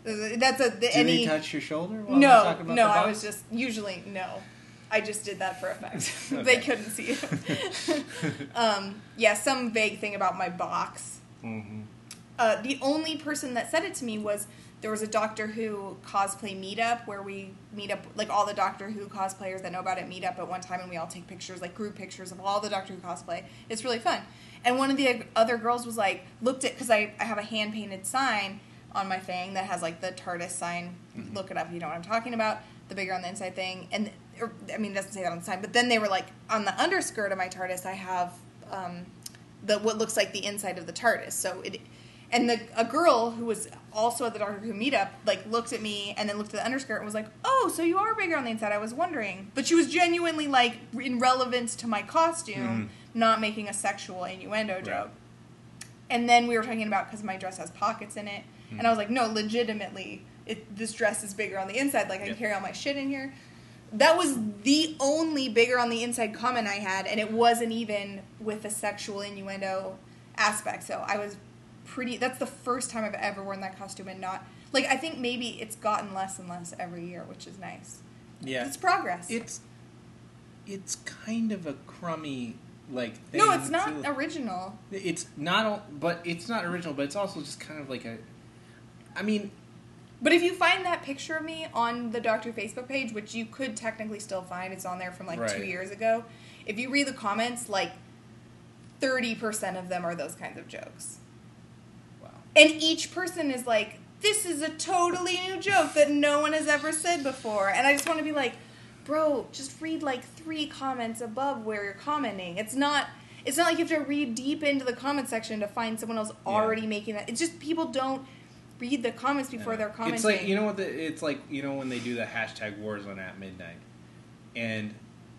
That's a the, Did any. he touch your shoulder? While no, talking about no, I was just usually no. I just did that for effect. Okay. They couldn't see it. um, yeah, some vague thing about my box. Mm-hmm. Uh, the only person that said it to me was there was a Doctor Who cosplay meetup where we meet up, like all the Doctor Who cosplayers that know about it meet up at one time and we all take pictures, like group pictures of all the Doctor Who cosplay. It's really fun. And one of the other girls was like, looked at, because I, I have a hand painted sign on my thing that has like the TARDIS sign. Mhm. Look it up if you know what I'm talking about. The bigger on the inside thing. And, or, I mean, it doesn't say that on the sign, but then they were like, on the underskirt of my TARDIS, I have um, the what looks like the inside of the TARDIS. So it, and the a girl who was also at the Doctor Who meetup like looked at me and then looked at the underskirt and was like, "Oh, so you are bigger on the inside." I was wondering, but she was genuinely like in relevance to my costume, Mhm. not making a sexual innuendo Right. joke. And then we were talking about because my dress has pockets in it, and I was like, "No, legitimately, it, this dress is bigger on the inside. Like I can carry all my shit in here." That was the only bigger on the inside comment I had, and it wasn't even with a sexual innuendo aspect. So I was pretty. That's the first time I've ever worn that costume and not like. I think maybe it's gotten less and less every year, which is nice. Yeah. It's progress. It's it's kind of a crummy like thing no, it's not to- original. it's not but it's not original but it's also just kind of like a I mean But if you find that picture of me on the Doctor Facebook page, which you could technically still find, it's on there from like two years ago. If you read the comments, like thirty percent of them are those kinds of jokes. wow. And each person is like, this is a totally new joke that no one has ever said before. And I just want to be like, bro, just read like three comments above where you're commenting. It's not it's not like you have to read deep into the comment section to find someone else Yeah. already making that. It's just people don't read the comments before they're commenting. It's like you know what the, it's like you know when they do the hashtag Warzone at midnight, and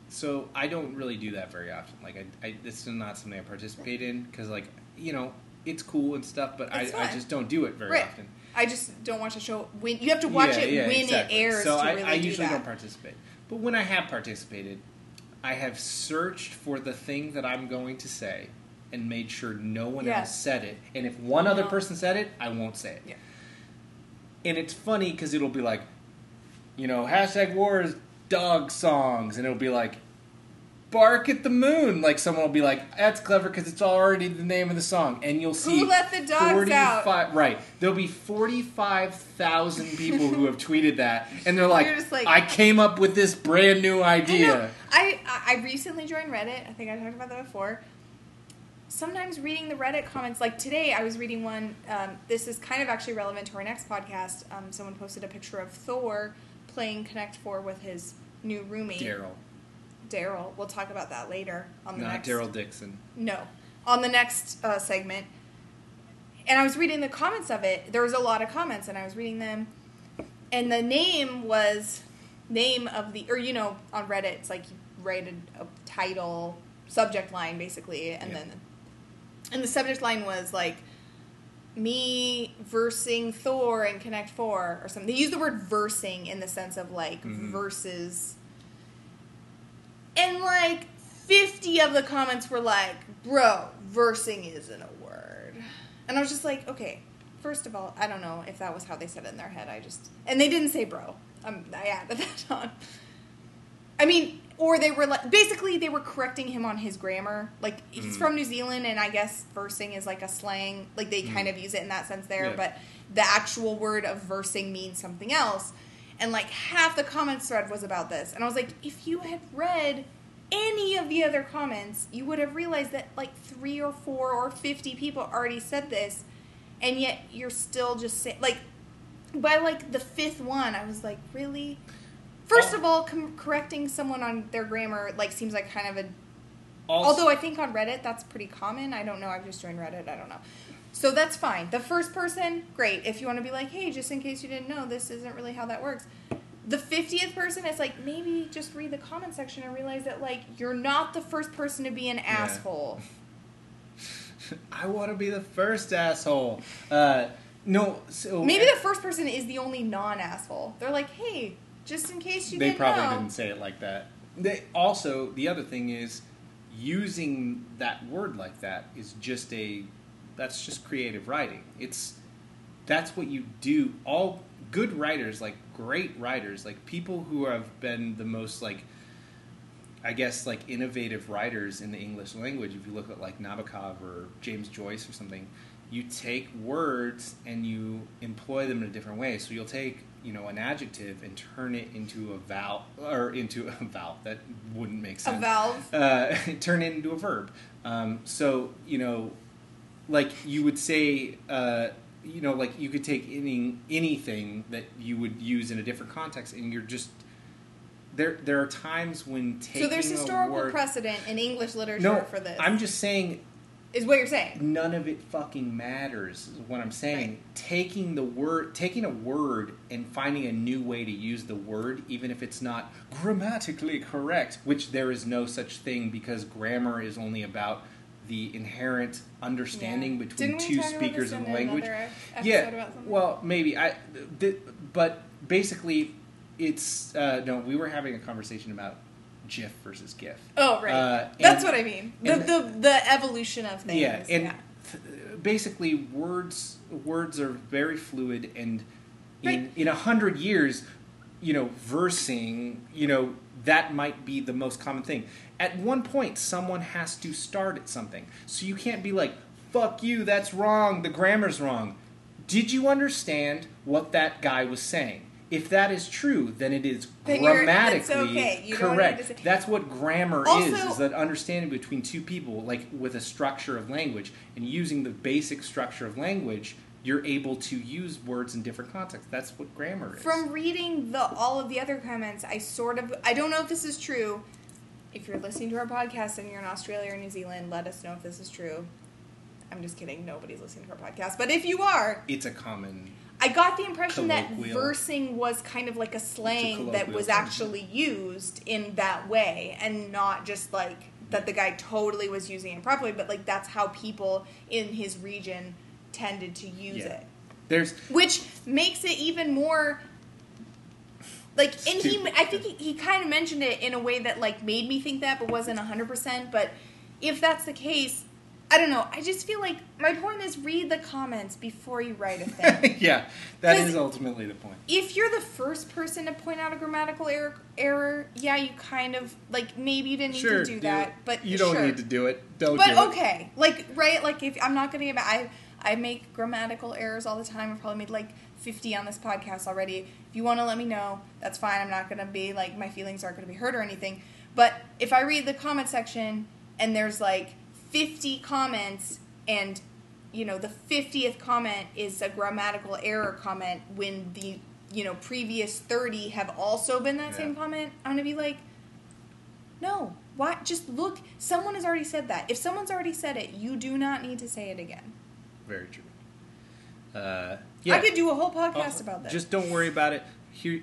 so I don't really do that very often. Like I, I this is not something I participate in because like you know it's cool and stuff, but I, I just don't do it very Right. often. I just don't watch a show when you have to watch Yeah, it yeah, when exactly. it airs So I, really I do usually that. don't participate, but when I have participated, I have searched for the thing that I'm going to say and made sure no one Yeah. else said it. And if one other person said it, I won't say it. Yeah. And it's funny because it'll be like, you know, hashtag wars dog songs, and it'll be like, bark at the moon. Like someone will be like, that's clever because it's already the name of the song, and you'll see Who let the dogs out? Right, there'll be forty-five thousand people who have tweeted that, and they're like, like- I came up with this brand new I know. idea. I, I I recently joined Reddit. I think I talked about that before. Sometimes reading the Reddit comments, like today, I was reading one. Um, this is kind of actually relevant to our next podcast. Um, someone posted a picture of Thor playing Connect Four with his new roomie, Daryl, Daryl. We'll talk about that later on the not next. Daryl Dixon. No, on the next uh, segment. And I was reading the comments of it. There was a lot of comments, and I was reading them. And the name was name of the, or you know, on Reddit, it's like you write a, a title, subject line basically, and Yeah. then, and the subject line was like me versing Thor in Connect Four or something. They use the word versing in the sense of like Mhm. versus and like 50 of the comments were like, bro, versing isn't a word. And I was just like, okay, first of all, I don't know if that was how they said it in their head. I just. And they didn't say bro. Um, I added that on. I mean, or they were like. Basically, they were correcting him on his grammar. Like, he's Mm. from New Zealand, and I guess versing is like a slang. Like, they Mm. kind of use it in that sense there, Yeah. but the actual word of versing means something else. And like half the comments thread was about this. And I was like, if you had read any of the other comments, you would have realized that like three or four or 50 people already said this. And yet you're still just saying, like, by like the fifth one, I was like, really? First Oh. of all, com- correcting someone on their grammar like seems like kind of a Also, Although I think on Reddit that's pretty common. I don't know. I've just joined Reddit. I don't know. So that's fine. The first person, great. If you want to be like, hey, just in case you didn't know, this isn't really how that works. The 50th person, is like, maybe just read the comment section and realize that, like, you're not the first person to be an asshole. I want to be the first asshole. Uh, no, so Maybe the first person is the only non asshole. They're like, hey, just in case you they didn't probably know. didn't say it like that. They also the other thing is using that word like that is just a that's just creative writing. It's that's what you do. All good writers, like great writers, like people who have been the most like I guess like innovative writers in the English language. If you look at like Nabokov or James Joyce or something, you take words and you employ them in a different way. So you'll take you know an adjective and turn it into a vowel or into a vowel that wouldn't make sense. A valve. Uh, turn it into a verb. Um, so you know, like you would say. Uh, you know, like you could take any anything that you would use in a different context, and you're just there. There are times when taking So there's historical word, precedent in English literature no, for this. I'm just saying is what you're saying. none of it fucking matters. Is what I'm saying. Right. Taking the word, taking a word, and finding a new way to use the word, even if it's not grammatically correct, which there is no such thing because grammar is only about the inherent understanding Yeah. between two speakers in the language. Yeah. Well, maybe I. Th- but basically, it's uh, no. We were having a conversation about GIF versus GIF. Oh right, Uh, that's what I mean. The, the the evolution of things. Yeah, and yeah. th- basically, words words are very fluid, and in Right. in a hundred years, you know, versing, you know, that might be the most common thing. At one point, someone has to start at something, so you can't be like, "Fuck you, that's wrong. The grammar's wrong." Did you understand what that guy was saying? If that is true, then it is Then grammatically okay. Correct. That's what grammar is: is that understanding between two people, like with a structure of language, and using the basic structure of language, you're able to use words in different contexts. That's what grammar is. From reading the all of the other comments, I sort of I don't know if this is true. If you're listening to our podcast and you're in Australia or New Zealand, let us know if this is true. I'm just kidding. Nobody's listening to our podcast. But if you are, it's a common. I got the impression that versing was kind of like a slang that was actually used in that way and not just like that the guy totally was using it properly, but like that's how people in his region tended to use Yeah. it. There's Which makes it even more like and he I think he, he kind of mentioned it in a way that like made me think that but wasn't 100%, but if that's the case, I don't know. I just feel like my point is read the comments before you write a thing. yeah, that is ultimately the point. if you're the first person to point out a grammatical error, error, yeah, you kind of like maybe you didn't need to do that, but you don't sure. need to do it. Don't. But do it. okay, like right, like if I'm not gonna get I I make grammatical errors all the time. I've probably made like 50 on this podcast already. If you want to let me know, that's fine. I'm not gonna be like my feelings aren't gonna be hurt or anything. But if I read the comment section and there's like 50 comments and you know the 50th comment is a grammatical error comment when the you know previous 30 have also been that Yeah. same comment i'm gonna be like no why just look someone has already said that if someone's already said it you do not need to say it again Very true. Uh, yeah. i could do a whole podcast Oh, about this Just don't worry about it. Here,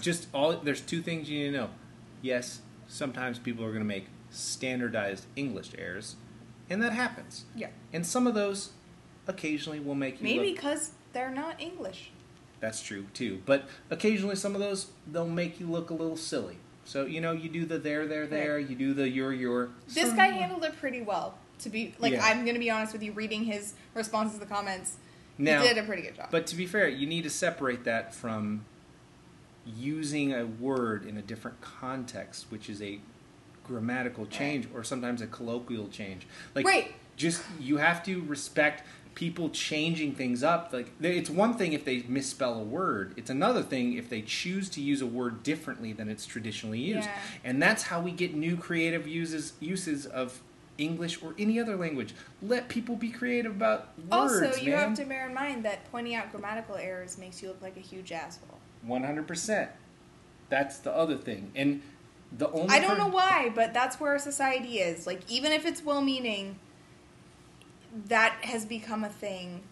just all. There's two things you need to know. Yes, sometimes people are to make standardized English errors, and that happens. yeah And some of those, occasionally, will make you. maybe because they're not english that's true too. But occasionally, some of those they'll make you look a little silly. So you know, you do the there, there, there. You do the your, your. this guy handled it pretty well to be like Yeah. i'm gonna be honest with you reading his responses to the comments Now, he did a pretty good job But to be fair, you need to separate that from using a word in a different context, which is a grammatical change or sometimes a colloquial change. Like Right. just you have to respect people changing things up. Like it's one thing if they misspell a word. It's another thing if they choose to use a word differently than it's traditionally used. Yeah. And that's how we get new creative uses uses of English or any other language. Let people be creative about words. also you man. have to bear in mind that pointing out grammatical errors makes you look like a huge asshole One hundred percent. That's the other thing, and the only I don't per- know why, but that's where our society is. Like, even if it's well meaning, that has become a thing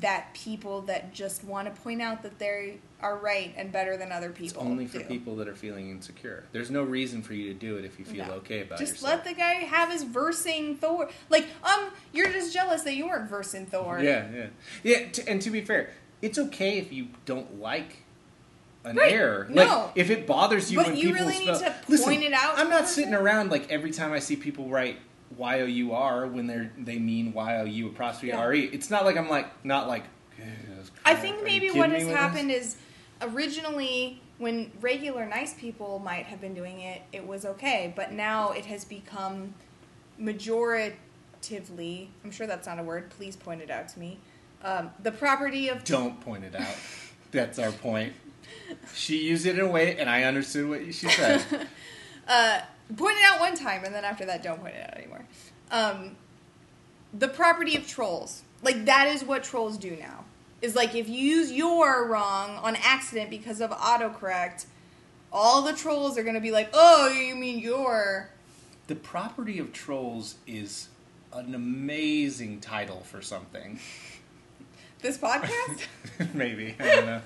that people that just want to point out that they are right and better than other It's people only for do. people that are feeling insecure. There's no reason for you to do it if you feel No. okay about it. just yourself. let the guy have his versing Thor. Like, um, you're just jealous that you weren't versing Thor. yeah, yeah, yeah. T- and to be fair, it's okay if you don't like an Right. error. No. Like if it bothers you But when you people really need spell. to Listen, point it out I'm not sitting around like every time I see people write Y O U R when they're they mean Y O U apostrophe. R E. It's not like I'm like not like. I think maybe what has happened happened is originally when regular nice people might have been doing it, it was okay. But now it has become majoritively, I'm sure that's not a word, please point it out to me, um, the property of. Don't point it out. That's our point. She used it in a way, and I understood what she said. uh, point it out one time, and then after that, don't point it out anymore. Um, the property of trolls. Like, that is what trolls do now. Is like, if you use your wrong on accident because of autocorrect, all the trolls are going to be like, oh, you mean your. The property of trolls is an amazing title for something. This podcast? Maybe. I don't know.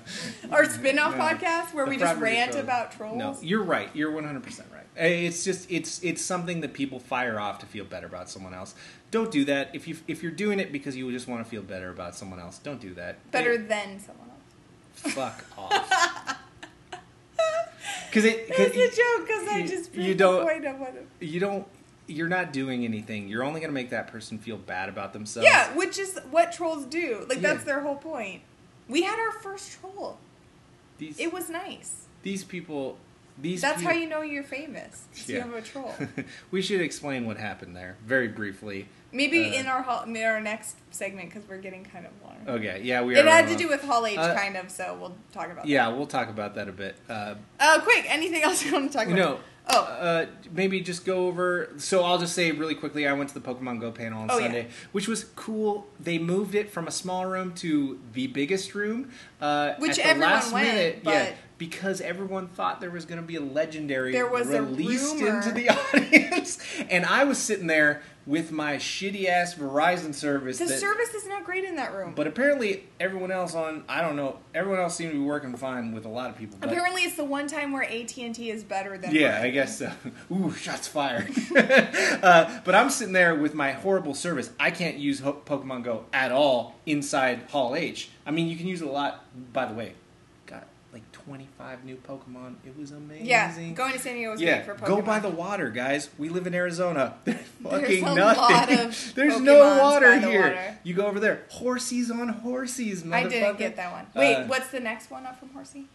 Our spin off No. podcast where The we just rant trolls. about trolls? No, you're right. You're 100% right. Uh, It's just it's it's something that people fire off to feel better about someone else. Don't do that. If you if you're doing it because you just want to feel better about someone else, don't do that. Better Hey, than someone else. fuck off. Because it That's a joke because I just you don't- the point of what it- you don't you're not doing anything. You're only going to make that person feel bad about themselves. Yeah, which is what trolls do. Like, that's their whole point. We had our first troll. These It was nice. these people these That's how you know you're famous. 'cause You have a troll. we should explain what happened there very briefly. Maybe Uh, in our hall, in our next segment because we're getting kind of long. Okay, yeah, we are It had to a- do with Hall H, Uh, kind of. So we'll talk about. Yeah, we'll talk about that a bit. Uh, That. Uh, quick. Anything else you want to talk about? no. Oh. Uh, maybe just go over. So I'll just say really quickly. I went to the Pokemon Go panel on Oh, yeah. Sunday, which was cool. They moved it from a small room to the biggest room, uh, Which at the everyone last went, minute. but- yeah, because everyone thought there was going to be a legendary There was a released rumor. into the audience, and I was sitting there with my shitty ass Verizon service. The that, service is not great in that room. But apparently, everyone else on I don't know. Everyone else seemed to be working fine with a lot of people. Apparently, it's the one time where AT and T is better than. yeah, I guess so. Ooh, shots fired. uh, but I'm sitting there with my horrible service. I can't use Ho- Pokemon Go at all inside Hall H. I mean, you can use it a lot. By the way, 25 new Pokemon. It was amazing. Yeah, going to San Diego was yeah, great for Pokemon. go by the water, guys. We live in Arizona. There's There's fucking a nothing. lot of There's no water here. water. You go over there. Horsies on horsies, I didn't get that one. Wait, Uh, what's the next one up from Horsea?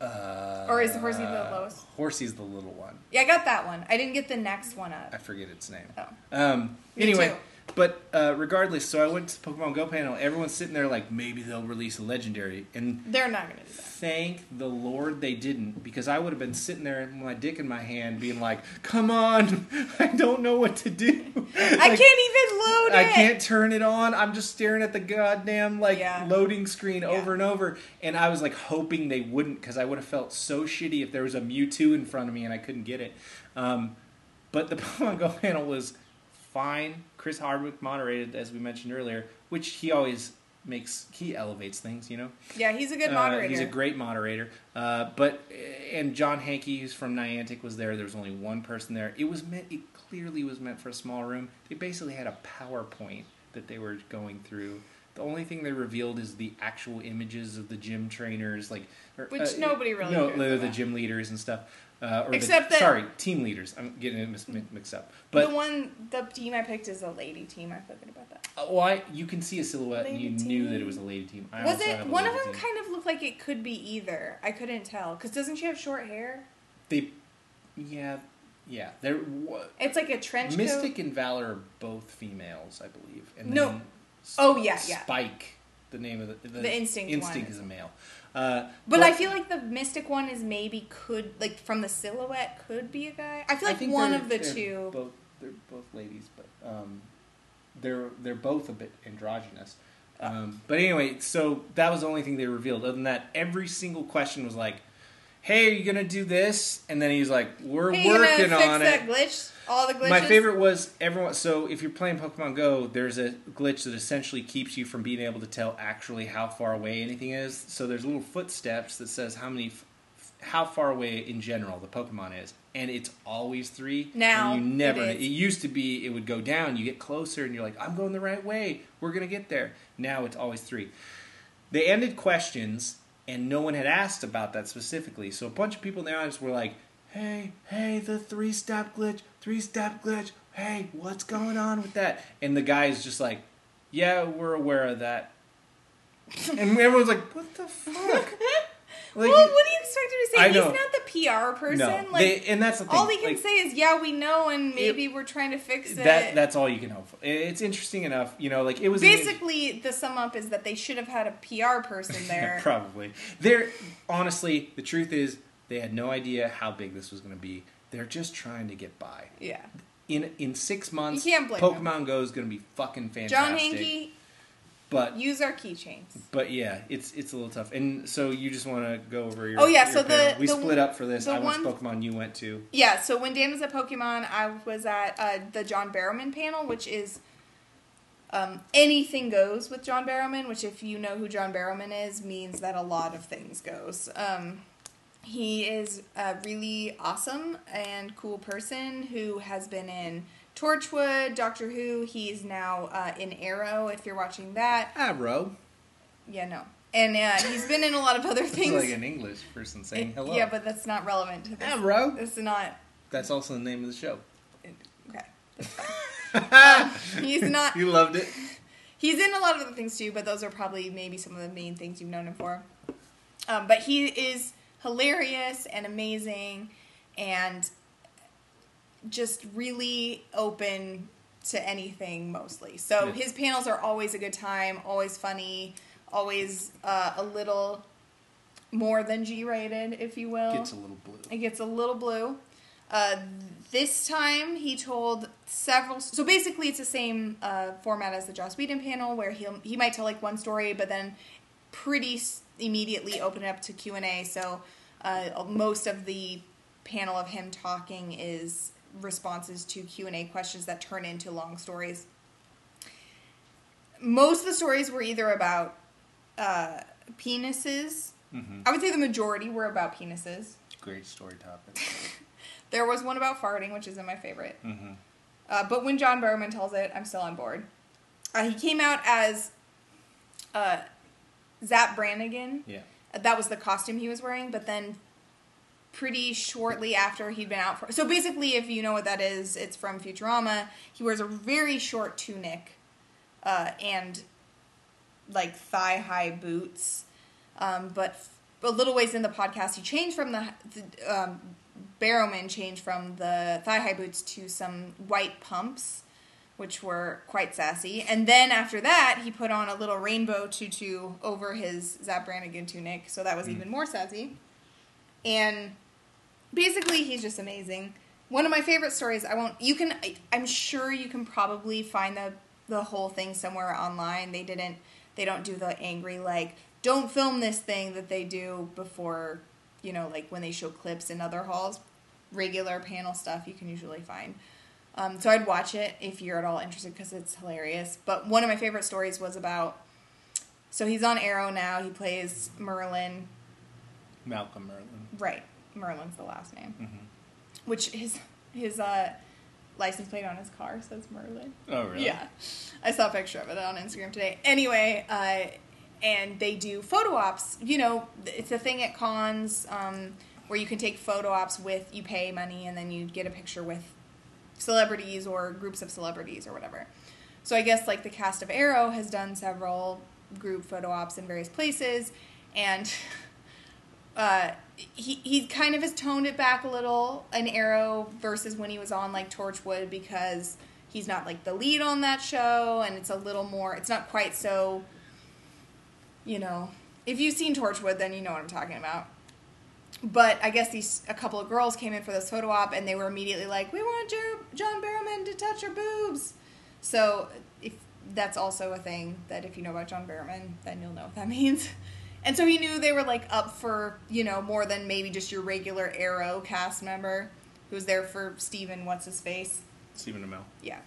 Uh, Or is Horsea the lowest? Horsea's the little one. Yeah, I got that one. I didn't get the next one up. I forget its name. Oh. Um, anyway, too. but uh, regardless, so I went to the Pokemon Go panel. Everyone's sitting there like, maybe they'll release a legendary, and They're not going to do that. Thank the Lord they didn't, because I would have been sitting there with my dick in my hand, being like, "Come on, I don't know what to do. I can't even load it. I can't turn it on. I'm just staring at the goddamn like Yeah. loading screen Yeah. over and over. And I was like hoping they wouldn't because I would have felt so shitty if there was a Mewtwo in front of me and I couldn't get it. Um, but the Pokemon Go panel was fine. Chris Hardwick moderated, as we mentioned earlier, which he always makes. He elevates things, you know. Yeah, he's a good Uh, moderator. he's a great moderator. Uh, but and John Hanke, who's from Niantic, was there. There was only one person there. It was meant. It clearly was meant for a small room. They basically had a PowerPoint that they were going through. The only thing they revealed is the actual images of the gym trainers, like or, Which nobody really no, the gym leaders and stuff. Uh, or Except the, that- sorry, team leaders. I'm getting it mis- mixed up. But the one, the team I picked is a lady team. I forget about that. uh, well, I, you can see a silhouette, and you Lady knew that it was a lady team. I Was it one of them? team. Kind of looked like it could be either. I couldn't tell because doesn't she have short hair? They, yeah, yeah. There, wa- It's like a trench Mystic coat. and Valor are both females, I believe. And No. Oh, yeah, yeah. Spike, the name of the the, The Instinct Instinct one. is a male. Uh, But I feel like the mystic one is maybe could like from the silhouette could be a guy. I feel like think one of the two. Both they're both ladies, but um, they're they're both a bit androgynous. Um, but anyway, so that was the only thing they revealed. Other than that, every single question was like, "Hey, are you gonna do this?" And then he's like, "We're Hey, working on that it." glitch? All the glitches. My favorite was everyone. So if you're playing Pokemon Go, there's a glitch that essentially keeps you from being able to tell actually how far away anything is. So there's little footsteps that says how many, how far away in general the Pokemon is, and it's always three. Now, and you never. it is. used to be it would go down. You get closer, and you're like, I'm going the right way. We're gonna get there. Now it's always three. They ended questions, and no one had asked about that specifically. So a bunch of people in the audience were like, "Hey, hey, the three-step glitch, three-step glitch. Hey, what's going on with that?" And the guy's just like, "Yeah, we're aware of that." And everyone's like, "What the fuck?" Like, well, what do you expect him to say? I He's know. not the PR person. no, like they, and that's the thing. all he can like, say is, "Yeah, we know, and maybe we're trying to fix it." that that's all you can hope for. It's interesting enough, you know. Like it was an- Basically, the sum up is that they should have had a PR person there. Probably. They're honestly, the truth is they had no idea how big this was going to be. They're just trying to get by. yeah. In in six months, You can't blame Pokemon Go is going to be fucking fantastic. John Hanke, but use our keychains. but yeah, it's it's a little tough. And so you just want to go over your. Oh, yeah, your so the- we the- split up for this. I went one- Pokemon. You went to. Yeah, so when Dan was at Pokemon, I was at uh, the John Barrowman panel, which is um, anything goes with John Barrowman, which, if you know who John Barrowman is, means that a lot of things goes. Um, he is a really awesome and cool person who has been in Torchwood, Doctor Who. He's now uh, in Arrow, if you're watching that. Arrow. Yeah, no. And uh, he's been in a lot of other things. like an English person saying It- hello. Yeah, but that's not relevant to this. Arrow. It's not. That's also the name of the show. Okay, um, he's not. You loved it. He's in a lot of other things too, but those are probably maybe some of the main things you've known him for. Um, but he is hilarious and amazing, and just really open to anything mostly. So Yeah. his panels are always a good time, always funny, always uh, a little more than G rated, if you will. Gets a little blue. It gets a little blue. Uh, this time he told several. So basically, it's the same uh, format as the Joss Whedon panel, where he he might tell like one story, but then pretty immediately open it up to Q and A. So uh, most of the panel of him talking is responses to Q and A questions that turn into long stories. Most of the stories were either about uh, penises. hmm I would say the majority were about penises. Great story topic. There was one about farting, which isn't my favorite. hmm Uh, but when John Barrowman tells it, I'm still on board. Uh, he came out as uh, Zap Brannigan. Yeah. That was the costume he was wearing, but then pretty shortly after he'd been out for. So basically, if you know what that is, it's from Futurama. He wears a very short tunic uh, and like thigh high boots. Um, but a little ways in the podcast, he changed from the, the um, Barrowman changed from the thigh high boots to some white pumps, which were quite sassy. And then after that, he put on a little rainbow tutu over his Zap Brannigan tunic, so that was hmm. even more sassy. And basically, he's just amazing. One of my favorite stories. I won't. You can. I, I'm sure you can probably find the the whole thing somewhere online. They didn't. They don't do the angry like don't film this thing that they do before. You know, like when they show clips in other halls. Regular panel stuff you can usually find. Um, so I'd watch it if you're at all interested because it's hilarious. But one of my favorite stories was about. So he's on Arrow now. He plays Merlyn. Malcolm Merlyn. Right, Merlyn's the last name. hmm Which his his uh, license plate on his car says Merlyn. Oh, really? Yeah, I saw a picture of it on Instagram today. Anyway, uh, and they do photo ops. You know, it's a thing at cons um, where you can take photo ops with you pay money and then you get a picture with celebrities or groups of celebrities or whatever. So I guess like the cast of Arrow has done several group photo ops in various places, and uh, he he kind of has toned it back a little in Arrow versus when he was on like Torchwood because he's not like the lead on that show, and it's a little more. It's not quite so. You know, if you've seen Torchwood, then you know what I'm talking about. But I guess these a couple of girls came in for this photo op, and they were immediately like, "We want Jer- John Barrowman to touch our boobs." So if that's also a thing that if you know about John Barrowman, then you'll know what that means. And so he knew they were like up for you know more than maybe just your regular Arrow cast member who was there for Steven what's his face, Stephen Amell. yeah,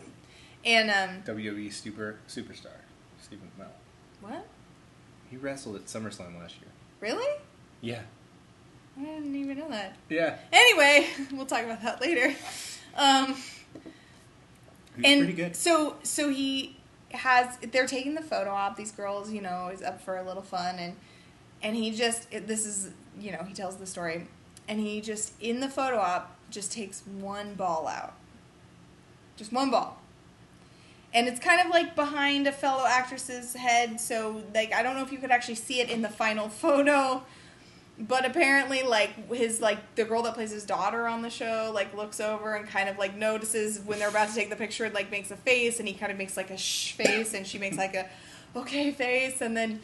and um WWE super superstar. Stephen Amell. what He wrestled at SummerSlam last year. really? Yeah. I didn't even know that. Yeah. Anyway, we'll talk about that later. Um, He's and pretty good. so so he has they're taking the photo op these girls you know is up for a little fun and and he just it, this is you know he tells the story and he just in the photo op just takes one ball out just one ball and it's kind of like behind a fellow actress's head so like i don't know if you could actually see it in the final photo but apparently like his like the girl that plays his daughter on the show like looks over and kind of like notices when they're about to take the picture and like makes a face and he kind of makes like a shh face and she makes like a okay face and then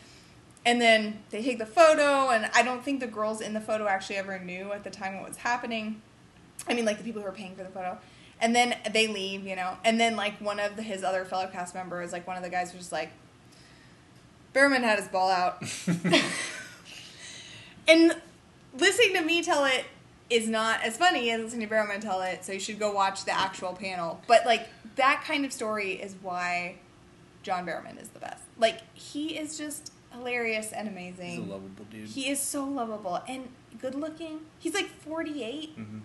and then they take the photo and i don't think the girls in the photo actually ever knew at the time what was happening. I mean like the people who were paying for the photo. And then they leave you know. And then like one of the, his other fellow cast members like one of the guys was just like Barrowman had his ball out and listening to me tell it is not as funny as listening to Barrowman tell it, so you should go watch the actual panel. But like that kind of story is why John Barrowman is the best. Like he is just hilarious and amazing. He's a lovable dude. He is so lovable and good looking. He's like 48 hmm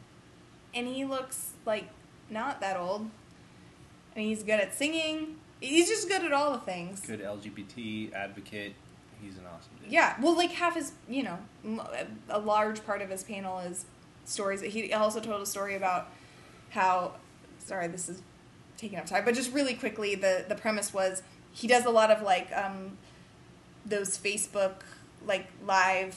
and he looks like not that old. And he's good at singing. He's just good at all the things. Good LGBT advocate. He's an awesome dude. Yeah, well, like half his, you know, a large part of his panel is stories that he also told a story about how. Sorry, this is taking up time, but just really quickly, the the premise was he does a lot of like um, those Facebook like live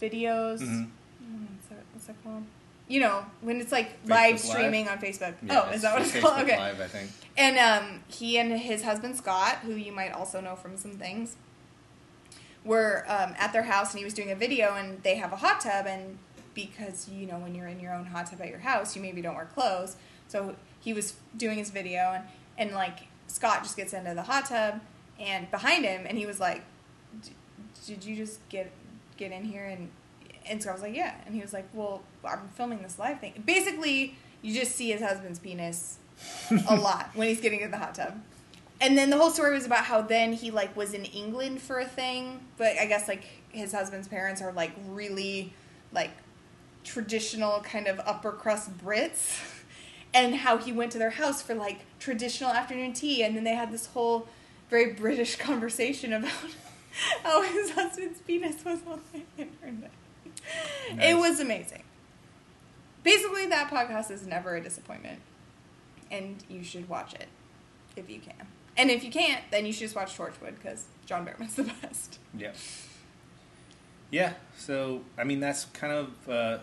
videos. Mhm. Mm, What's that, what's that called? You know, when it's like Facebook live Live? streaming on Facebook. Yeah, oh, is that what it's Facebook called? Okay. Live, I think. And um, he and his husband Scott, who you might also know from some things, were um, at their house, and he was doing a video, and they have a hot tub, and because you know when you're in your own hot tub at your house, you maybe don't wear clothes, so he was doing his video, and and like Scott just gets into the hot tub, and behind him, and he was like, "D- "Did you just get get in here?" and and Scott was like, "Yeah," and he was like, "Well, I'm filming this live thing." Basically, you just see his husband's penis a lot when he's getting in the hot tub. And then the whole story was about how then he like was in England for a thing, but I guess like his husband's parents are like really like traditional kind of upper crust Brits and how he went to their house for like traditional afternoon tea and then they had this whole very British conversation about how his husband's penis was on the internet. It was amazing. Basically that podcast is never a disappointment and you should watch it if you can. And if you can't, then you should just watch Torchwood because John Barrowman's the best. Yeah. Yeah. So I mean, that's kind of uh,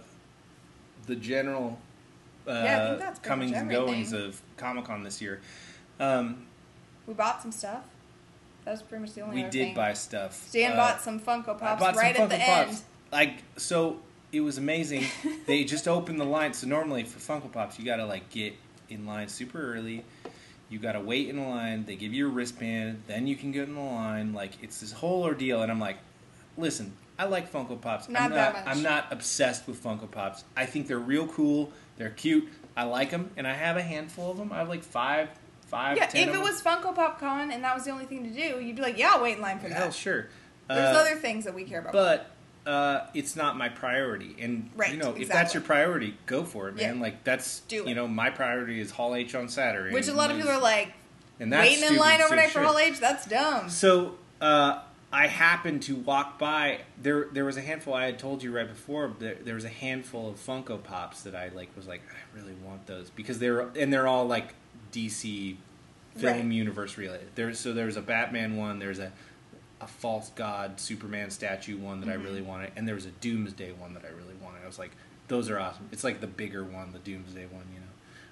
the general uh, Yeah, I think that's pretty comings and goings of Comic Con this year. Um, We bought some stuff. That was pretty much the only thing. we did thing. buy stuff. Dan Uh, bought some Funko Pops right some at the Funko end. Pops. Like so, it was amazing. they just opened the line. So normally for Funko Pops, you gotta like get in line super early. You gotta wait in a line. They give you a wristband. Then you can get in the line. Like it's this whole ordeal. And I'm like, listen, I like Funko Pops. Not I'm that not, much. I'm not obsessed with Funko Pops. I think they're real cool. They're cute. I like them, and I have a handful of them. I have like five, five, Yeah, ten if it was Funko Pop Con and that was the only thing to do, you'd be like, yeah, I'll wait in line for that. Hell, sure. There's Uh, other things that we care about. but uh, it's not my priority. And Right, you know, if that's your priority, go for it, man. Yeah. Like that's Do you know, my priority is Hall H on Saturday, Which a lot of people are like, and that's waiting in line overnight for. Hall H? That's dumb. So uh, I happened to walk by. There, there was a handful. I had told you right before. There, there was a handful of Funko Pops that I like. Was like, I really want those because they're and they're all like DC film Right. universe related. There's so there's a Batman one. There's a a false god Superman statue one that Mm-hmm. I really wanted, and there was a Doomsday one that I really wanted. I was like, those are awesome. It's like the bigger one, the Doomsday one. You know,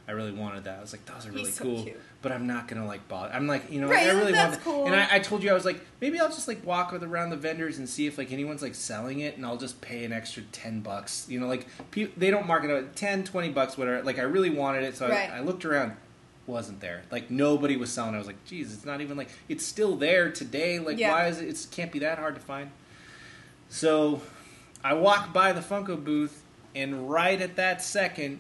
I really wanted that. I was like, those are He's really so cool. cute. But I'm not gonna like bother. I'm like, you know, Right, I really want. that. cool. And I, I told you I was like, maybe I'll just like walk with around the vendors and see if like anyone's like selling it, and I'll just pay an extra ten bucks. You know, like pe- they don't market it 10, 20 bucks, whatever. Like I really wanted it, so Right. I, I looked around. Wasn't there? Like nobody was selling. I was like, geez, it's not even like it's still there today. Like Yeah. why is it? It can't be that hard to find. So I walk by the Funko booth, and right at that second,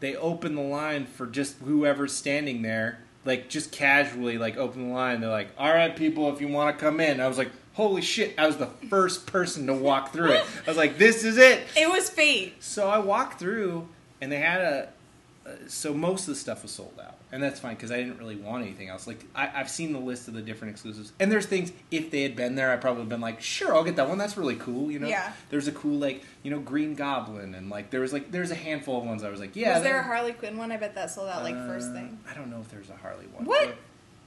they open the line for just whoever's standing there. Like just casually, like open the line. They're like, "All right, people, if you want to come in." I was like, "Holy shit!" I was the first person to walk through it. I was like, "This is it." It was fate. So I walked through, and they had a. So most of the stuff was sold out, and that's fine because I didn't really want anything else. Like I, I've seen the list of the different exclusives, and there's things. If they had been there, I probably have been like, sure, I'll get that one. That's really cool. You know, Yeah. There's a cool like you know Green Goblin, and like there was like there's a handful of ones I was like, yeah. was there a Harley Quinn one? I bet that sold out like first uh, thing. I don't know if there's a Harley one. What?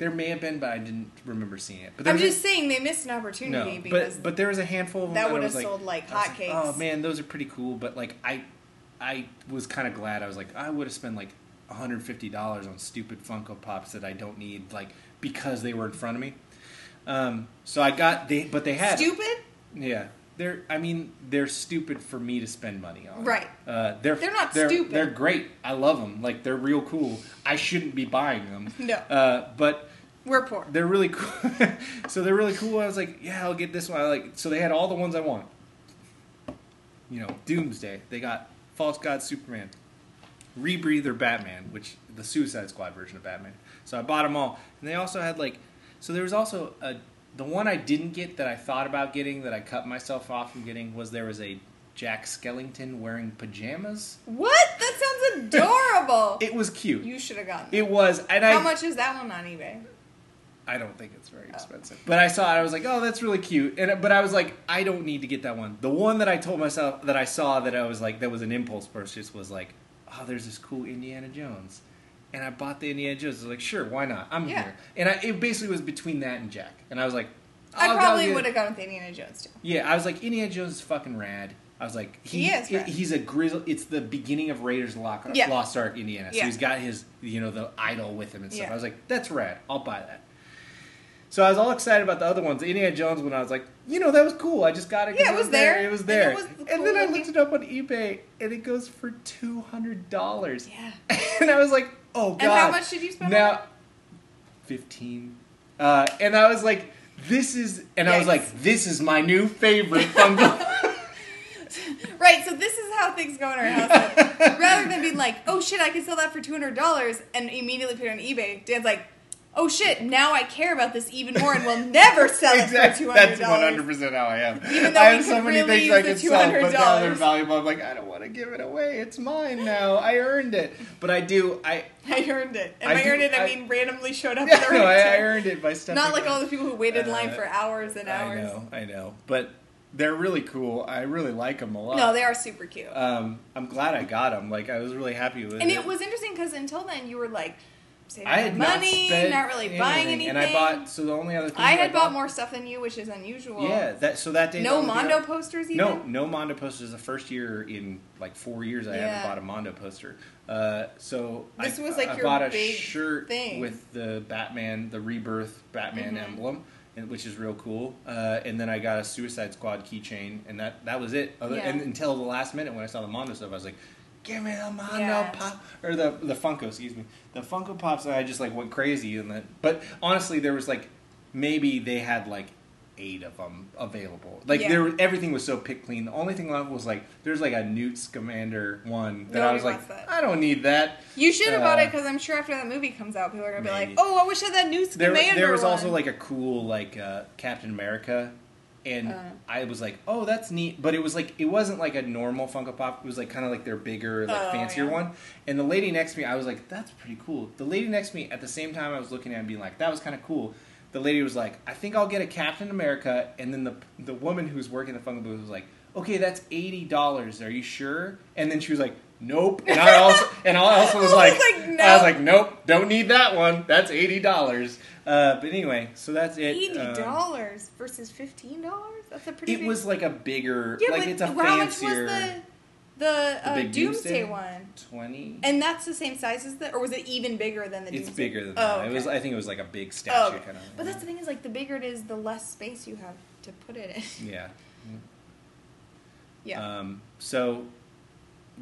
There may have been, but I didn't remember seeing it. But I'm was a- just saying they missed an opportunity no, because but but there was a handful of them that would have sold like was hotcakes. oh man, those are pretty cool. But like I, I was kind of glad. I was like, I would have spent like 150 dollars on stupid Funko Pops that I don't need, like because they were in front of me. Um, so I got they, but they had Stupid? Yeah, they're. I mean, they're stupid for me to spend money on. Right. Uh, they're They're not they're, stupid. They're great. I love them. Like they're real cool. I shouldn't be buying them. No. Uh, but We're poor. they're really cool. so they're really cool. I was like, yeah, I'll get this one. I like. So they had all the ones I want. You know, Doomsday. They got False God Superman, Rebreather Batman, which the Suicide Squad version of Batman. So I bought them all, and they also had like. So there was also a the one I didn't get that I thought about getting that I cut myself off from getting was there was a Jack Skellington wearing pajamas. What? That sounds adorable. It was cute. you should have gotten. It was, and I How much is that one on eBay? I don't think it's very expensive. But I saw it. I was like, oh, that's really cute. And but I was like, I don't need to get that one. The one that I told myself that I saw that I was like, that was an impulse purchase was like, oh, there's this cool Indiana Jones. And I bought the Indiana Jones. I was like, sure, why not? I'm Yeah. here. And I, it basically was between that and Jack. And I was like, I I'll- I'll probably get- would have gone with Indiana Jones too. Yeah, I was like, Indiana Jones is fucking rad. I was like, He is rad. He's a grizzle. It's the beginning of Raiders of Lost, Yeah. Lost Ark, Indiana. So Yeah. he's got his, you know, the idol with him and stuff. Yeah. I was like, that's rad. I'll buy that. So I was all excited about the other ones. The Indiana Jones one, I was like, you know, that was cool. I just got it. Yeah, it was there. It was And there. And, cool then I looked it up on eBay, and it goes for two hundred dollars. Yeah. and I was like, oh god. And how much did you spend? Now, fifteen. Uh, and I was like, this is, and I was like, this is my new favorite Funko. Right, so this is how things go in our house. Rather than being like, "Oh shit, I can sell that for two hundred dollars," and immediately put it on eBay, Dan's like, "Oh shit, now I care about this even more, and will never sell it for exactly. two hundred That's 100% how I am. Even though I have so many really things I use could the sell, but now they're valuable. I'm like, I don't want to give it away. It's mine now. I earned it. But I do. I I earned it, and I by do- earned it, I, I- mean randomly showed up. yeah, at the no, right I, I earned it by stepping. Not like all the people who waited in line Uh, for hours and hours. I know, I know, but they're really cool. I really like them a lot. No, they are super cute. Um, I'm glad I got them. Like I was really happy with it. and it. it was interesting because until then you were like saving I had not money, spent not really buying anything. and I bought. So the only other thing I had bought more stuff than you, which is unusual. Yeah, that so that day. No that was the- Mondo posters even. No, no Mondo posters. The first year in like four years, I Yeah. haven't bought a Mondo poster. Uh, so This I, was, like, I your bought a shirt thing. with the Batman, the Rebirth Batman Mhm. emblem, and, which is real cool. Uh, and then I got a Suicide Squad keychain, and that that was it. Other, Yeah. And until the last minute when I saw the Mondo stuff, I was like. Give me the Mondo Yeah. pop or the the Funko, excuse me, the Funko Pops. And I just like went crazy, and then but honestly, there was like maybe they had like eight of them available. Like Yeah. there, everything was so pick clean. The only thing left was like there's like a Newt Scamander one that I was like. I don't need that. You should have bought Uh, it because I'm sure after that movie comes out, people are gonna be maybe. like, "Oh, I wish I had that Newt Scamander there was also like a cool like uh, Captain America, and Uh. I was like, oh, that's neat. But it was like it wasn't like a normal Funko Pop. It was like kind of like their bigger, like Oh, fancier yeah. one. And the lady next to me, I was like, that's pretty cool. The lady next to me, at the same time, I was looking at and being like, that was kind of cool. The lady was like, I think I'll get a Captain America. And then the the woman who's working the Funko booth was like, okay, that's eighty dollars. Are you sure? And then she was like. Nope, and I also and I also was I like, was like, I was like, nope, don't need that one. That's eighty dollars. Uh, but anyway, so that's it. eighty Um, dollars versus fifteen dollars. That's a pretty. it big... was like a bigger, yeah, like but it's a how much was fancier the the, uh, Doomsday, Doomsday? one? twenty. And that's the same size as the, or was it even bigger than the? Doomsday? It's Doomsday? bigger than Oh, that. It was. I think it was like a big statue Oh, okay. kind of. But that's the thing is like the bigger it is, the less space you have to put it in. yeah. yeah. Um. So.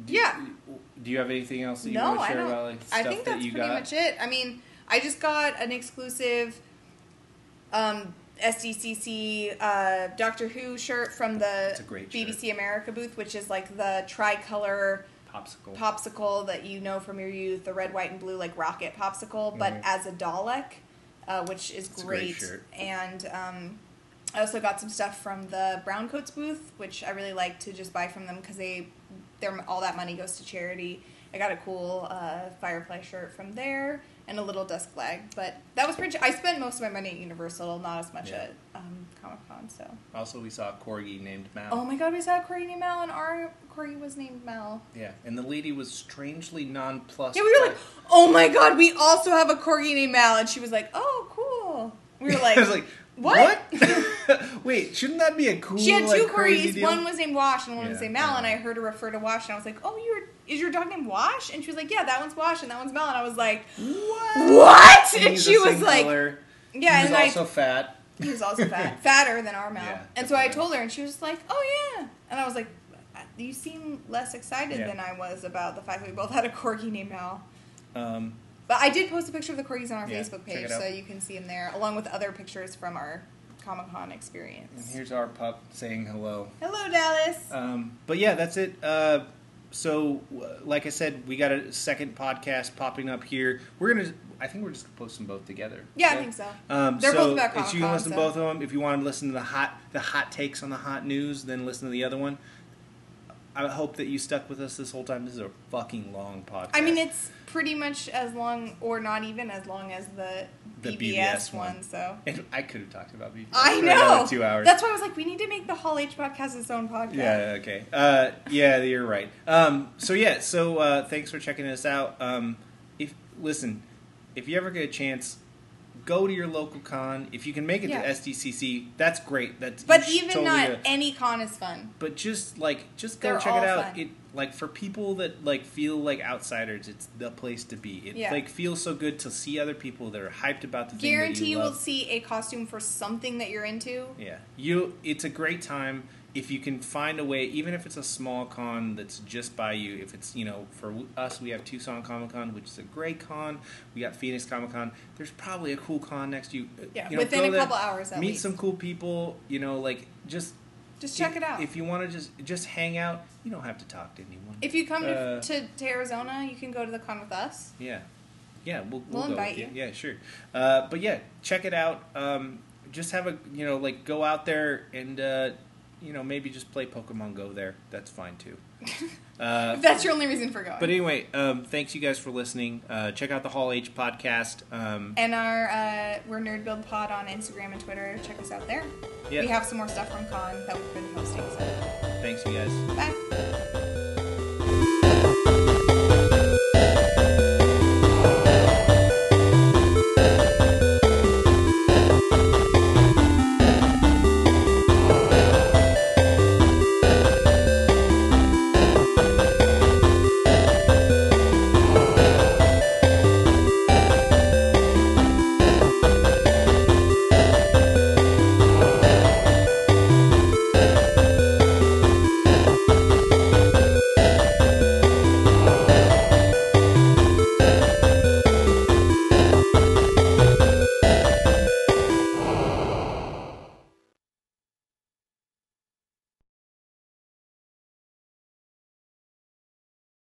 Do Yeah. You, do you have anything else that you no, want to I share about like stuff I think that that's you pretty got? much it. I mean, I just got an exclusive um, SDCC uh, Doctor Who shirt from the a shirt. BBC America booth, which is like the tricolor Popsicle. popsicle that you know from your youth, the red, white, and blue like rocket popsicle, but Mhm. as a Dalek, uh, which is It's great great. And um, I also got some stuff from the Browncoats booth, which I really like to just buy from them because they, their all that money goes to charity. I got a cool uh, Firefly shirt from there and a little desk flag. But that was pretty. I spent most of my money at Universal, not as much Yeah. at um, Comic Con. So. Also, we saw a corgi named Mal. Oh my God, we saw a corgi named Mal, and our corgi was named Mal. Yeah, and the lady was strangely nonplussed. Yeah, we were like, oh my God, we also have a corgi named Mal, and she was like, oh cool. We were like, I was like, what? what? Wait, shouldn't that be a cool? She had two crazy corgis. One was named Wash and one was named Mal. yeah. And I heard her refer to Wash, and I was like, "Oh, you're is your dog named Wash?" And she was like, "Yeah, that one's Wash and that one's Mal." And I was like, What? "What?" And He's she was like, color. "Yeah." he was and I fat. he was also fat, fatter than our Mal. Yeah, and so I told her, and she was like, "Oh yeah." And I was like, "You seem less excited Yeah. than I was about the fact that we both had a corgi named Mal." Um, But I did post a picture of the corgis on our Yeah, Facebook page, so you can see them there, along with other pictures from our Comic Con experience. and here's our pup saying hello. Hello, Dallas. Um, but yeah, that's it. Uh, so, like I said, we got a second podcast popping up here. We're gonna. I think we're just gonna post them both together. yeah, I think so. Um, They're so both about if you Comic-Con, can listen to so- both of them, if you want to listen to the hot the hot takes on the hot news, then listen to the other one. I hope that you stuck with us this whole time. This is a fucking long podcast. I mean, it's pretty much as long, or not even as long as the, The BBS, BBS one. one. So And I could have talked about BBS I for know two hours. That's why I was like, we need to make the Hall H podcast its own podcast. Yeah. Okay. Uh, yeah, you're right. Um, so yeah. So uh, thanks for checking us out. Um, if listen, if you ever get a chance, go to your local con. If you can make it Yeah. to SDCC, that's great. That's But even totally not it. any con is fun. But just like just go They're check it out. fun. It like for people that like feel like outsiders, it's the place to be. It Yeah. like feels so good to see other people that are hyped about the thing that Guarantee you you will see a costume for something that you're into. Yeah, you. It's a great time if you can find a way, even if it's a small con that's just by you. If it's you know, for us, we have Tucson Comic Con, which is a great con. We got Phoenix Comic Con. There's probably a cool con next to you. Yeah, you know, within a there, couple hours meet least. some cool people. You know, like just Just check if- it out. If you want to just just hang out, you don't have to talk to anyone. If you come to, Uh, to, to Arizona, you can go to the con with us. Yeah, yeah, we'll, We'll we'll, go invite with you. Yeah, sure. Uh, but yeah, check it out. Um, just have a you know like go out there and uh, you know maybe just play Pokemon Go there. That's fine too. Uh, that's your only reason for going. but anyway, um, thanks you guys for listening. Uh, check out the Hall H podcast. Um, and our uh, we're Nerd Build Pod on Instagram and Twitter. Check us out there. yeah, We have some more stuff from con that we've been posting. So thanks you guys. bye.